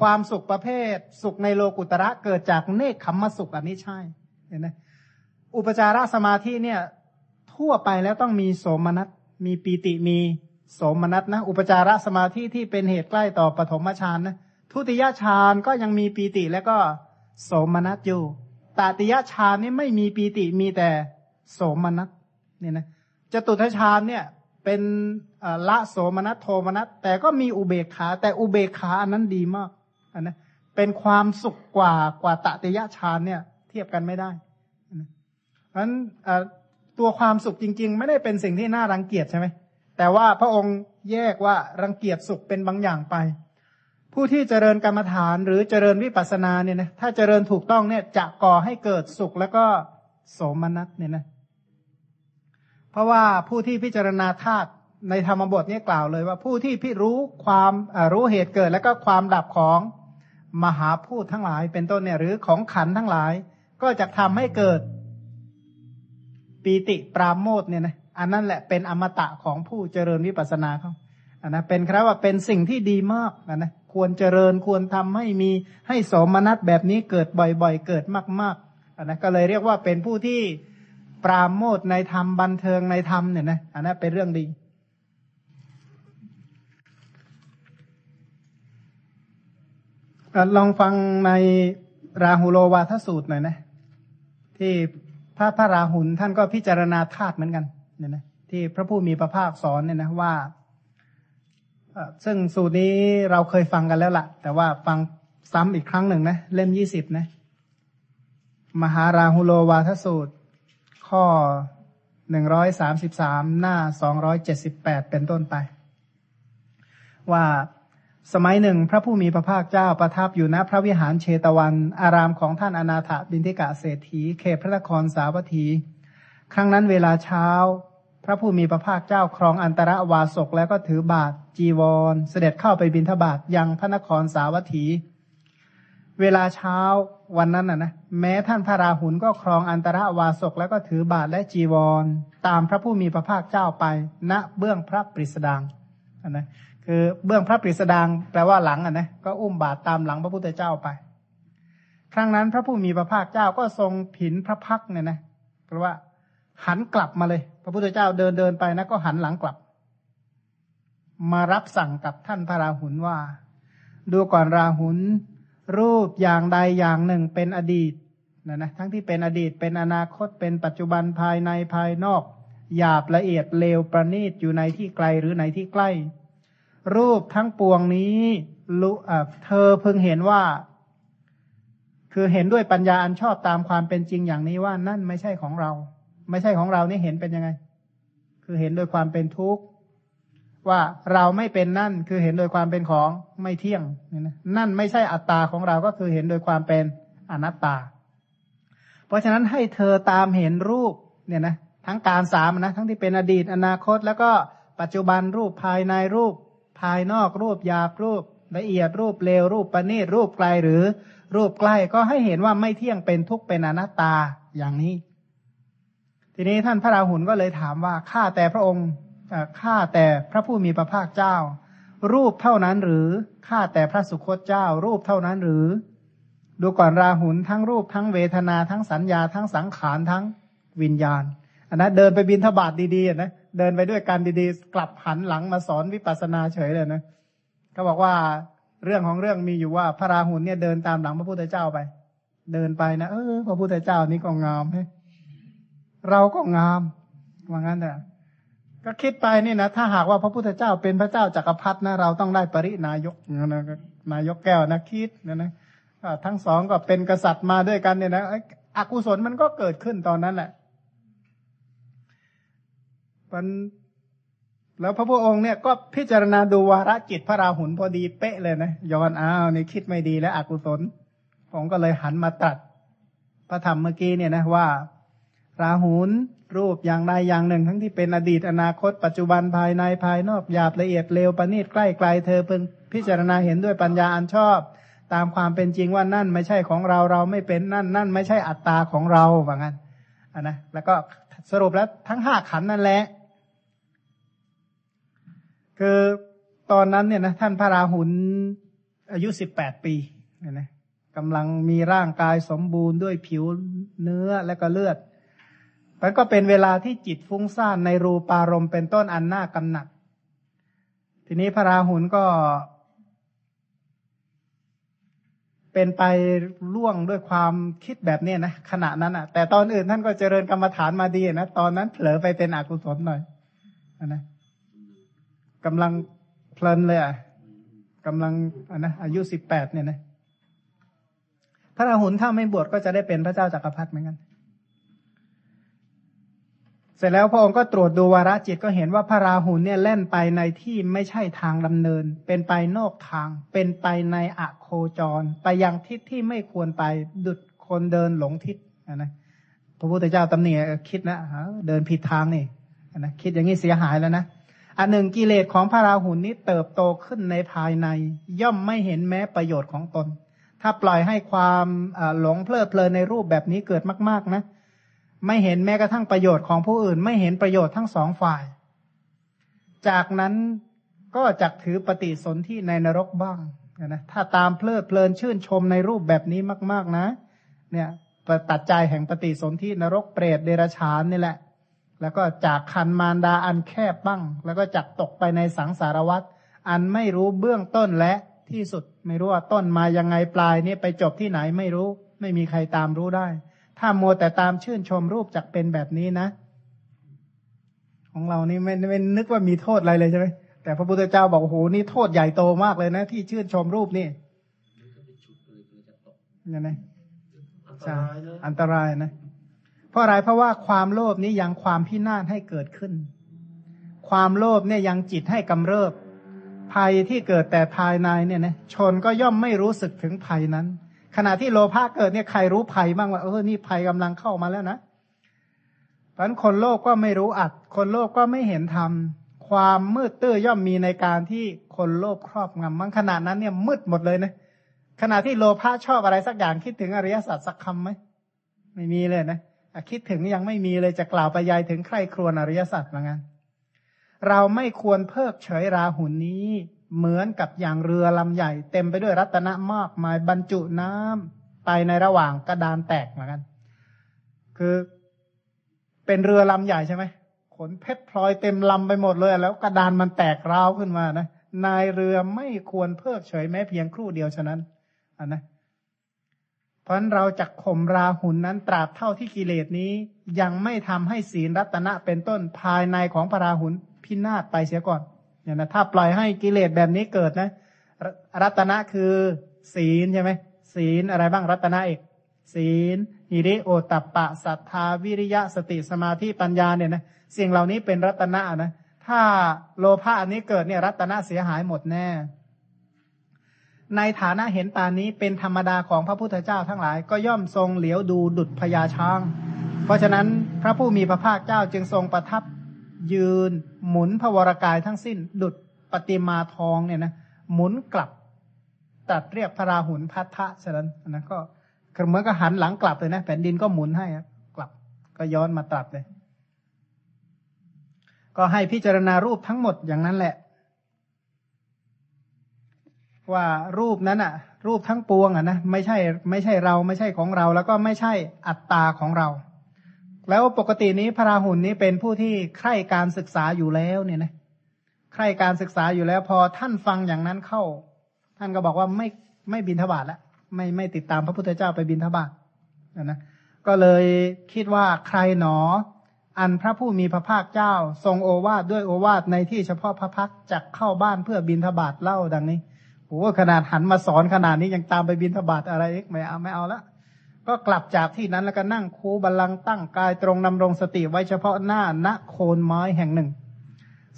ความสุขประเภท สุขในโลกุตระเกิดจากเนคขมมสุขอันนี้ใช่เห็นไหมอุปจารสมาธิเนี่ย ทั่วไปแล้วต้องมีโสมนัสมีปีติมีโสมนัสนะ อุปจารสมาธิที่เป็นเหตุใกล้ต่อปฐมฌานนะทุติยฌานก็ยังมีปีติแล้วก็โสมนัสอยู่ ตติยฌานนี่ไม่มีปีติมีแต่โสมนัสเนี่ยนะจตุทฌานเนี่ยเป็นละโสมนัสโทมนัสแต่ก็มีอุเบกขา แต่อุเบกขาอันนั้นดีมากอันนะเป็นความสุขกว่ากว่าตติยฌานเนี่ย เทียบกันไม่ได้เพราะฉะนั้นตัวความสุขจริง ๆ ไม่ได้เป็นสิ่งที่น่ารังเกียจใช่ไหมแต่ว่าพระองค์แยกว่ารังเกียจสุขเป็นบางอย่างไป ผู้ที่เจริญกรรมฐานหรือเจริญวิปัสสนาเนี่ยนะถ้าเจริญถูกต้องเนี่ยจะก่อให้เกิดสุขแล้วก็โสมนัสเนี่ยนะเพราะว่าผู้ที่พิจารณาธาตุในธรรมบทนี้กล่าวเลยว่าผู้ที่พิรู้ความรู้เหตุเกิด แล้วก็ความดับของมหาพูดทั้งหลายเป็นต้นเนี่ยหรือของขันทั้งหลาย ก็จะทำให้เกิดปีติปราโมทเนี่ยนะอันนั้นแหละเป็นอมตะของผู้เจริญวิปัสสนาเขาอันนะเป็นครับว่าเป็นสิ่งที่ดีมากนะนะ ควรเจริญควรทำให้มีให้สมนัตแบบนี้เกิดบ่อยๆ เกิดมากๆอันนะก็เลยเรียกว่าเป็นผู้ที่ปราโมทในธรรมบันเทิงในธรรมเนี่ยนะอันนั้นเป็นเรื่องดี ลองฟังในราหุโลวาทสูตรหน่อยนะ ที่พระพระราหุลท่านก็พิจารณาธาตุเหมือนกันเนี่ยนะที่พระผู้มีพระภาคสอนเนี่ยนะว่า ซึ่งสูตรนี้เราเคยฟังกันแล้วละ่ะ แต่ว่าฟังซ้ำอีกครั้งหนึ่งนะ เล่มยี่สิบนะ มหาราหุโลวาทสูตร ข้อหนึ่งร้อยสามสิบสามหน้าสองร้อยเจ็ดสิบแปดเป็นต้นไป ว่าสมัยหนึ่งพระผู้มีพระภาคเจ้าประทับอยู่ณพระวิหารเชตวัน อารามของท่านอนาถบินทิกะเศรษฐีเขตพระนครสาวัตถี ครั้งนั้นเวลาเช้า พระผู้มีพระภาคเจ้าครองอันตรวาสกแล้วก็ถือบาทจีวร เสด็จเข้าไปบินทบาทยังพระนครสาวัตถี เวลาเช้าวันนั้นน่ะนะแม้ท่านพระราหุลก็ครองอันตรวาสกแล้วก็ถือบาทและจีวร ตามพระผู้มีพระภาคเจ้าไปณเบื้องพระปริสดางนะคือเบื้องพระปริสดางแปลว่าหลังอะนะก็อุ้มบาตรตามหลังพระพุทธเจ้าไป ครั้งนั้นพระผู้มีพระภาคเจ้าก็ทรงผินพระพักเนี่ยนะเพราะว่า หันกลับมาเลย พระพุทธเจ้าเดินเดินไปนะก็หันหลังกลับ มารับสั่งกับท่านพระราหุลว่า ดูก่อนราหุลรูปอย่างใดอย่างหนึ่งเป็นอดีตนะนะทั้งที่เป็นอดีตเป็นอนาคตเป็นปัจจุบันภายในภายนอกหยาบละเอียดเลวประณีตอยู่ในที่ไกลหรือในที่ใกล้ รูปทั้งปวงนี้เธอเพิ่งเห็นว่า คือเห็นด้วยปัญญาอันชอบตามความเป็นจริงอย่างนี้ว่านั่นไม่ใช่ของเรา ไม่ใช่ของเรานี่เห็นเป็นยังไง คือเห็นโดยความเป็นทุกข์ว่าเราไม่เป็นนั่นคือเห็นโดยความเป็นของไม่เที่ยงนั่นไม่ใช่อัตตาของเราก็คือเห็นโดยความเป็นอนัตตา เพราะฉะนั้นให้เธอตามเห็นรูปเนี่ยนะทั้งการสามนะทั้งที่เป็นอดีตอนาคต แล้วก็ปัจจุบันรูปภายในรูป ภายนอกรูปหยาบรูป ละเอียดรูปเลวรูปประณีตรูปไกลหรือ รูปใกล้ก็ให้เห็นว่าไม่เที่ยงเป็นทุกข์เป็นอนัตตาอย่างนี้ ทีนี้ท่านพระราหุลก็เลยถามว่าข้าแต่พระองค์ข้าแต่พระผู้มีพระภาคเจ้า รูปเท่านั้นหรือข้าแต่พระสุคตเจ้า รูปเท่านั้นหรือ ดูก่อนราหุลทั้งรูปทั้งเวทนาทั้งสัญญาทั้งสังขารทั้งวิญญาณอันนะเดินไปบินทบาทดีๆนะเดินไปด้วยกันดีๆ กลับหันหลังมาสอนวิปัสสนาเฉยเลยนะเขาบอกว่าเรื่องของเรื่องมีอยู่ว่าพระราหุลเนี่ยเดินตามหลังพระพุทธเจ้าไป เดินไปนะเออพระพุทธเจ้านี่ก็งาม เราก็งามว่างั้นแต่ก็คิดไปนี่นะ ถ้าหากว่าพระพุทธเจ้าเป็นพระเจ้าจักรพรรดินะเราต้องได้ปรินายกนะนายกแก้วนะคิดนะนะทั้งสองก็เป็นกษัตริย์มาด้วยกันเนี่ยนะอกุศลมันก็เกิดขึ้นตอนนั้นแหละมันแล้วพระพุทธองค์เนี่ยก็พิจารณาดูวาระจิตพระราหุลพอดีเป๊ะเลยนะย้อนอ้าวนี่คิดไม่ดีแล้วอกุศลผมก็เลยหันมาตรัสพระธรรมเมื่อกี้เนี่ยนะว่า ราหุลรูปอย่างใดอย่างหนึ่ง ทั้งที่เป็นอดีตอนาคต ปัจจุบันภายในภายนอกหยาบละเอียดเร็วประณีตใกล้ไกลเธอเพิ่งพิจารณาเห็นด้วยปัญญาอันชอบ ตามความเป็นจริงว่านั่นไม่ใช่ของเราเราไม่เป็นนั่น นั่นไม่ใช่อัตตาของเราว่างั้นอะนะแล้วก็สรุปแล้วทั้งห้าขันนั่นแหละ คือตอนนั้นเนี่ยนะท่านพระราหุลอายุสิบแปดปีเนี่ยนะกำลังมีร่างกายสมบูรณ์ด้วยผิวเนื้อและก็เลือด มันก็เป็นเวลาที่จิตฟุ้งซ่านในรูปารมณ์เป็นต้นอันน่ากำหนัด ทีนี้พระราหุลก็ เป็นไปล่วงด้วยความคิดแบบนี้นะขณะนั้นอะ แต่ตอนอื่นท่านก็เจริญกรรมฐานมาดีนะตอนนั้นเผลอไปเป็นอกุศลหน่อยนะกำลังเพลินเลยอะกำลังอะนะอายุสิบแปดเนี่ยนะพระราหุลถ้าไม่บวชก็จะได้เป็นพระเจ้าจากักรพรรดิเหมือนกัน สร็จแล้วพระองค์ก็ตรวจดูวาระจิตก็เห็นว่าพระราหุลเนี่ยเล่นไปในที่ไม่ใช่ทางดำเนิน เป็นไปนอกทาง เป็นไปในอะโคจร ไปยังทิศที่ไม่ควรไปดุดคนเดินหลงทิศนะพระพุทธเจ้าตำหนิคิดนะเดินผิดทางนี่นะคิดอย่างนี้เสียหายแล้วนะอันหนึ่งกิเลสของพระราหุลนี้เติบโตขึ้นในภายใน ย่อมไม่เห็นแม้ประโยชน์ของตน ถ้าปล่อยให้ความหลงเพลิดเพลินในรูปแบบนี้เกิดมาก ๆนะ ไม่เห็นแม้กระทั่งประโยชน์ของผู้อื่น ไม่เห็นประโยชน์ทั้งสองฝ่าย จากนั้นก็จักถือปฏิสนธิในนรกบ้างนะถ้าตามเพลิดเพลินชื่นชมในรูปแบบนี้มาก ๆนะ เนี่ยปัจจัยแห่งปฏิสนธินรกเปรตเดรัจฉานนี่แหละ แล้วก็จากคันมารดาอันแคบบ้าง แล้วก็จักตกไปในสังสารวัฏอันไม่รู้เบื้องต้นและที่สุดไม่รู้ว่าต้นมายังไงปลายนี่ไปจบที่ไหนไม่รู้ ไม่มีใครตามรู้ได้ ถ้าโมแต่ตามชื่นชมรูปจักเป็นแบบนี้นะ ของเรานี่ไม่ไม่นึกว่ามีโทษอะไรเลยใช่ไหมแต่พระพุทธเจ้าบอกโอ้โหนี่โทษใหญ่โตมากเลยนะ ที่ชื่นชมรูปนี่ยังไงใช่อันตรายนะเพราะอะไรเพราะว่าความโลภนี้ยังความพินาศให้เกิดขึ้น ความโลภเนี่ยยังจิตให้กำเริบ ภัยที่เกิดแต่ภายในเนี่ยนะชนก็ย่อมไม่รู้สึกถึงภัยนั้น ขณะที่โลภะเกิดเนี่ยใครรู้ภัยบ้างว่าเออนี่ภัยกำลังเข้ามาแล้วนะเพราะคนโลกก็ไม่รู้อัด คนโลกก็ไม่เห็นธรรมความมืดตื้อย่อมมีในการที่คนโลภครอบงำบางขณะนั้นเนี่ยมืดหมดเลยนะขณะที่โลภะชอบอะไรสักอย่างคิดถึงอริยสัจสักคำไหมไม่มีเลยนะคิดถึงยังไม่มีเลยจะกล่าวไปยายถึงใครครวญอริยสัจว่างั้นเราไม่ควรเพิกเฉยราหุนนี้ เหมือนกับอย่างเรือลำใหญ่ เต็มไปด้วยรัตนะมากมายบรรจุน้ำไปในระหว่างกระดานแตกเหมือนกัน คือเป็นเรือลำใหญ่ใช่ไหมขนเพชรพลอยเต็มลำไปหมดเลย แล้วกระดานมันแตกร้าวขึ้นมานะนายเรือไม่ควรเพิกเฉยแม้เพียงครู่เดียวฉะนั้นอันนะเพราะเราจะข่มราหุนนั้นตราบเท่าที่กิเลสนี้ ยังไม่ทำให้ศีลรัตนะเป็นต้นภายในของพระราหุลพินาศไปเสียก่อน เนี่ยนะถ้าปล่อยให้กิเลสแบบนี้เกิดนะ รัตนะคือศีลใช่ไหมศีลอะไรบ้างรัตนะเอกศีลหิริโอตัปปะศรัทธาวิริยะสติสมาธิปัญญาเนี่ยนะสิ่งเหล่านี้เป็นรัตนะนะ ถ้าโลภะอันนี้เกิดเนี่ยรัตนะเสียหายหมดแน่ ในฐานะเห็นปานนี้เป็นธรรมดาของพระพุทธเจ้าทั้งหลาย ก็ย่อมทรงเหลียวดูดุดพญาช้าง เพราะฉะนั้นพระผู้มีพระภาคเจ้าจึงทรงประทับ ยืนหมุนพวรากายทั้งสิ้น ดุดปฏิมาทองเนี่ยนะหมุนกลับ ตัดเรียกพระราหุลพัทธะฉะนั้นนะก็เหมือนกับหันหลังกลับเลยนะแผ่นดินก็หมุนให้กลับ ก็ย้อนมาตรัสเลย ก็ให้พิจารณารูปทั้งหมดอย่างนั้นแหละ ว่ารูปนั้นอะรูปทั้งปวงอะนะไม่ใช่ ไม่ใช่เราไม่ใช่ของเรา แล้วก็ไม่ใช่อัตตาของเรา แล้วปกตินี้พระราหุลนี้เป็นผู้ที่ใคร่การศึกษาอยู่แล้วเนี่ยนะใคร่การศึกษาอยู่แล้ว พอท่านฟังอย่างนั้นเข้า ท่านก็บอกว่าไม่ไม่บินทบาทแล้วไม่ไม่ติดตามพระพุทธเจ้าไปบินทบาทนะนะก็เลยคิดว่าใครหนอ อันพระผู้มีพระภาคเจ้า ทรงโอวาทด้วยโอวาทในที่เฉพาะพระพักจะเข้าบ้านเพื่อบินทบาทเล่าดังนี้โอ้ขนาดหันมาสอนขนาดนี้ยังตามไปบินทบาทอะไรอีกไม่เอาไม่เอาละ ก็กลับจากที่นั้นแล้วก็นั่งคูบัลลังตั้งกายตรงนำรงสติไว้เฉพาะหน้าณโคนไม้แห่งหนึ่ง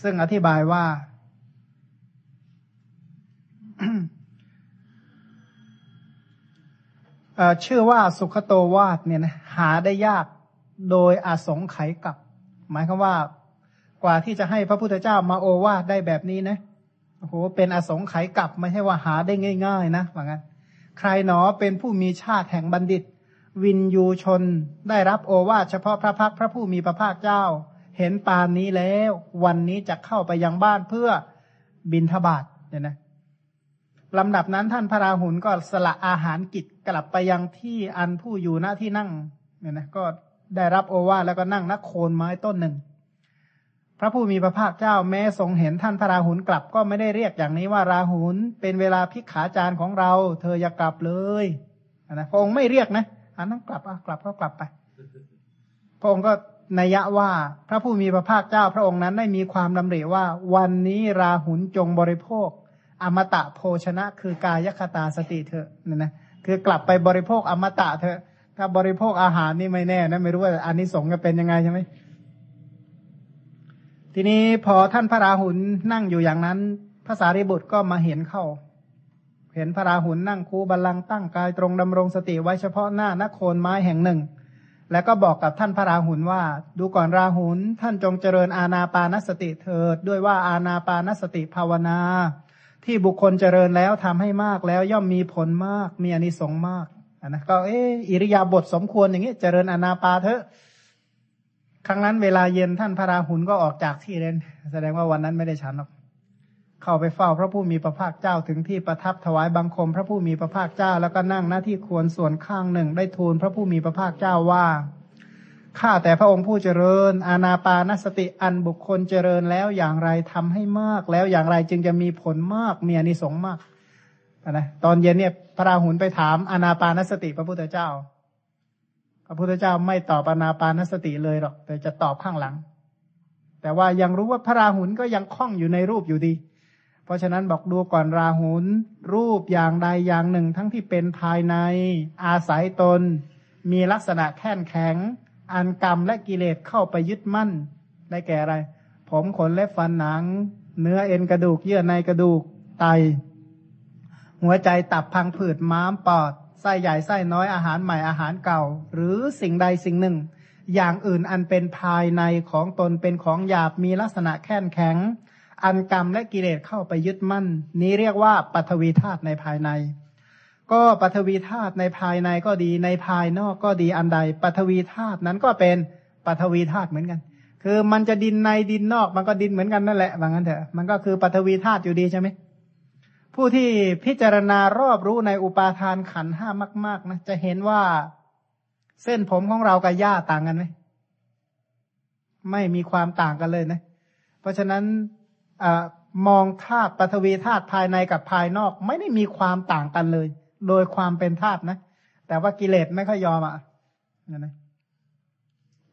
ซึ่งอธิบายว่าเชื่อว่าสุขโตวาดเนี่ยนะหาได้ยากโดยอาสงไขยกับ หมายความว่า กว่าที่จะให้พระพุทธเจ้ามาโอวาดได้แบบนี้นะโอ้โหเป็นอาสงไขยกับ ไม่ใช่ว่าหาได้ง่าย ๆ นะว่างั้นใครหนอเป็นผู้มีชาติแห่งบัณฑิต วินยูชนได้รับโอวาทเฉพาะพระพักพระผู้มีพระภาคเจ้า เห็นปานนี้แล้ว วันนี้จะเข้าไปยังบ้านเพื่อบินทบาทเนี่ยนะลำดับนั้นท่านพระราหุลก็สละอาหารกิจกลับไปยังที่อันผู้อยู่หน้าที่นั่งเนี่ยนะก็ได้รับโอวาทแล้วก็นั่งนักโคนไม้ต้นหนึ่ง พระผู้มีพระภาคเจ้าแม้ทรงเห็นท่านพระราหุลกลับก็ไม่ได้เรียกอย่างนี้ว่าราหุลเป็นเวลาพิกขาจารของเรา เธออย่ากลับเลยนะพระองค์ไม่เรียกนะ อันนั้นกลับอะกลับก็กลับไป พระองค์ก็นัยยะว่า พระผู้มีพระภาคเจ้าพระองค์นั้นได้มีความดำริว่า วันนี้ราหุลจงบริโภค อมตะโภชนะ คือกายคตาสติเถอะนี่นะคือกลับไปบริโภคอมตะเถอะ ถ้าบริโภคอาหารนี่ไม่แน่นะไม่รู้ว่าอันนี้สงส์จะเป็นยังไงใช่ไหมทีนี้พอท่านพระราหุลนั่งอยู่อย่างนั้นพระสารีบุตรก็มาเห็นเข้า เห็นพระราหุลนั่งคูบัลลังตั้งกายตรงดำรงสติไว้เฉพาะหน้านโคนไม้แห่งหนึ่ง แล้วก็บอกกับท่านพระราหุลว่า ดูก่อนราหุลท่านจงเจริญอาณาปานสติเถิด ด้วยว่าอาณาปานสติภาวนา ที่บุคคลเจริญแล้วทำให้มากแล้วย่อมมีผลมากมีอานิสงส์มากนนะก็เอออิริยาบถสมควรอย่างนี้เจริญอานาปาเถอะครั้งนั้นเวลาเย็นท่านพระราหุลก็ออกจากที่เรนแสดงว่าวันนั้นไม่ได้ฉันหรอก เข้าไปเฝ้าพระผู้มีพระภาคเจ้าถึงที่ประทับถวายบังคมพระผู้มีพระภาคเจ้า แล้วก็นั่งหน้าที่ควรส่วนข้างหนึ่งได้ทูลพระผู้มีพระภาคเจ้าว่าข้าแต่พระองค์ผู้เจริญ อาณาปานสติอันบุคคลเจริญแล้วอย่างไรทำให้มาก แล้วอย่างไรจึงจะมีผลมากมีอนิสงส์มากนะตอนเย็นเนี่ยพระราหุลไปถามอาณาปานสติพระพุทธเจ้า พระพุทธเจ้าไม่ตอบอาณาปานสติเลยหรอก แต่จะตอบข้างหลัง แต่ว่ายังรู้ว่าพระราหุลก็ยังคล้องอยู่ในรูปอยู่ดี เพราะฉะนั้นบอกดูก่อนราหุลรูปอย่างใดอย่างหนึ่งทั้งที่เป็นภายใน อาศัยตน มีลักษณะแข็งแข็ง อันกรรมและกิเลสเข้าไปยึดมั่น ได้แก่อะไร ผมขนเล็บฟันหนัง เนื้อเอ็นกระดูกเยื่อในกระดูกไต หัวใจตับพังผืดม้ามปอดไส้ใหญ่ไส้น้อยอาหารใหม่อาหารเก่า หรือสิ่งใดสิ่งหนึ่ง อย่างอื่นอันเป็นภายในของตนเป็นของหยาบมีลักษณะแข็งแข็ง อันกรรมและกิเลสเข้าไปยึดมั่น นี้เรียกว่าปัทวีธาตุในภายใน ก็ปัทวีธาตุในภายในก็ดีในภายนอกก็ดีอันใดปัทวีธาตุนั้นก็เป็นปัทวีธาตุเหมือนกัน คือมันจะดินในดินนอกมันก็ดินเหมือนกันนั่นแหละว่างั้นเถอะมันก็คือปัทวีธาตุอยู่ดีใช่ไหมผู้ที่พิจารณารอบรู้ในอุปาทานขันห้ามาก ๆ นะจะเห็นว่าเส้นผมของเรากับหญ้าต่างกันไหมไม่มีความต่างกันเลยนะ เพราะฉะนั้น มองธาตุปฐวีธาตุภายในกับภายนอก ไม่ได้มีความต่างกันเลย โดยความเป็นธาตุนะ แต่ว่ากิเลสไม่ค่อยยอมอะนะ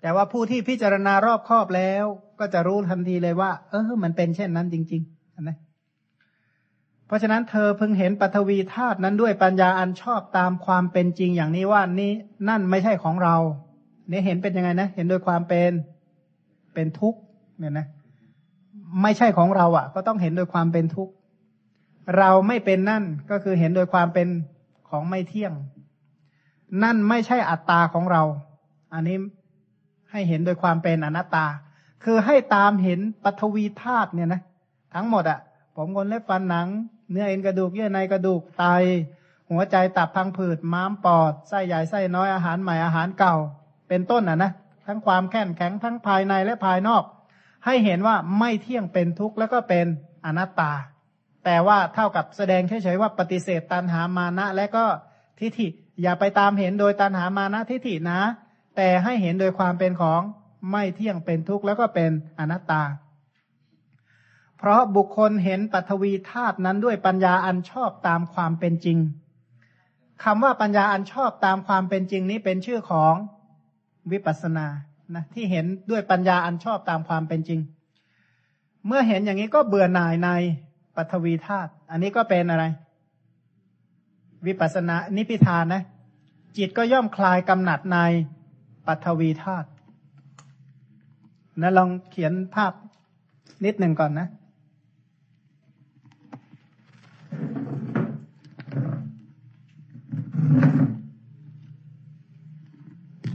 แต่ว่าผู้ที่พิจารณารอบครอบแล้ว ก็จะรู้ทันทีเลยว่า เออมันเป็นเช่นนั้นจริงๆนะเพราะฉะนั้นเธอเพึงเห็นปฐวีธาตุนั้นด้วยปัญญาอันชอบตามความเป็นจริงอย่างนี้ว่านี่นั่นไม่ใช่ของเราเนี่ยเห็นเป็นยังไงนะ เห็นโดยความเป็นเป็นทุกข์เนี่ยนะ ไม่ใช่ของเราอะ ก็ต้องเห็นโดยความเป็นทุกข์ เราไม่เป็นนั่นก็คือเห็นโดยความเป็นของไม่เที่ยง นั่นไม่ใช่อัตตาของเรา อันนี้ให้เห็นโดยความเป็นอนัตตา คือให้ตามเห็นปฐวีธาตุเนี่ยนะทั้งหมดอะผมคนเล็บฟันหนัง เนื้อเอ็นกระดูกเยื่อในกระดูกไต หัวใจตับพังผืด ม้ามปอดไส้ใหญ่ไส้น้อยอาหารใหม่อาหารเก่า เป็นต้นอะนะทั้งความแข็งแข็งทั้งภายในและภายนอก ให้เห็นว่าไม่เที่ยงเป็นทุกข์แล้วก็เป็นอนัตตา แต่ว่าเท่ากับแสดงเฉยๆว่าปฏิเสธตันหามานะและก็ทิฏฐิอย่าไปตามเห็นโดยตันหามานะทิฏฐินะ แต่ให้เห็นโดยความเป็นของไม่เที่ยงเป็นทุกข์แล้วก็เป็นอนัตตา เพราะบุคคลเห็นปัทวีธาตุนั้นด้วยปัญญาอันชอบตามความเป็นจริงคำว่าปัญญาอันชอบตามความเป็นจริงนี้เป็นชื่อของวิปัสสนา นะที่เห็นด้วยปัญญาอันชอบตามความเป็นจริง เมื่อเห็นอย่างนี้ก็เบื่อหน่ายในปัทวีธาตุอันนี้ก็เป็นอะไร วิปัสสนานิพิทานนะ จิตก็ย่อมคลายกำหนัดในปัทวีธาตุนะลองเขียนภาพนิดหนึ่งก่อนนะ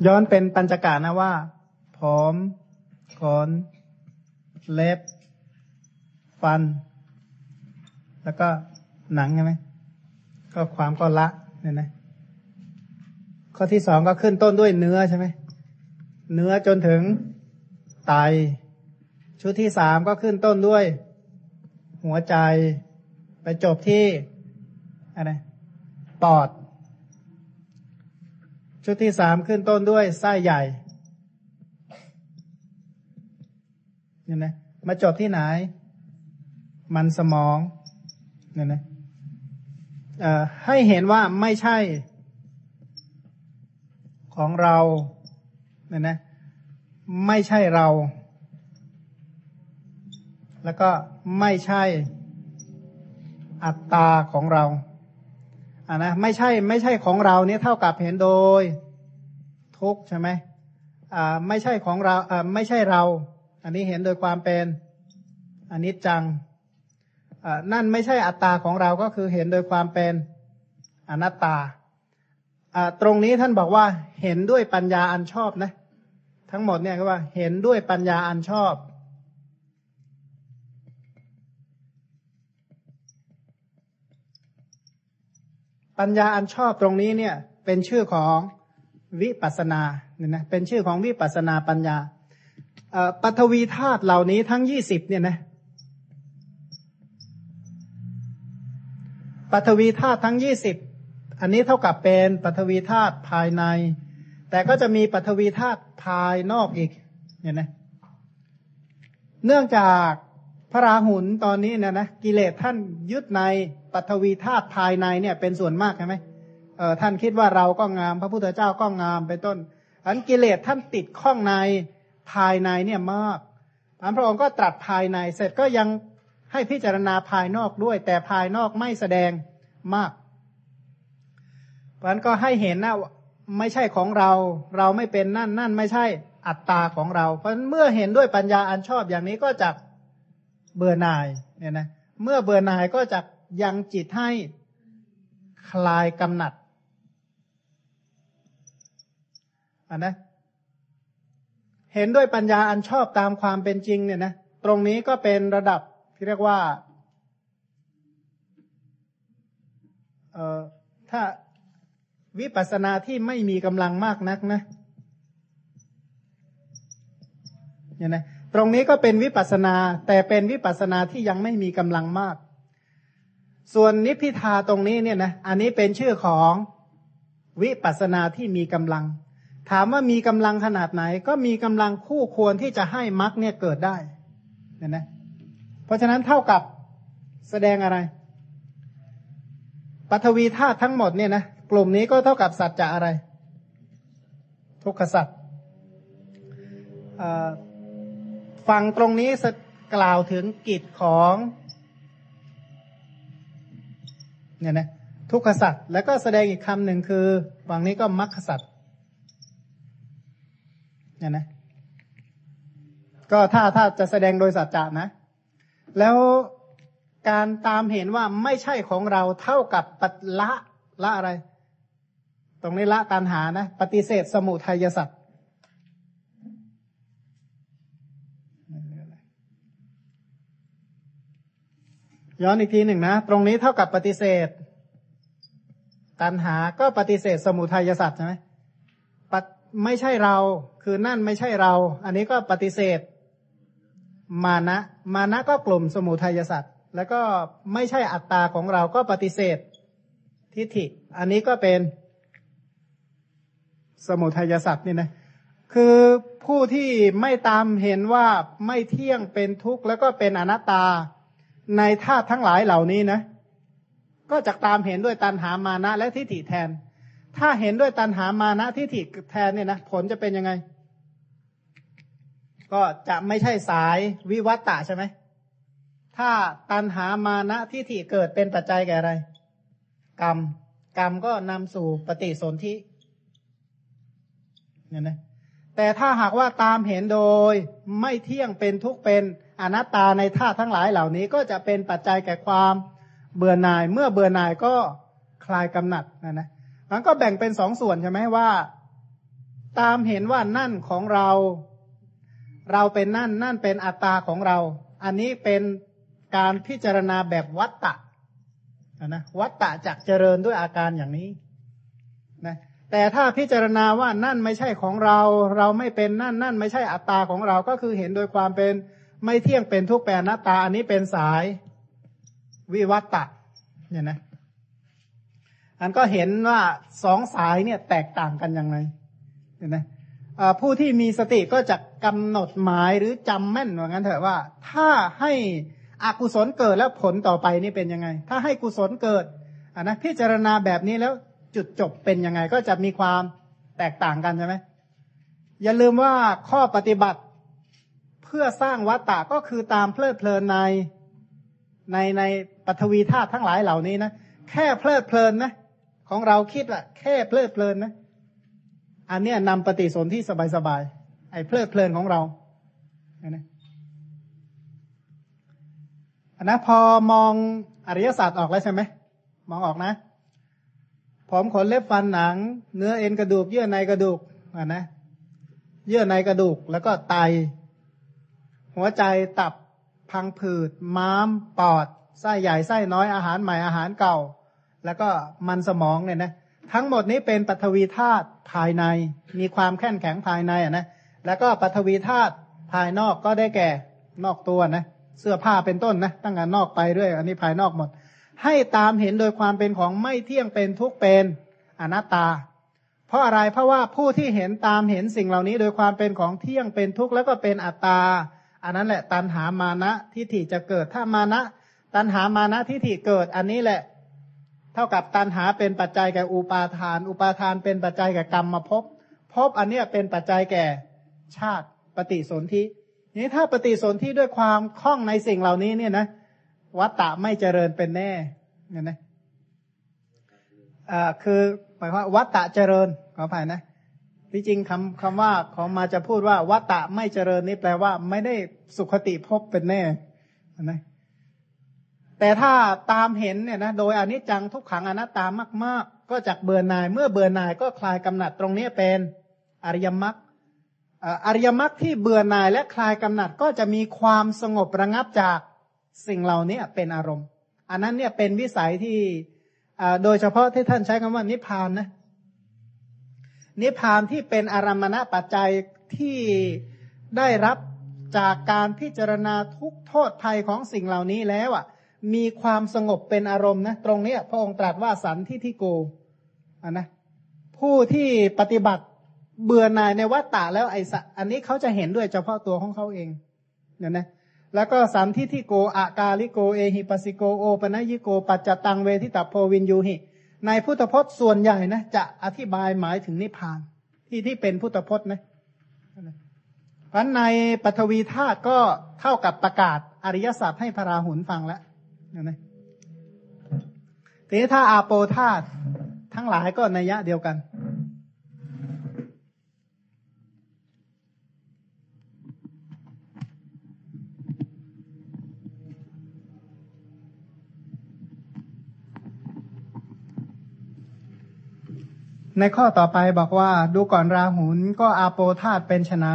ย้อนเป็นปัญจกานะว่า ผอมขน เล็บ ฟัน แล้วก็หนังใช่ไหมก็ความก็ละเนี่ยนะข้อที่สองก็ขึ้นต้นด้วยเนื้อใช่ไหมเนื้อจนถึงไต ชุดที่สามก็ขึ้นต้นด้วย หัวใจ ไปจบที่อะไรปอด ชุดที่สามขึ้นต้นด้วยไส้ใหญ่ เนี่ยนะมาจบที่ไหน มันสมองเนี่ยนะให้เห็นว่าไม่ใช่ของเราเนี่ยนะ ไม่ใช่เรา แล้วก็ไม่ใช่อัตตาของเราอ่านะไม่ใช่ไม่ใช่ของเราเนี่ยเท่ากับเห็นโดย ทุกใช่ไหมอ่าไม่ใช่ของเราอ่าไม่ใช่เรา อันนี้เห็นโดยความเป็นอนิจจังนั่นไม่ใช่อัตตาของเราก็คือเห็นโดยความเป็นอนัตตาอ่าตรงนี้ท่านบอกว่าเห็นด้วยปัญญาอันชอบนะ ทั้งหมดเนี่ยก็ว่าเห็นด้วยปัญญาอันชอบ ปัญญาอันชอบตรงนี้เนี่ยเป็นชื่อของวิปัสนาเนี่ยนะเป็นชื่อของวิปัสนาปัญญา ปัทวีธาตุเหล่านี้ทั้งยี่สิบเนี่ยนะปัทวีธาตุทั้งยี่สิบอันนี้เท่ากับเป็นปัทวีธาตุภายใน แต่ก็จะมีปัทวีธาตุภายนอกอีกเห็นไหมเนื่องจากพระราหุลตอนนี้เนี่ยนะกิเลสท่านยึดในปัทวีธาตุภายในเนี่ยเป็นส่วนมากใช่ไหมเออท่านคิดว่าเราก็งาม พระพุทธเจ้าก็งามเป็นต้นอันกิเลสท่านติดข้องใน ภายในเนี่ยมากพระองค์ก็ตรัสภายในเสร็จก็ยังให้พิจารณาภายนอกด้วย แต่ภายนอกไม่แสดงมากเพราะนั้นก็ให้เห็นนะไม่ใช่ของเรา เราไม่เป็นนั่นนั่นไม่ใช่อัตตาของเรา เพราะเมื่อเห็นด้วยปัญญาอันชอบอย่างนี้ก็จะเบื่อหน่ายเนี่ยนะเมื่อเบื่อหน่ายก็จะยังจิตให้คลายกำหนัดอันนะ เห็นด้วยปัญญาอันชอบตามความเป็นจริงเนี่ยนะตรงนี้ก็เป็นระดับที่เรียกว่าเอ่อถ้าวิปัสสนาที่ไม่มีกำลังมากนักนะเนี่ยนะตรงนี้ก็เป็นวิปัสนา แต่เป็นวิปัสนาที่ยังไม่มีกำลังมาก ส่วนนิพพิทาตรงนี้เนี่ยนะอันนี้เป็นชื่อของวิปัสนาที่มีกำลัง ถามว่ามีกำลังขนาดไหน ก็มีกำลังคู่ควรที่จะให้มรรคเนี่ยเกิดได้เนี่ยนะเพราะฉะนั้นเท่ากับแสดงอะไรปัทวีธาตุทั้งหมดเนี่ยนะกลุ่มนี้ก็เท่ากับสัจจะอะไร ทุกขสัจฟังตรงนี้กล่าวถึงกิจของเนี่ยนะทุกขสัจแล้วก็แสดงอีกคำหนึ่งคือฝั่งนี้ก็มรรคสัจ เนี่ยนะ ก็ถ้าถ้าจะแสดงโดยสัจจะนะ แล้วการตามเห็นว่าไม่ใช่ของเราเท่ากับปัละละอะไร ตรงนี้ละตันหานะ ปฏิเสธสมุทัยสัตว์ย้อนอีกทีหนึ่งนะ ตรงนี้เท่ากับปฏิเสธ ตันหาก็ปฏิเสธสมุทัยสัตว์ใช่ไหม ไม่ใช่เรา คือนั่นไม่ใช่เรา อันนี้ก็ปฏิเสธ มานะ มานะก็กลุ่มสมุทัยสัตว์แล้วก็ไม่ใช่อัตตาของเราก็ปฏิเสธ ทิฏฐิ อันนี้ก็เป็นสมุทัยสัตว์นี่นะคือผู้ที่ไม่ตามเห็นว่าไม่เที่ยงเป็นทุกข์แล้วก็เป็นอนัตตาในธาตุทั้งหลายเหล่านี้นะ ก็จะตามเห็นด้วยตัณหามานะและทิฏฐิแทน ถ้าเห็นด้วยตัณหามานะทิฏฐิแทนเนี่ยนะผลจะเป็นยังไง ก็จะไม่ใช่สายวิวัตตะใช่ไหมถ้าตัณหามานะทิฏฐิเกิดเป็นปัจจัยแก่อะไร กรรม กรรมก็นำสู่ปฏิสนธิเนี่ยนะแต่ถ้าหากว่าตามเห็นโดยไม่เที่ยงเป็นทุกเป็นอนัตตาในธาตุทั้งหลายเหล่านี้ก็จะเป็นปัจจัยแก่ความเบื่อหน่าย เมื่อเบื่อหน่ายก็คลายกำหนัดนะนะ มันก็แบ่งเป็นสองส่วนใช่ไหมว่า ตามเห็นว่านั่นของเรา เราเป็นนั่น นั่นเป็นอัตตาของเรา อันนี้เป็นการพิจารณาแบบวัตตะนะวัตตะจักเจริญด้วยอาการอย่างนี้นะแต่ถ้าพิจารณาว่านั่นไม่ใช่ของเรา เราไม่เป็นนั่น นั่นไม่ใช่อัตตาของเราก็คือเห็นโดยความเป็นไม่เที่ยงเป็นทุกข์เป็นอนัตตา อันนี้เป็นสายวิวัตตะเนี่ยนะ อันก็เห็นว่าสองสายเนี่ยแตกต่างกันยังไงเห็นไหมผู้ที่มีสติก็จะกำหนดหมายหรือจำแม่นว่างั้นเถอะว่า ถ้าให้อกุศลเกิดแล้วผลต่อไปนี่เป็นยังไง ถ้าให้กุศลเกิดอ่านะพิจารณาแบบนี้แล้วจุดจบเป็นยังไงก็จะมีความแตกต่างกันใช่ไหมอย่าลืมว่าข้อปฏิบัติเพื่อสร้างวัตตะก็คือตามเพลิดเพลินในในในปฐวีธาตุทั้งหลายเหล่านี้นะแค่เพลิดเพลินนะ ของเราคิดว่าแค่เพลิดเพลินนะ อันเนี้ยนำปฏิสนธิสบายๆไอ้เพลิดเพลินของเรานะอันนะพอมองอริยศาสตร์ออกแล้วใช่ไหมมองออกนะผมขนเล็บฟันหนัง เนื้อเอ็นกระดูก เยื่อในกระดูกอะนะ เยื่อในกระดูก แล้วก็ไต หัวใจตับพังผืด ม้าม ปอดไส้ใหญ่ไส้น้อยอาหารใหม่อาหารเก่า แล้วก็มันสมองเนี่ยนะทั้งหมดนี้เป็นปัทวีธาตุภายใน มีความแข็งแข็งภายในอะนะแล้วก็ปัทวีธาตุภายนอกก็ได้แก่นอกตัวนะเสื้อผ้าเป็นต้นนะตั้งแต่นอกไปด้วย อันนี้ภายนอกหมด ให้ตามเห็นโดยความเป็นของไม่เที่ยงเป็นทุกเป็นอนัตตา เพราะอะไรเพราะว่าผู้ที่เห็นตามเห็นสิ่งเหล่านี้ โดยความเป็นของเที่ยงเป็นทุกข์แล้วก็เป็นอัตตา อันนั้นแหละตัณหามานะทิฏฐิจะเกิดถ้ามานะ ตัณหามานะทิฏฐิเกิดอันนี้แหละ เท่ากับตัณหาเป็นปัจจัยแก่อุปาทาน อุปาทานเป็นปัจจัยแก่กรรมมาพบพบอันเนี้ยเป็นปัจจัยแก่ชาติปฏิสนธินี้ถ้าปฏิสนธิด้วยความคล่องในสิ่งเหล่านี้เนี่ยนะวัตตะไม่เจริญเป็นแน่เนี่ยนะอ่าคือหมายความวัตตะเจริญขออภัยนะที่จริงคำคำว่าของมาจะพูดว่าวัตตะไม่เจริญนี่แปลว่า ไม่ได้สุขติพบเป็นแน่นะ แต่ถ้าตามเห็นเนี่ยนะโดยอนิจจังทุกขังอนัตตามาก ๆ ก็จากเบื่อหน่ายเมื่อเบื่อหน่ายก็คลายกำหนัดตรงนี้เป็นอริยมรรคอริยมรรคที่เบื่อหน่ายและคลายกำหนัดก็จะมีความสงบระงับจากสิ่งเหล่านี้เป็นอารมณ์ อันนั้นเนี่ยเป็นวิสัยที่โดยเฉพาะที่ท่านใช้คำว่านิพพานนะนิพพานที่เป็นอารมณปัจจัยที่ได้รับจากการพิจารณาทุกโทษภัยของสิ่งเหล่านี้แล้วอะ มีความสงบเป็นอารมณ์นะตรงนี้พระองค์ตรัสว่าสันที่ที่โกอันนะผู้ที่ปฏิบัติเบื่อหน่ายในวัฏฏะแล้วไอ้อันนี้เขาจะเห็นด้วยเฉพาะตัวของเขาเองเนี่ยนะแล้วก็สันทิทิโกอากาลิโกเอหิปัสิโกโอปนัยิโก ปัจจตังเวทิตาโพวินยูหิ ในพุทธพจน์ส่วนใหญ่นะจะอธิบายหมายถึงนิพพาน ที่ที่เป็นพุทธพจน์นะเพราะในปฐวีธาตุก็เท่ากับประกาศอริยสัจให้พระราหุลฟังแล้ว นะทีนี้ถ้าอาโปธาตุทั้งหลายก็นัยยะเดียวกัน ในข้อต่อไปบอกว่า ดูก่อนราหุลก็อาโปธาตเป็นไน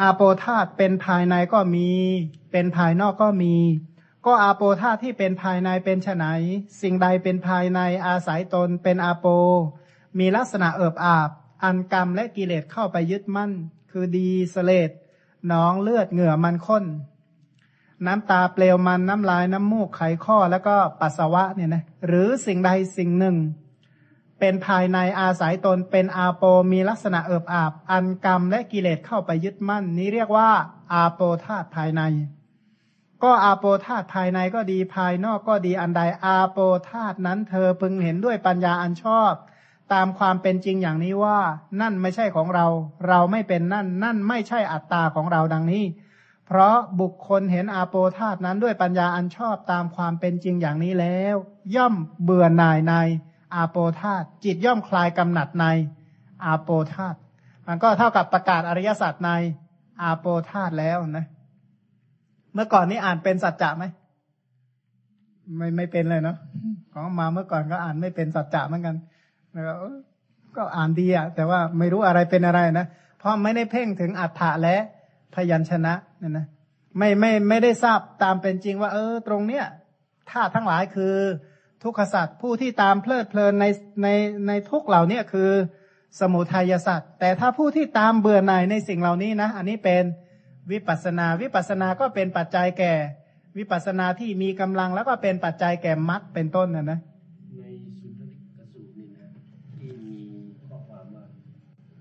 อาโปธาตเป็นภายในก็มี เป็นภายนอกก็มี ก็อาโปธาที่เป็นภายในเป็นไฉนสิ่งใดเป็นภายในอาศัยตนเป็นอาโป มีลักษณะเอิบอาบ อันกรรมและกิเลสเข้าไปยึดมั่น คือดีสเลดหนองเลือดเหงื่อมันข้น น้ำตาเปลวมันน้ำลายน้ำมูกไขข้อแล้วก็ปัสสาวะเนี่ยนะหรือสิ่งใดสิ่งหนึ่ง เป็นภายในอาศัยตนเป็นอาโปมีลักษณะเอิบอาบ อันกรรมและกิเลสเข้าไปยึดมั่น นี้เรียกว่าอาโปธาตุภายใน ก็อาโปธาตภายในก็ดีภายนอกก็ดีอันใดอาโปธาตนั้นเธอพึงเห็นด้วยปัญญาอันชอบ ตามความเป็นจริงอย่างนี้ว่า นั่นไม่ใช่ของเรา เราไม่เป็นนั่น นั่นไม่ใช่อัตตาของเราดังนี้ เพราะบุคคลเห็นอาโปธาตนั้นด้วยปัญญาอันชอบตามความเป็นจริงอย่างนี้แล้ว ย่อมเบื่อหน่ายในอาโปธาตจิตย่อมคลายกำหนัดในอาโปธาตมันก็เท่ากับประกาศอริยสัจในอาโปธาตแล้วนะ เมื่อก่อนนี้อ่านเป็นสัจจะไหมไม่ไม่เป็นเลยเนาะของมาเมื่อก่อนก็อ่านไม่เป็นสัจจะเหมือนกันแล้วก็ออก็อ่านดีอะแต่ว่าไม่รู้อะไรเป็นอะไรนะเพราะไม่ได้เพ่งถึงอัฏฐะและพยัญชนะเนี่ยนะไม่ไม่ไม่ได้ทราบตามเป็นจริงว่า เออ ตรงเนี้ยธาตุทั้งหลายคือ ทุกขสัตว์ผู้ที่ตามเพลิดเพลินในในในทุกเหล่าเนี้ยคือ สมุทัยสัตว์แต่ถ้าผู้ที่ตามเบื่อหน่ายในสิ่งเหล่านี้นะ อันนี้เป็น วิปัสสนา วิปัสสนาก็เป็นปัจจัยแก่ วิปัสสนาที่มีกำลังแล้วก็เป็นปัจจัยแก่มรรคเป็นต้นนะนะในสุนทริกสูตรนี่นะที่มีข้อความว่า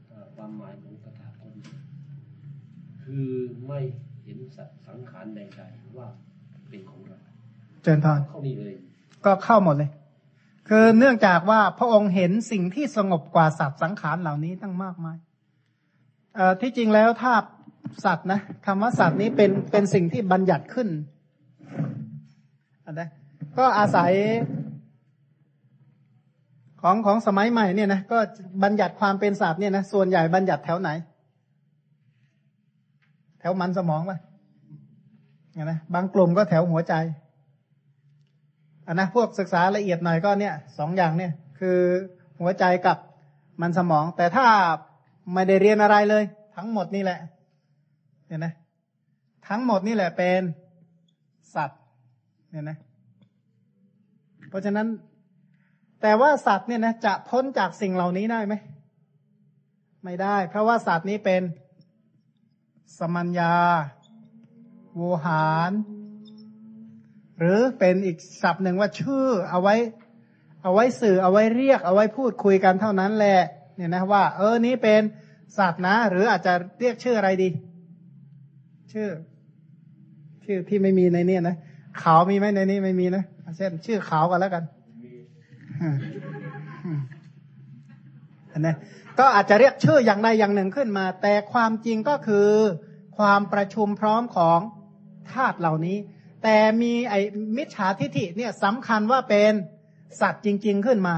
เอ่อความหมายของตถาคตคือไม่เห็นสัตว์สังขารใดๆว่าเป็นของเราเจริญพรเข้านี่เลย ก็เข้าหมดเลย คือเนื่องจากว่าพระองค์เห็นสิ่งที่สงบกว่าสัตว์สังขารเหล่านี้ตั้งมากมายเอ่อที่จริงแล้วถ้า สัตว์นะคำว่าสัตว์นี้เป็นเป็นสิ่งที่บัญญัติขึ้นนะก็อาศัยของของสมัยใหม่เนี่ยนะก็บัญญัติความเป็นสัตว์เนี่ยนะส่วนใหญ่บัญญัติแถวไหน แถวมันสมองป่ะเนี่ยนะบางกลุ่มก็แถวหัวใจอันนะพวกศึกษาละเอียดหน่อยก็เนี่ยสองอย่างเนี่ย คือหัวใจกับมันสมอง แต่ถ้าไม่ได้เรียนอะไรเลย ทั้งหมดนี่แหละ เห็นไหมทั้งหมดนี่แหละเป็นสัตว์ เนี่ยนะ เพราะฉะนั้น แต่ว่าสัตว์เนี่ยนะจะพ้นจากสิ่งเหล่านี้ได้ไหม ไม่ได้ เพราะว่าสัตว์นี้เป็นสมัญญาโวหาร หรือเป็นอีกศัพท์หนึ่งว่าชื่อ เอาไว้ เอาไว้สื่อเอาไว้เรียก เอาไว้พูดคุยกันเท่านั้นแหละ เนี่ยนะว่า เออนี้เป็นสัตว์นะ หรืออาจจะเรียกชื่ออะไรดี ชื่อ ชื่อที่ไม่มีในเนี้นะขาวมีไหมในนี้ไม่มีนะเช่นชื่อขาวกันแล้วกันอืมอืมอันนี้ก็อาจจะเรียกชื่ออย่างใดอย่างหนึ่งขึ้นมา แต่ความจริงก็คือความประชุมพร้อมของธาตุเหล่านี้ แต่มีไอ้มิจฉาทิฐิเนี่ยสำคัญว่าเป็นสัตว์จริง ๆขึ้นมา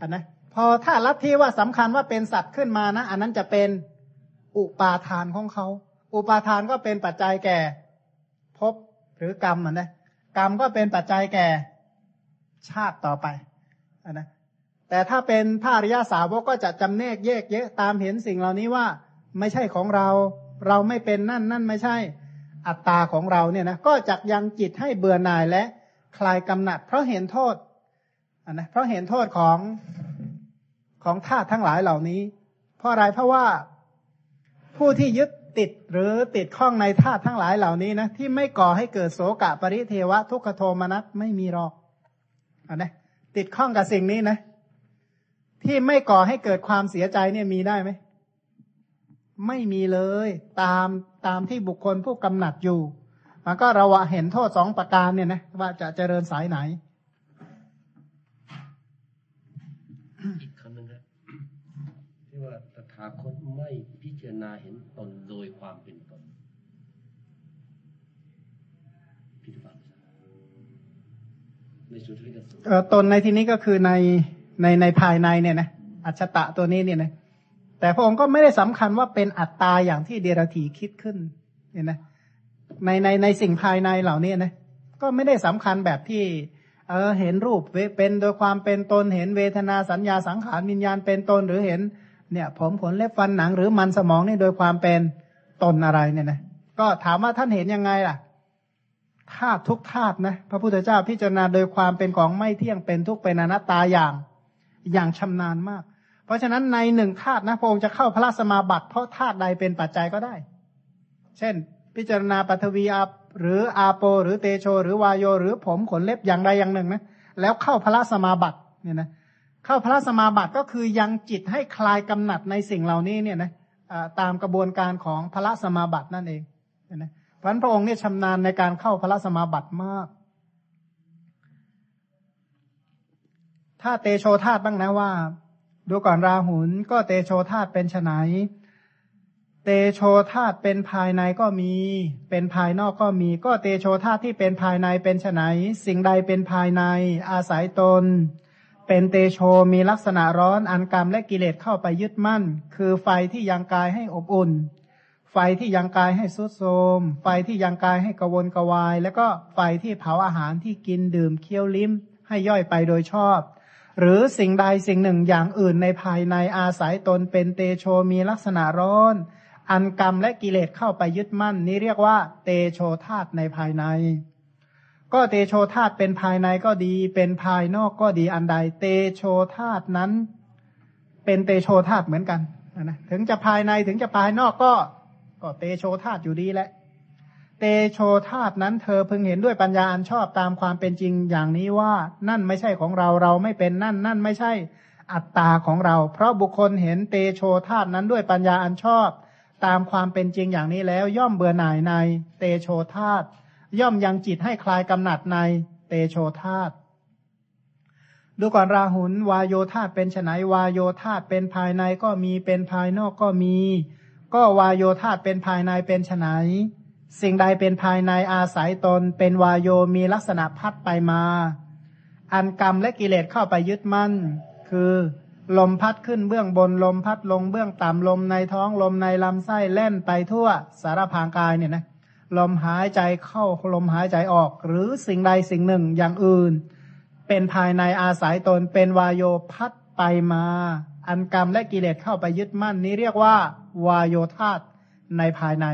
อันนะพอถ้าลัทธิว่าสำคัญว่าเป็นสัตว์ขึ้นมานะ อันนั้นจะเป็นอุปาทานของเขา อุปาทานก็เป็นปัจจัยแก่ภพหรือกรรมอะนะกรรมก็เป็นปัจจัยแก่ชาติต่อไปอันนะแต่ถ้าเป็นพระอริยสาวกก็จะจำแนกแยกเยอะตามเห็นสิ่งเหล่านี้ว่าไม่ใช่ของเรา เราไม่เป็นนั่นนั่นไม่ใช่อัตตาของเราเนี่ยนะก็จักยังจิตให้เบื่อหน่ายและคลายกำหนัด เพราะเห็นโทษอันนะเพราะเห็นโทษของของธาตุทั้งหลายเหล่านี้ เพราะอะไรเพราะว่าผู้ที่ยึด ติดหรือติดข้องในธาตุทั้งหลายเหล่านี้นะที่ไม่ก่อให้เกิดโสกะปริเทวะ ทุกขโทมนัสไม่มีหรอกอันนะติดข้องกับสิ่งนี้นะ ที่ไม่ก่อให้เกิดความเสียใจเนี่ยมีได้ไหมไม่มีเลย ตามตามที่บุคคลผู้กำหนัดอยู่มันก็เราเห็นโทษสองประการเนี่ยนะว่าจะเจริญสายไหนอีกคำหนึ่งนะที่ว่าตถาคตไม่ารณาเห็นตนโดยความเป็นตนพิจารณาในสุทธิกสูตรเอ่อตนในที่นี้ก็คือในในในภายในเนี่ยนะอัจฉตะตัวนี้เนี่ยนะแต่พระองค์ก็ไม่ได้สำคัญว่าเป็นอัตตาอย่างที่เดรธีคิดขึ้นเนี่ยนะในในในสิ่งภายในเหล่านี้นะก็ไม่ได้สำคัญแบบที่เออเห็นรูปเป็นโดยความเป็นตนเห็นเวทนาสัญญาสังขารวิญญาณเป็นตนหรือเห็น เนี่ยผมขนเล็บฟันหนังหรือมันสมองนี่โดยความเป็นตนอะไรเนี่ยนะก็ถามว่าท่านเห็นยังไงล่ะธาตุทุกธาตุนะพระพุทธเจ้าพิจารณาโดยความเป็นของไม่เที่ยงเป็นทุกเป็นอนัตตาอย่างอย่างชำนาญมาก เพราะฉะนั้นในหนึ่งธาตุนะพระองค์จะเข้าพระสมาบัติเพราะธาตุใดเป็นปัจจัยก็ได้ เช่น พิจารณาปัทวีอาหรืออาโป หรือเตโช หรือวายโย หรือผมขนเล็บอย่างใดอย่างหนึ่งนะแล้วเข้าพระสมาบัติเนี่ยนะ เข้าพระสมาบัติก็คือยังจิตให้คลายกำหนัดในสิ่งเหล่านี้เนี่ยนะตามกระบวนการของพระสมาบัตินั่นเองนะเพราะพระองค์เนี่ยชำนาญในการเข้าพระสมาบัติมาก ถ้าเตโชธาตบ้างนะว่า ดูก่อนราหุลก็เตโชธาตเป็นไฉนเตโชธาตเป็นภายในก็มี เป็นภายนอกก็มี ก็เตโชธาตที่เป็นภายในเป็นไฉนสิ่งใดเป็นภายใน อาศัยตน เป็นเตโชมีลักษณะร้อนอันกรรมและกิเลสเข้าไปยึดมั่น คือไฟที่ยังกายให้อบอุ่น ไฟที่ยังกายให้สุดโทมไฟที่ยังกายให้กระวนกระวาย แล้วก็ไฟที่เผาอาหารที่กินดื่มเคี้ยวลิ้ม ให้ย่อยไปโดยชอบ หรือสิ่งใดสิ่งหนึ่งอย่างอื่นในภายในอาศัยตนเป็นเตโชมีลักษณะร้อน อันกรรมและกิเลสเข้าไปยึดมั่น นี้เรียกว่า เตโชธาตุในภายใน ก็เตโชธาตเป็นภายในก็ดี เป็นภายนอกก็ดีอันใด เตโชธาตนั้น เป็นเตโชธาตเหมือนกันนะถึงจะภายในถึงจะภายนอกก็ ก็เตโชธาตอยู่ดีแหละ เตโชธาตนั้นเธอพึงเห็นด้วยปัญญาอันชอบตามความเป็นจริงอย่างนี้ว่า นั่นไม่ใช่ของเราเราไม่เป็นนั่น นั่นไม่ใช่อัตตาของเรา เพราะบุคคลเห็นเตโชธาตนั้นด้วยปัญญาอันชอบ ตามความเป็นจริงอย่างนี้แล้ว ย่อมเบื่อหน่ายในเตโชธาต ย่อมยังจิตให้คลายกำหนัดในเตโชธาตดูก่อนราหุลวายโยธาเป็นไฉนวายโยธาเป็นภายในก็มีเป็นภายนอกก็มี ก็วายโยธาเป็นภายในเป็นไฉนสิ่งใดเป็นภายในอาศัยตน เป็นวายโยมีลักษณะพัดไปมา อันกรรมและกิเลสเข้าไปยึดมั่น คือลมพัดขึ้นเบื้องบนลมพัดลงเบื้องต่ำลมในท้องลมในลำไส้เล่นไปทั่วสารพางกายเนี่ยนะ ลมหายใจเข้าลมหายใจออก หรือสิ่งใดสิ่งหนึ่งอย่างอื่น เป็นภายในอาศัยตนเป็นวายโยพัดไปมา อันกรรมและกิเลสเข้าไปยึดมั่น นี้เรียกว่าวายโยธาตในภายใน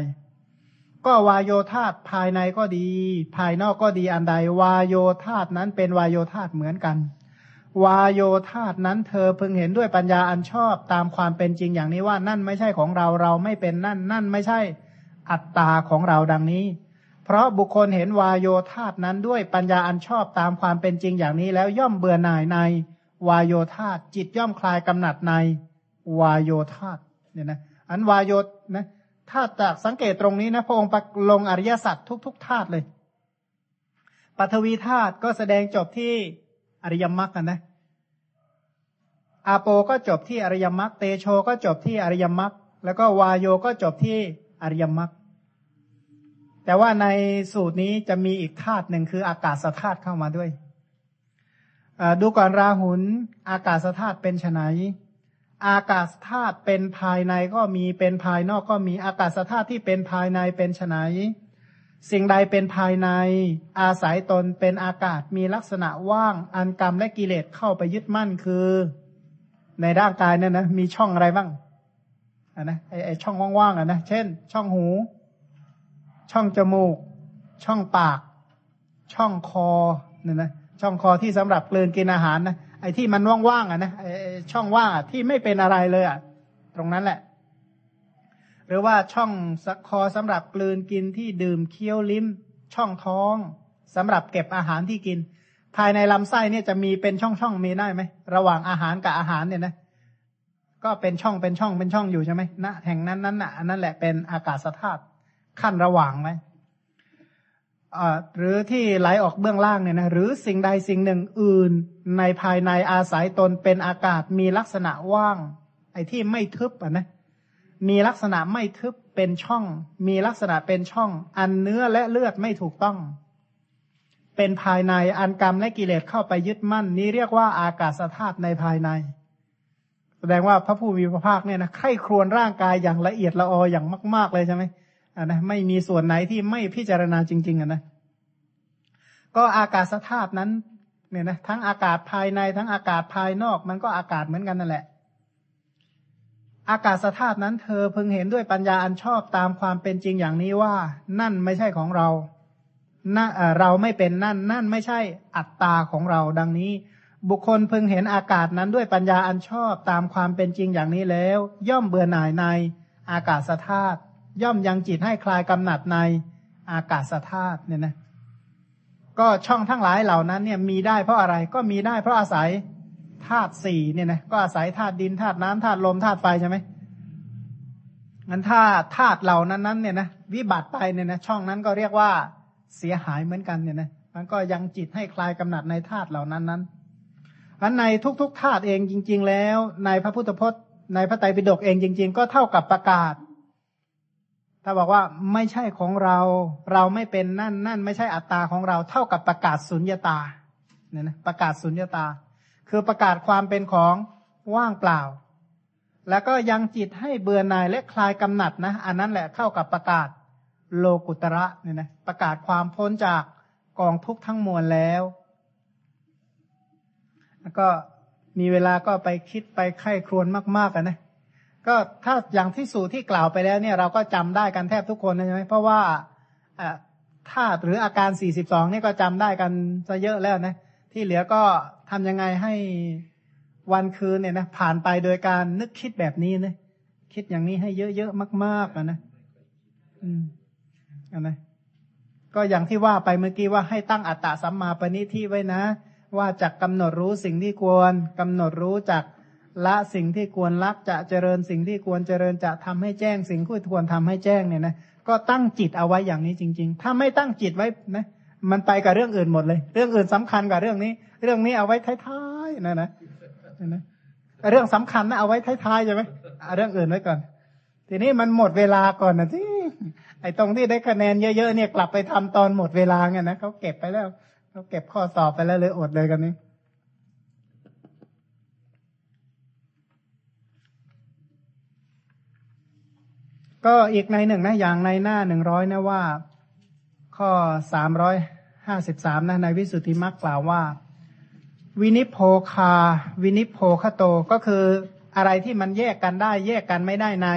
ก็วายโยธาตภายในก็ดี ภายนอกก็ดีอันใด วายโยธาตนั้นเป็นวายโยธาตเหมือนกัน วายโยธาตนั้นเธอพึงเห็นด้วยปัญญาอันชอบตามความเป็นจริงอย่างนี้ว่านั่นไม่ใช่ของเราเราไม่เป็นนั่น นั่นไม่ใช่ อัตตาของเราดังนี้ เพราะบุคคลเห็นวายโยธาตนั้นด้วยปัญญาอันชอบตามความเป็นจริงอย่างนี้แล้วย่อมเบื่อหน่ายในวายโยธาจิตย่อมคลายกำหนัดในวายโยธาเนี่ยนะอันวายโยนะถ้าจากสังเกตตรงนี้นะพระองค์ลงอริยสัจทุกๆธาตุเลยปัทวีธาตุก็แสดงจบที่อริยมรรคกันนะอาโปก็จบที่อริยมรรคเตโชก็จบที่อริยมรรคแล้วก็วายโยก็จบที่ อริยมรรคแต่ว่าในสูตรนี้จะมีอีกธาตุหนึ่งคืออากาศธาตุเข้ามาด้วยดูก่อนราหุลอากาศธาตุเป็นไนอากาศธาตุเป็นภายในก็มีเป็นภายนอกก็มีอากาศธาตุที่เป็นภายในเป็นไนสิ่งใดเป็นภายใน อาศัยตนเป็นอากาศมีลักษณะว่างอันกรรมและกิเลสเข้าไปยึดมั่นคือ ในร่างกายเนี่ยนะมีช่องอะไรบ้าง อะนะไอไอช่องว่างๆอะนะเช่น ช่องหู ช่องจมูก ช่องปาก ช่องคอเนี่ยนะช่องคอที่สำหรับกลืนกินอาหารนะไอ้ที่มันว่างๆอะนะไอช่องว่างที่ไม่เป็นอะไรเลยอะตรงนั้นแหละ หรือว่าช่องคอสำหรับกลืนกินที่ดื่มเคี้ยวลิ้ม ช่องท้องสำหรับเก็บอาหารที่กิน ภายในลำไส้เนี่ยจะมีเป็นช่องๆมีได้ไหมระหว่างอาหารกับอาหารเนี่ยนะ ก็เป็นช่องเป็นช่องเป็นช่องอยู่ใช่ไหมณแห่งนั้นนั้นอะอันนั้นแหละเป็นอากาศธาตุขั้นระหว่างไหมหรือที่ไหลออกเบื้องล่างเนี่ยนะหรือสิ่งใดสิ่งหนึ่งอื่น ในภายในอาศัยตนเป็นอากาศมีลักษณะว่าง ไอ้ที่ไม่ทึบอะนะมีลักษณะไม่ทึบเป็นช่อง มีลักษณะเป็นช่อง อันเนื้อและเลือดไม่ถูกต้อง เป็นภายในอันกรรมและกิเลสเข้าไปยึดมั่น นี้เรียกว่าอากาศธาตุในภายใน ดงว่าพระผู้มีพระภาคเนี่ยนะไข้ครวนร่างกายอย่างละเอียดละอออย่างมาก ๆ เลยใช่ไหมอ่านะไม่มีส่วนไหนที่ไม่พิจารณาจริง ๆอะนะก็อากาศธาตุนั้น เนี่ยนะทั้งอากาศภายในทั้งอากาศภายนอก มันก็อากาศเหมือนกันนั่นแหละ อากาศธาตุนั้นเธอพึงเห็นด้วยปัญญาอันชอบตามความเป็นจริงอย่างนี้ว่า นั่นไม่ใช่ของเราน่ะเอ่อเราไม่เป็นนั่น นั่นไม่ใช่อัตตาของเราดังนี้ บุคคลพึงเห็นอากาศนั้นด้วยปัญญาอันชอบตามความเป็นจริงอย่างนี้แล้ว ย่อมเบื่อหน่ายในอากาศธาตุย่อมยังจิตให้คลายกำหนัดในอากาศธาตุเนี่ยนะก็ช่องทั้งหลายเหล่านั้นเนี่ยมีได้เพราะอะไรก็มีได้เพราะอาศัยธาตุสี่เนี่ยนะก็อาศัยธาตุดินธาตุน้ำธาตุลมธาตุไฟใช่ไหมงั้นถ้าธาตุเหล่านั้นนั้นเนี่ยนะวิบัติไปเนี่ยนะช่องนั้นก็เรียกว่าเสียหายเหมือนกันเนี่ยนะมันก็ยังจิตให้คลายกำหนัดในธาตุเหล่านั้นนั้น อันในทุกๆธาตุเองจริง ๆ แล้วในพระพุทธพจน์ ในพระไตรปิฎกเองจริง ๆ ก็เท่ากับประกาศ ถ้าบอกว่าไม่ใช่ของเราเราไม่เป็นนั่นนั่นไม่ใช่อัตตาของเราเท่ากับประกาศสุญญตาเนี่ยนะประกาศสุญญตา คือประกาศความเป็นของว่างเปล่า แล้วก็ยังจิตให้เบื่อหน่ายและคลายกำหนัดนะ อันนั้นแหละเข้ากับประกาศโลกุตระเนี่ยนะประกาศความพ้นจากกองทุกข์ทั้งมวลแล้ว แล้วก็มีเวลาก็ไปคิดไปไข้ครวญมากๆกันนะ ก็ถ้าอย่างที่สู่ที่กล่าวไปแล้วเนี่ยเราก็จำได้กันแทบทุกคนใช่ไหมเพราะว่าธาตุหรืออาการ 42 นี่ก็จำได้กันซะเยอะแล้วนะ ที่เหลือก็ทำยังไงให้วันคืนเนี่ยนะผ่านไปโดยการนึกคิดแบบนี้นะคิดอย่างนี้ให้เยอะๆมากๆนะอืมอันนะก็อย่างที่ว่าไปเมื่อกี้ว่าให้ตั้งอัตตาสัมมาปณิที่ไว้นะ ว่าจะกำหนดรู้สิ่งที่ควรกำหนดรู้จักละสิ่งที่ควรละจะเจริญสิ่งที่ควรเจริญจะทำให้แจ้ง สิ่งที่ควรทำให้แจ้งเนี่ยนะก็ตั้งจิตเอาไว้อย่างนี้จริง ๆ ถ้าไม่ตั้งจิตไว้นะมันไปกับเรื่องอื่นหมดเลย เรื่องอื่นสำคัญกับเรื่องนี้ เรื่องนี้เอาไว้ท้ายๆนะนะนะเรื่องสำคัญนะเอาไว้ท้ายๆใช่ไหมเรื่องอื่นไว้ก่อน ทีนี้มันหมดเวลาก่อนนะที่ไอ้ตรงที่ได้คะแนนเยอะๆเนี่ยกลับไปทำตอนหมดเวลาไงนะเขาเก็บไปแล้ว เขาเก็บข้อสอบไปแล้วเลยอดเลยกันนี้ก็อีกในหนึ่งนะอย่างในหน้าหนึ่งร้อยนะว่า ข้อสามร้อยห้าสิบสามนะในวิสุทธิมรรคกล่าวว่า วินิโพคา วินิโพคโตก็คืออะไรที่มันแยกกันได้ แยกกันไม่ได้ใน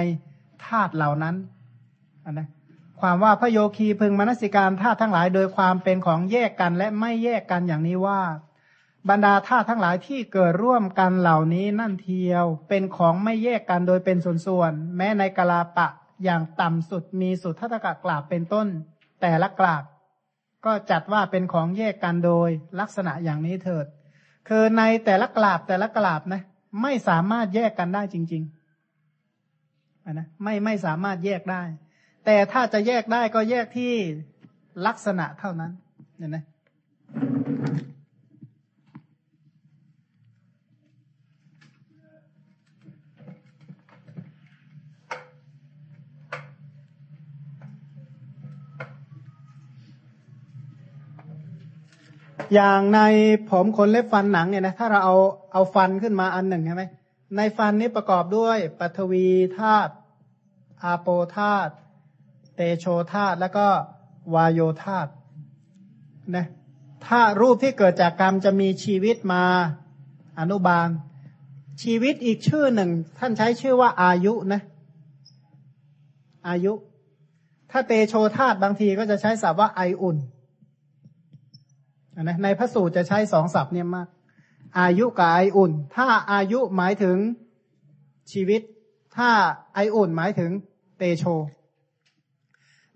ธาตุเหล่านั้นนนะ ความว่าพระโยคีพึงมนสิการธาตุทั้งหลายโดยความเป็นของแยกกันและไม่แยกกันอย่างนี้ว่า บรรดาธาตุทั้งหลายที่เกิดร่วมกันเหล่านี้นั่นเทียว เป็นของไม่แยกกันโดยเป็นส่วนๆแม้ในกลาปะอย่างต่ำสุดมีสุดทัตกะกราบเป็นต้น แต่ละกราบ ก็จัดว่าเป็นของแยกกันโดยลักษณะอย่างนี้เถิด คือในแต่ละกราบแต่ละกราบนะไม่สามารถแยกกันได้จริงๆนะไม่ไม่สามารถแยกได้ แต่ถ้าจะแยกได้ก็แยกที่ลักษณะเท่านั้นเนี่ยนะอย่างในผมขนเล็บฟันหนังเนี่ยนะถ้าเราเอาเอาฟันขึ้นมาอันหนึ่งใช่ไหมในฟันนี้ประกอบด้วยปฐวีธาตุอาโปธาตุ เตโชธาตุแล้วก็วายโยธาตุนะถ้ารูปที่เกิดจากกรรมจะมีชีวิตมาอนุบาล ชีวิตอีกชื่อหนึ่ง ท่านใช้ชื่อว่าอายุนะ อายุ ถ้าเตโชธาตุบางทีก็จะใช้ศัพท์ว่าไออุ่นนะในพระสูตรจะใช้สองศัพท์เนี่ยมาก อายุกับไออุ่น ถ้าอายุหมายถึงชีวิต ถ้าไออุ่นหมายถึงเตโช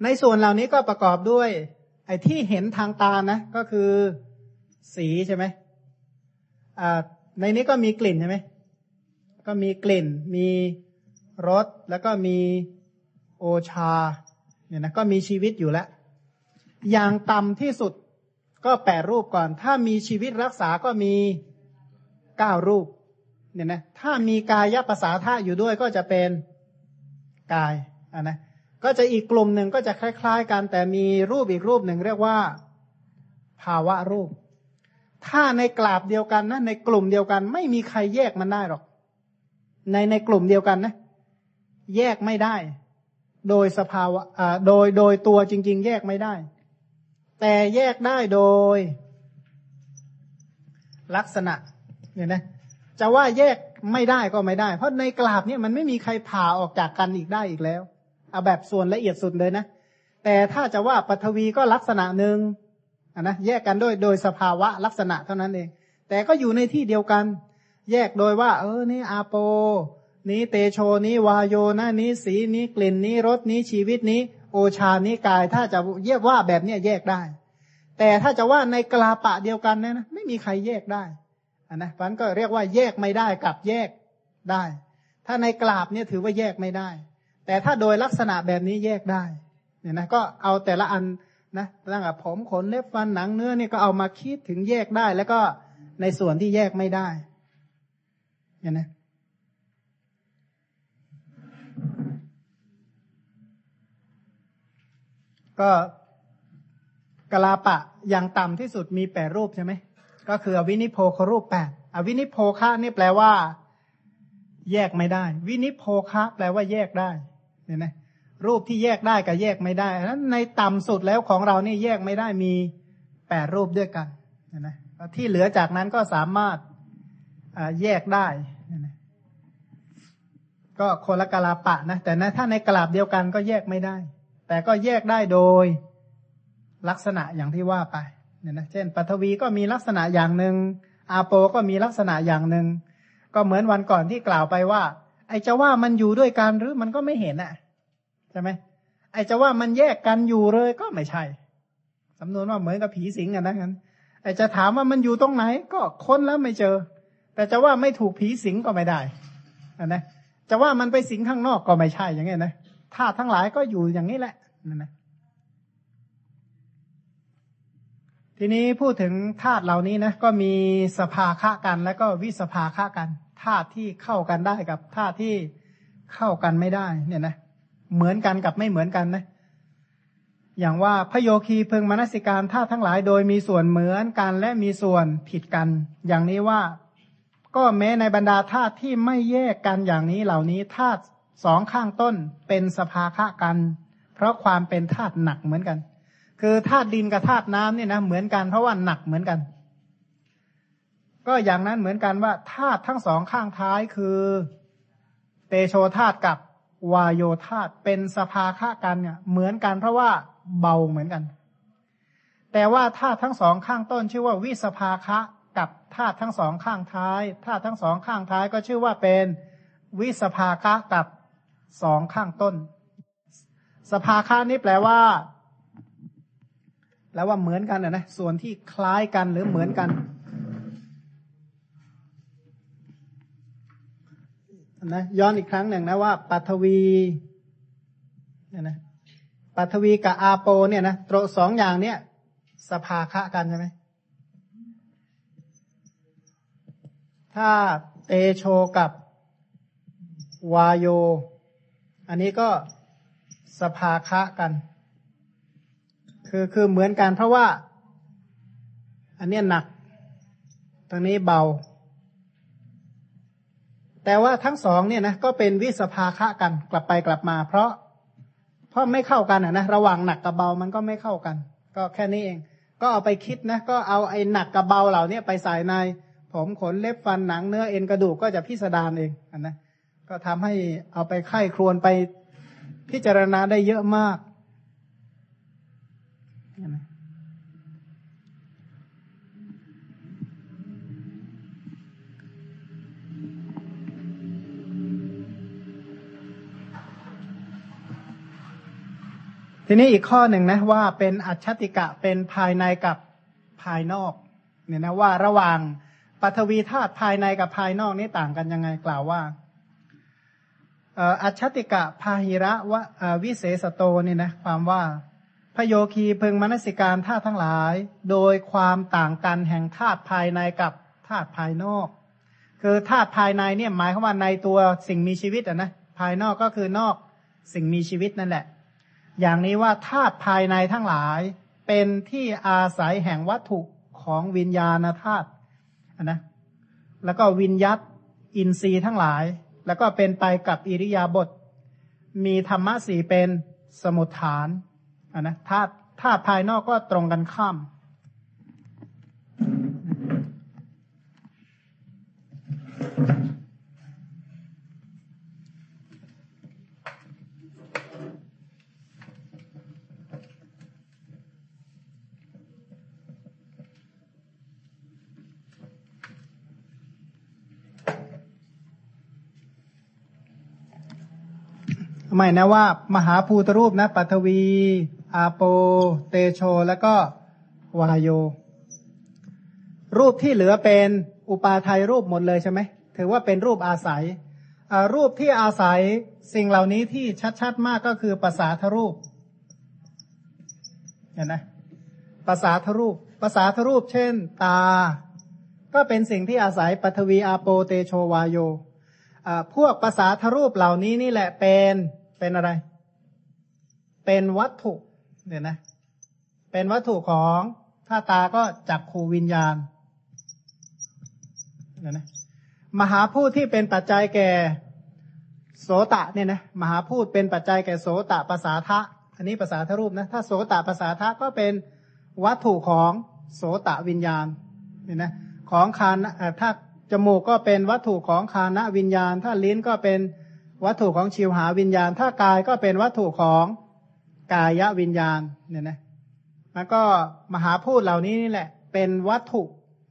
ในส่วนเหล่านี้ก็ประกอบด้วย ไอ้ที่เห็นทางตานะ ก็คือสีใช่ไหมอ่าในนี้ก็มีกลิ่นใช่ไหมก็มีกลิ่น มีรสแล้วก็มีโอชาเนี่ยนะก็มีชีวิตอยู่แล้ว อย่างต่ำที่สุดก็แปดรูปก่อน ถ้ามีชีวิตรักษาก็มีเก้ารูปเนี่ยนะถ้ามีกายภาษาท่าอยู่ด้วยก็จะเป็นกายอะนะ ก็จะอีกกลุ่มหนึ่งก็จะคล้าย ๆ กันแต่มีรูปอีกรูปหนึ่งเรียกว่า ภาวะรูป ถ้าในกราบเดียวกันนะในกลุ่มเดียวกัน ไม่มีใครแยกมันได้หรอก ในในกลุ่มเดียวกันนะ แยกไม่ได้ โดยสภาวะอ่าโดยโดยตัวจริง ๆ แยกไม่ได้ แต่แยกได้โดย ลักษณะเนี่ยนะจะว่าแยกไม่ได้ก็ไม่ได้ เพราะในกราบเนี่ยมันไม่มีใครผ่าออกจากกันอีกได้อีกแล้ว เอาแบบส่วนละเอียดสุดเลยนะ แต่ถ้าจะว่าปฐวีก็ลักษณะหนึ่งอะนะแยกกันด้วยโดยสภาวะลักษณะเท่านั้นเอง แต่ก็อยู่ในที่เดียวกัน แยกโดยว่า เออนี่อาโป นี้เตโชนี้วาโยนะนี้สีนี้กลิ่นนี้รสนี้ชีวิตนี้ โอชานี้กาย ถ้าจะเยียบว่าแบบเนี้ยแยกได้ แต่ถ้าจะว่าในกลาปะเดียวกันเนี่ยนะไม่มีใครแยกได้อะนะพันก็เรียกว่าแยกไม่ได้กับแยกได้ ถ้าในกราบเนี่ยถือว่าแยกไม่ได้ แต่ถ้าโดยลักษณะแบบนี้แยกได้เนี่ยนะก็เอาแต่ละอันนะตั้งแต่ผมขนเล็บฟันหนังเนื้อนี่ก็เอามาคิดถึงแยกได้ แล้วก็ในส่วนที่แยกไม่ได้เนี่ยนะก็กลาปะอย่างต่ำที่สุดมีแปดรูปใช่ไหมก็คืออวินิโพครูปแปดอวินิโพคะนี่แปลว่า แยกไม่ได้ วินิโพคะแปลว่าแยกได้ เห็นไหมรูปที่แยกได้กับแยกไม่ได้นั้นในต่ำสุดแล้วของเรานี่แยกไม่ได้มีแปดรูปด้วยกันเห็นไหมที่เหลือจากนั้นก็สามารถแยกได้เห็นไหมก็คนละกลาปะนะแต่นะถ้าในกลาบเดียวกันก็แยกไม่ได้ แต่ก็แยกได้โดยลักษณะอย่างที่ว่าไปเนี่ยนะเช่นปัทวีก็มีลักษณะอย่างหนึ่งอาโปก็มีลักษณะอย่างหนึ่งก็เหมือนวันก่อนที่กล่าวไปว่า ไอ้จะว่ามันอยู่ด้วยกันหรือมันก็ไม่เห็นอะ ใช่ไหมไอ้จะว่ามันแยกกันอยู่เลยก็ไม่ใช่สำนวนว่าเหมือนกับผีสิงอะนะงั้นไอ้จะถามว่ามันอยู่ตรงไหน ก็ค้นแล้วไม่เจอ แต่จะว่าไม่ถูกผีสิงก็ไม่ได้อะนะจะว่ามันไปสิงข้างนอกก็ไม่ใช่อย่างเงี้ยนะธาตุทั้งหลายก็อยู่อย่างนี้แหละนั่นนะทีนี้พูดถึงธาตุเหล่านี้นะก็มีสภาคะกัน แล้วก็วิสภาคะกันธาตุที่เข้ากันได้กับธาตุที่เข้ากันไม่ได้ เนี่ยนะ เหมือนกันกับไม่เหมือนกันนะอย่างว่าพโยคีพึงมนสิการธาตุทั้งหลายโดยมีส่วนเหมือนกันและมีส่วนผิดกัน อย่างนี้ว่าก็แม้ในบรรดาธาตุที่ไม่แยกกันอย่างนี้เหล่านี้ธาตุสองข้างต้นเป็นสภาคะกัน เพราะความเป็นธาตุหนักเหมือนกัน คือธาตุดินกับธาตุน้ำเนี่ยนะเหมือนกันเพราะว่าหนักเหมือนกัน ก็อย่างนั้นเหมือนกันว่าธาตุทั้งสองข้างท้ายคือ เตโชธาตุกับ วายโยธาเป็นสภาคะกันเนี่ย เหมือนกันเพราะว่าเบาเหมือนกัน แต่ว่าธาตุทั้งสองข้างต้นชื่อว่าวิสภาคะกับธาตุทั้งสองข้างท้ายธาตุทั้งสองข้างท้ายก็ชื่อว่าเป็นวิสภาคะกับสองข้างต้น สภาคะนี้แปลว่าแล้วว่าเหมือนกันนะนะส่วนที่คล้ายกันหรือเหมือนกัน นะย้อนอีกครั้งหนึ่งนะว่าปัทวีเนี่ยนะปัทวีกับอาโป เนี่ยนะตรสองอย่างเนี่ย สภาคะกันใช่ไหมถ้าเตโชกับวายโย อันนี้ก็สภาคะกัน คือคือเหมือนกันเพราะว่า อันนี้หนัก ตรงนี้เบา แต่ว่าทั้งสองเนี่ยนะก็เป็นวิสภาคะกันกลับไปกลับมา เพราะ เพราะไม่เข้ากันอะนะระหว่างหนักกับเบามันก็ไม่เข้ากัน ก็แค่นี้เอง ก็เอาไปคิดนะก็เอาไอ้หนักกับเบาเหล่านี้ไปใส่ในผมขนเล็บฟันหนังเนื้อเอ็นกระดูกก็จะพิสดารเองอันนะก็ทำให้เอาไปไข้ครวนไปพิจารณาได้เยอะมาก ทีนี้อีกข้อหนึ่งนะว่าเป็นอัจฉติกะเป็นภายในกับภายนอกเนี่ยนะว่าระหว่างปัทวีธาตุภายในกับภายนอกนี่ต่างกันยังไงกล่าวว่าอัจฉติกะพาหิระวะวิเศษโตนี่นะความว่าพโยคีพึงมนสิการธาตุทั้งหลาย โดยความต่างกันแห่งธาตุภายในกับธาตุภายนอก คือธาตุภายในเนี่ยหมายความว่าในตัวสิ่งมีชีวิตอะนะภายนอกก็คือนอกสิ่งมีชีวิตนั่นแหละ อย่างนี้ว่าธาตุภายในทั้งหลาย เป็นที่อาศัยแห่งวัตถุของวิญญาณธาตุนะแล้วก็วิญยัตอินทรีย์ทั้งหลาย แล้วก็เป็นไปกับอิริยาบถมีธรรมะสี่เป็นสมุทฐานนะธาตุธาตุภายนอกก็ตรงกันข้าม ไม่นะว่า มหาภูตรูปนะปัทวี อาโป เตโช แล้วก็วายโย รูปที่เหลือเป็นอุปาทายรูปหมดเลยใช่ไหมถือว่าเป็นรูปอาศัย รูปที่อาศัยสิ่งเหล่านี้ที่ชัดๆมากก็คือภาษาทรูปเห็นไหมภาษาทรูปภาษาทรูป เช่น ตา ก็เป็นสิ่งที่อาศัยปัทวีอาโปเตโชวายโยอ่าพวกภาษาทรูปเหล่านี้นี่แหละเป็น เป็นอะไร เป็นวัตถุเนี่ยนะ เป็นวัตถุของถ้าตาก็จักขูวิญญาณเนี่ยนะมหาพูดที่เป็นปัจจัยแก่โสตะเนี่ยนะมหาพูดเป็นปัจจัยแก่โสตะภาษาทะ อันนี้ภาษาทรูปนะถ้าโสตะภาษาทะก็เป็นวัตถุของโสตะวิญญาณเนี่ยนะของคานเอ่อถ้าจมูกก็เป็นวัตถุของคานะวิญญาณ ถ้าลิ้นก็เป็น วัตถุของชิวหาวิญญาณ ถ้ากายก็เป็นวัตถุของกายวิญญาณเนี่ยนะแล้วก็มหาพูดเหล่านี้นี่แหละ เป็นวัตถุ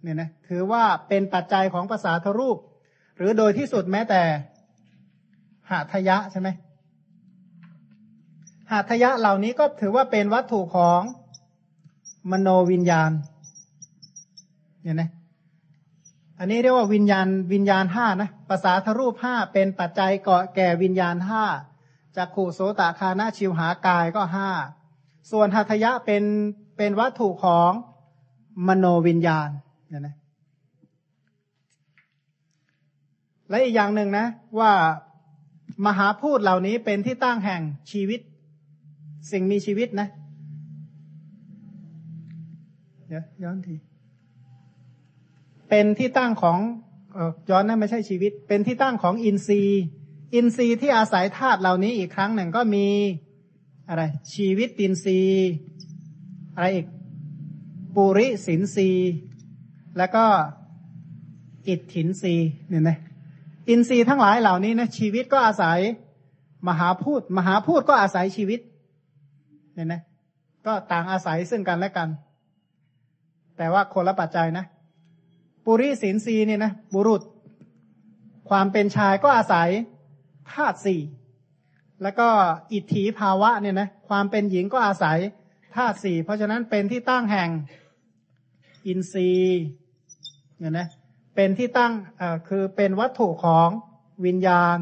เนี่ยนะถือว่าเป็นปัจจัยของภาษาทรูป หรือโดยที่สุดแม้แต่หาทยะใช่ไหมหาทยะเหล่านี้ก็ถือว่าเป็นวัตถุของมโนวิญญาณเนี่ยนะ อันนี้เรียกว่าวิญญาณวิญญาณห้านะภาษาทรูปห้าเป็นปัจจัยเกาะแก่วิญญาณห้าจากขู่โสตคานาชิวหากายก็ห้าส่วนหัตยะเป็นเป็นวัตถุของมโนวิญญาณเนี่ยนะและอีกอย่างหนึ่งนะ ว่ามหาพูดเหล่านี้เป็นที่ตั้งแห่งชีวิต สิ่งมีชีวิตนะ เดี๋ยวย้อนที เป็นที่ตั้งของออย้อนนั่นไม่ใช่ชีวิต เป็นที่ตั้งของอินทรีย์ อินทรีย์ที่อาศัยธาตุเหล่านี้อีกครั้งหนึ่งก็มีอะไร ชีวิตตินทรีย์อะไรอีกปุริสินทรีย์แล้วก็อิทธินทรีย์เนี่ยนะอินทรีย์ทั้งหลายเหล่านี้นะชีวิตก็อาศัยมหาพูดมหาพูดก็อาศัยชีวิตเนี่ยนะก็ต่างอาศัยซึ่งกันและกัน แต่ว่าคนละปัจจัยนะ ปุริสินทรีเนี่ยนะบุรุษ ความเป็นชายก็อาศัยธาตุสี่แล้วก็อิทธิภาวะเนี่ยนะความเป็นหญิงก็อาศัยธาตุสี่เพราะฉะนั้นเป็นที่ตั้งแห่งอินทรีย์เนี่ยนะเป็นที่ตั้งเอ่อคือเป็นวัตถุของวิญญาณ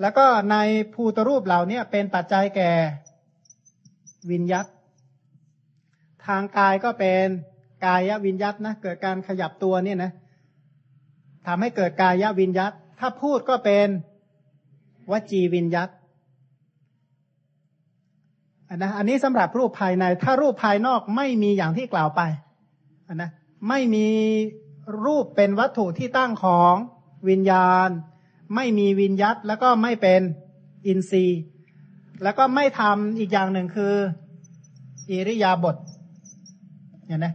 แล้วก็ในภูตรูปเหล่านี้เป็นปัจจัยแก่วิญญัตทางกายก็เป็น กายวิญญัตนะเกิดการขยับตัวเนี่ยนะทำให้เกิดกายวิญญัตถ้าพูดก็เป็นวจีวิญญัตอันนะอันนี้สำหรับรูปภายใน ถ้ารูปภายนอกไม่มีอย่างที่กล่าวไปอันนะไม่มีรูปเป็นวัตถุที่ตั้งของวิญญาณ ไม่มีวิญญัตแล้วก็ไม่เป็นอินทรีย์ แล้วก็ไม่ทำอีกอย่างหนึ่งคือ อิริยาบถเห็นไหม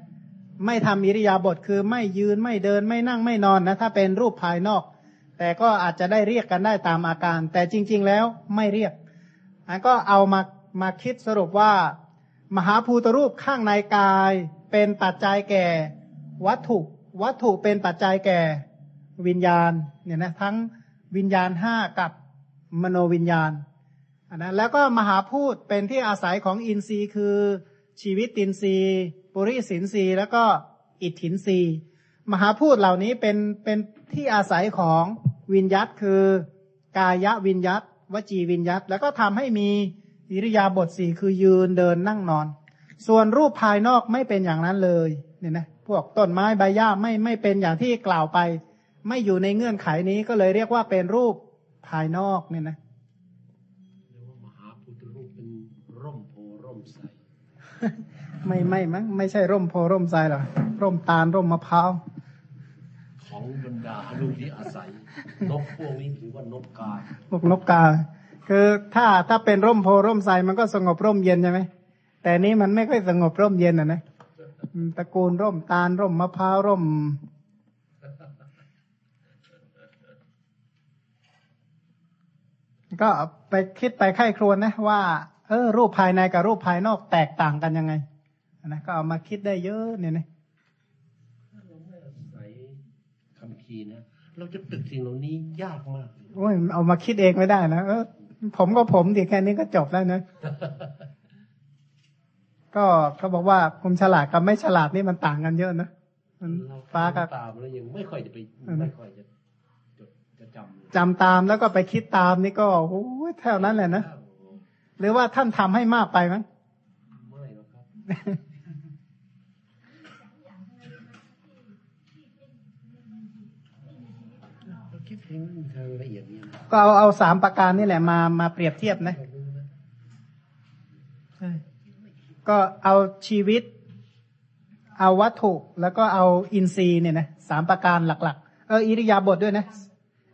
ไม่ทำอิริยาบถคือไม่ยืนไม่เดินไม่นั่งไม่นอนนะถ้าเป็นรูปภายนอก แต่ก็อาจจะได้เรียกกันได้ตามอาการ แต่จริง ๆ แล้วไม่เรียกอันก็เอามามาคิดสรุปว่า มหาภูตรูปข้างในกายเป็นปัจจัยแก่ วัตถุ วัตถุเป็นปัจจัยแก่วิญญาณเนี่ยนะทั้งวิญญาณห้ากับมโนวิญญาณอันนะแล้วก็มหาพูดเป็นที่อาศัยของอินทรีย์คือชีวิตตินทรีย์ ปุริสินทรีแล้วก็อิทธินทรีมหาพูดเหล่านี้เป็นเป็นที่อาศัยของวิญยัตคือกายวิญยัตวจีวิญยัตแล้วก็ทำให้มีอิริยาบถสี่คือยืนเดินนั่งนอน ส่วนรูปภายนอกไม่เป็นอย่างนั้นเลยเนี่ยนะพวกต้นไม้ใบหญ้าไม่ไม่เป็นอย่างที่กล่าวไป ไม่อยู่ในเงื่อนไขนี้ก็เลยเรียกว่าเป็นรูปภายนอกเนี่ยนะ เรียกว่ามหาพุทธรูปเป็นร่มโพร่มใส ไม่ไม่มั้งไม่ใช่ร่มโพร่มไทรหรอกร่มตาลร่มมะพร้าวของบรรดาลูกที่อาศัยนกพวกนี้ถือว่านกกาพวกนกกา คือถ้าถ้าเป็นร่มโพร่มไทรมันก็สงบร่มเย็นใช่ไหมแต่นี้มันไม่ค่อยสงบร่มเย็นอะนะอืมตระกูลร่มตาลร่มมะพร้าวร่มก็ไปคิดไปไข้ครวญนะว่า เออ รูปภายในกับรูปภายนอกแตกต่างกันยังไง นะก็เอามาคิดได้เยอะเนี่ยนะถ้าเราไม่อาศัยคำพีร์นะเราจะตึกสิ่งเหล่านี้ยากมากโอ้ยเอามาคิดเองไม่ได้นะเออผมก็ผมดิแค่นี้ก็จบแล้วนะก็เขาบอกว่าคุณฉลาดกับไม่ฉลาดนี่มันต่างกันเยอะนะมันเราฟ้ากับตามแล้วยังไม่ค่อยจะไปเออนะไม่ค่อยจะจดจะจำเลยจำตามแล้วก็ไปคิดตามนี่ก็โอ้ยเท่านั้นแหละนะหรือว่าท่านทำให้มากไปมั้งไม่หรอกครับเราคิดเห็นทางละเอียดนี่นะ ก็เอาเอาสามประการนี่แหละมามาเปรียบเทียบนะก็เอาชีวิต เอาวัตถุ แล้วก็เอาอินทรีย์เนี่ยนะสามประการหลัก ๆ เอออิริยาบถด้วยนะ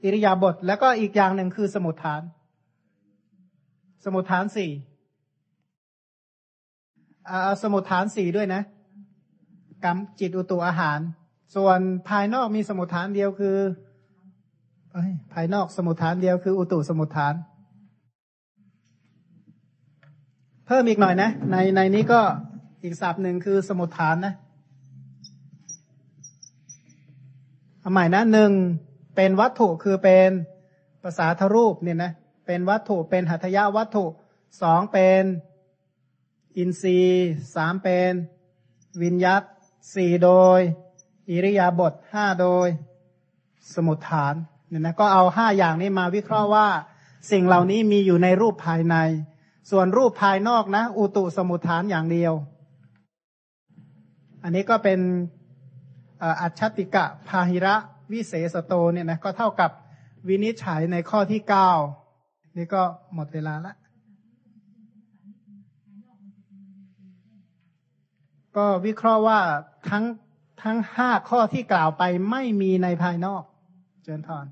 อิริยาบถแล้วก็อีกอย่างหนึ่งคือสมุทฐาน สมุทฐานสี่เอาเอาสมุทฐานสี่ด้วยนะกรรมจิตอุตุอาหาร ส่วนภายนอกมีสมุทฐานเดียวคือ ภายนอกสมุทฐานเดียวคืออุตุสมุทฐาน เพิ่มอีกหน่อยนะ ในในนี้ก็อีกศัพท์หนึ่งคือสมุทฐานนะเอาใหม่นะหนึ่งเป็นวัตถุคือเป็นภาษาทรูปเนี่ยนะเป็นวัตถุเป็นหัตถยาวัตถุสองเป็นอินทรีย์สามเป็นวิญยัตสี่โดย อิริยาบถห้าโดย สมุทฐาน เนี่ยนะก็เอาห้าอย่างนี้มาวิเคราะห์ว่า สิ่งเหล่านี้มีอยู่ในรูปภายใน ส่วนรูปภายนอกนะ อุตุสมุทฐานอย่างเดียว อันนี้ก็เป็นอัจฉติกะพาหิระวิเศษโตเนี่ยนะก็เท่ากับวินิจฉัยในข้อที่เก้านี่ก็หมดเวลาละก็วิเคราะห์ว่าทั้งทั้งห้าข้อที่กล่าวไปไม่มีในภายนอก เจริญพร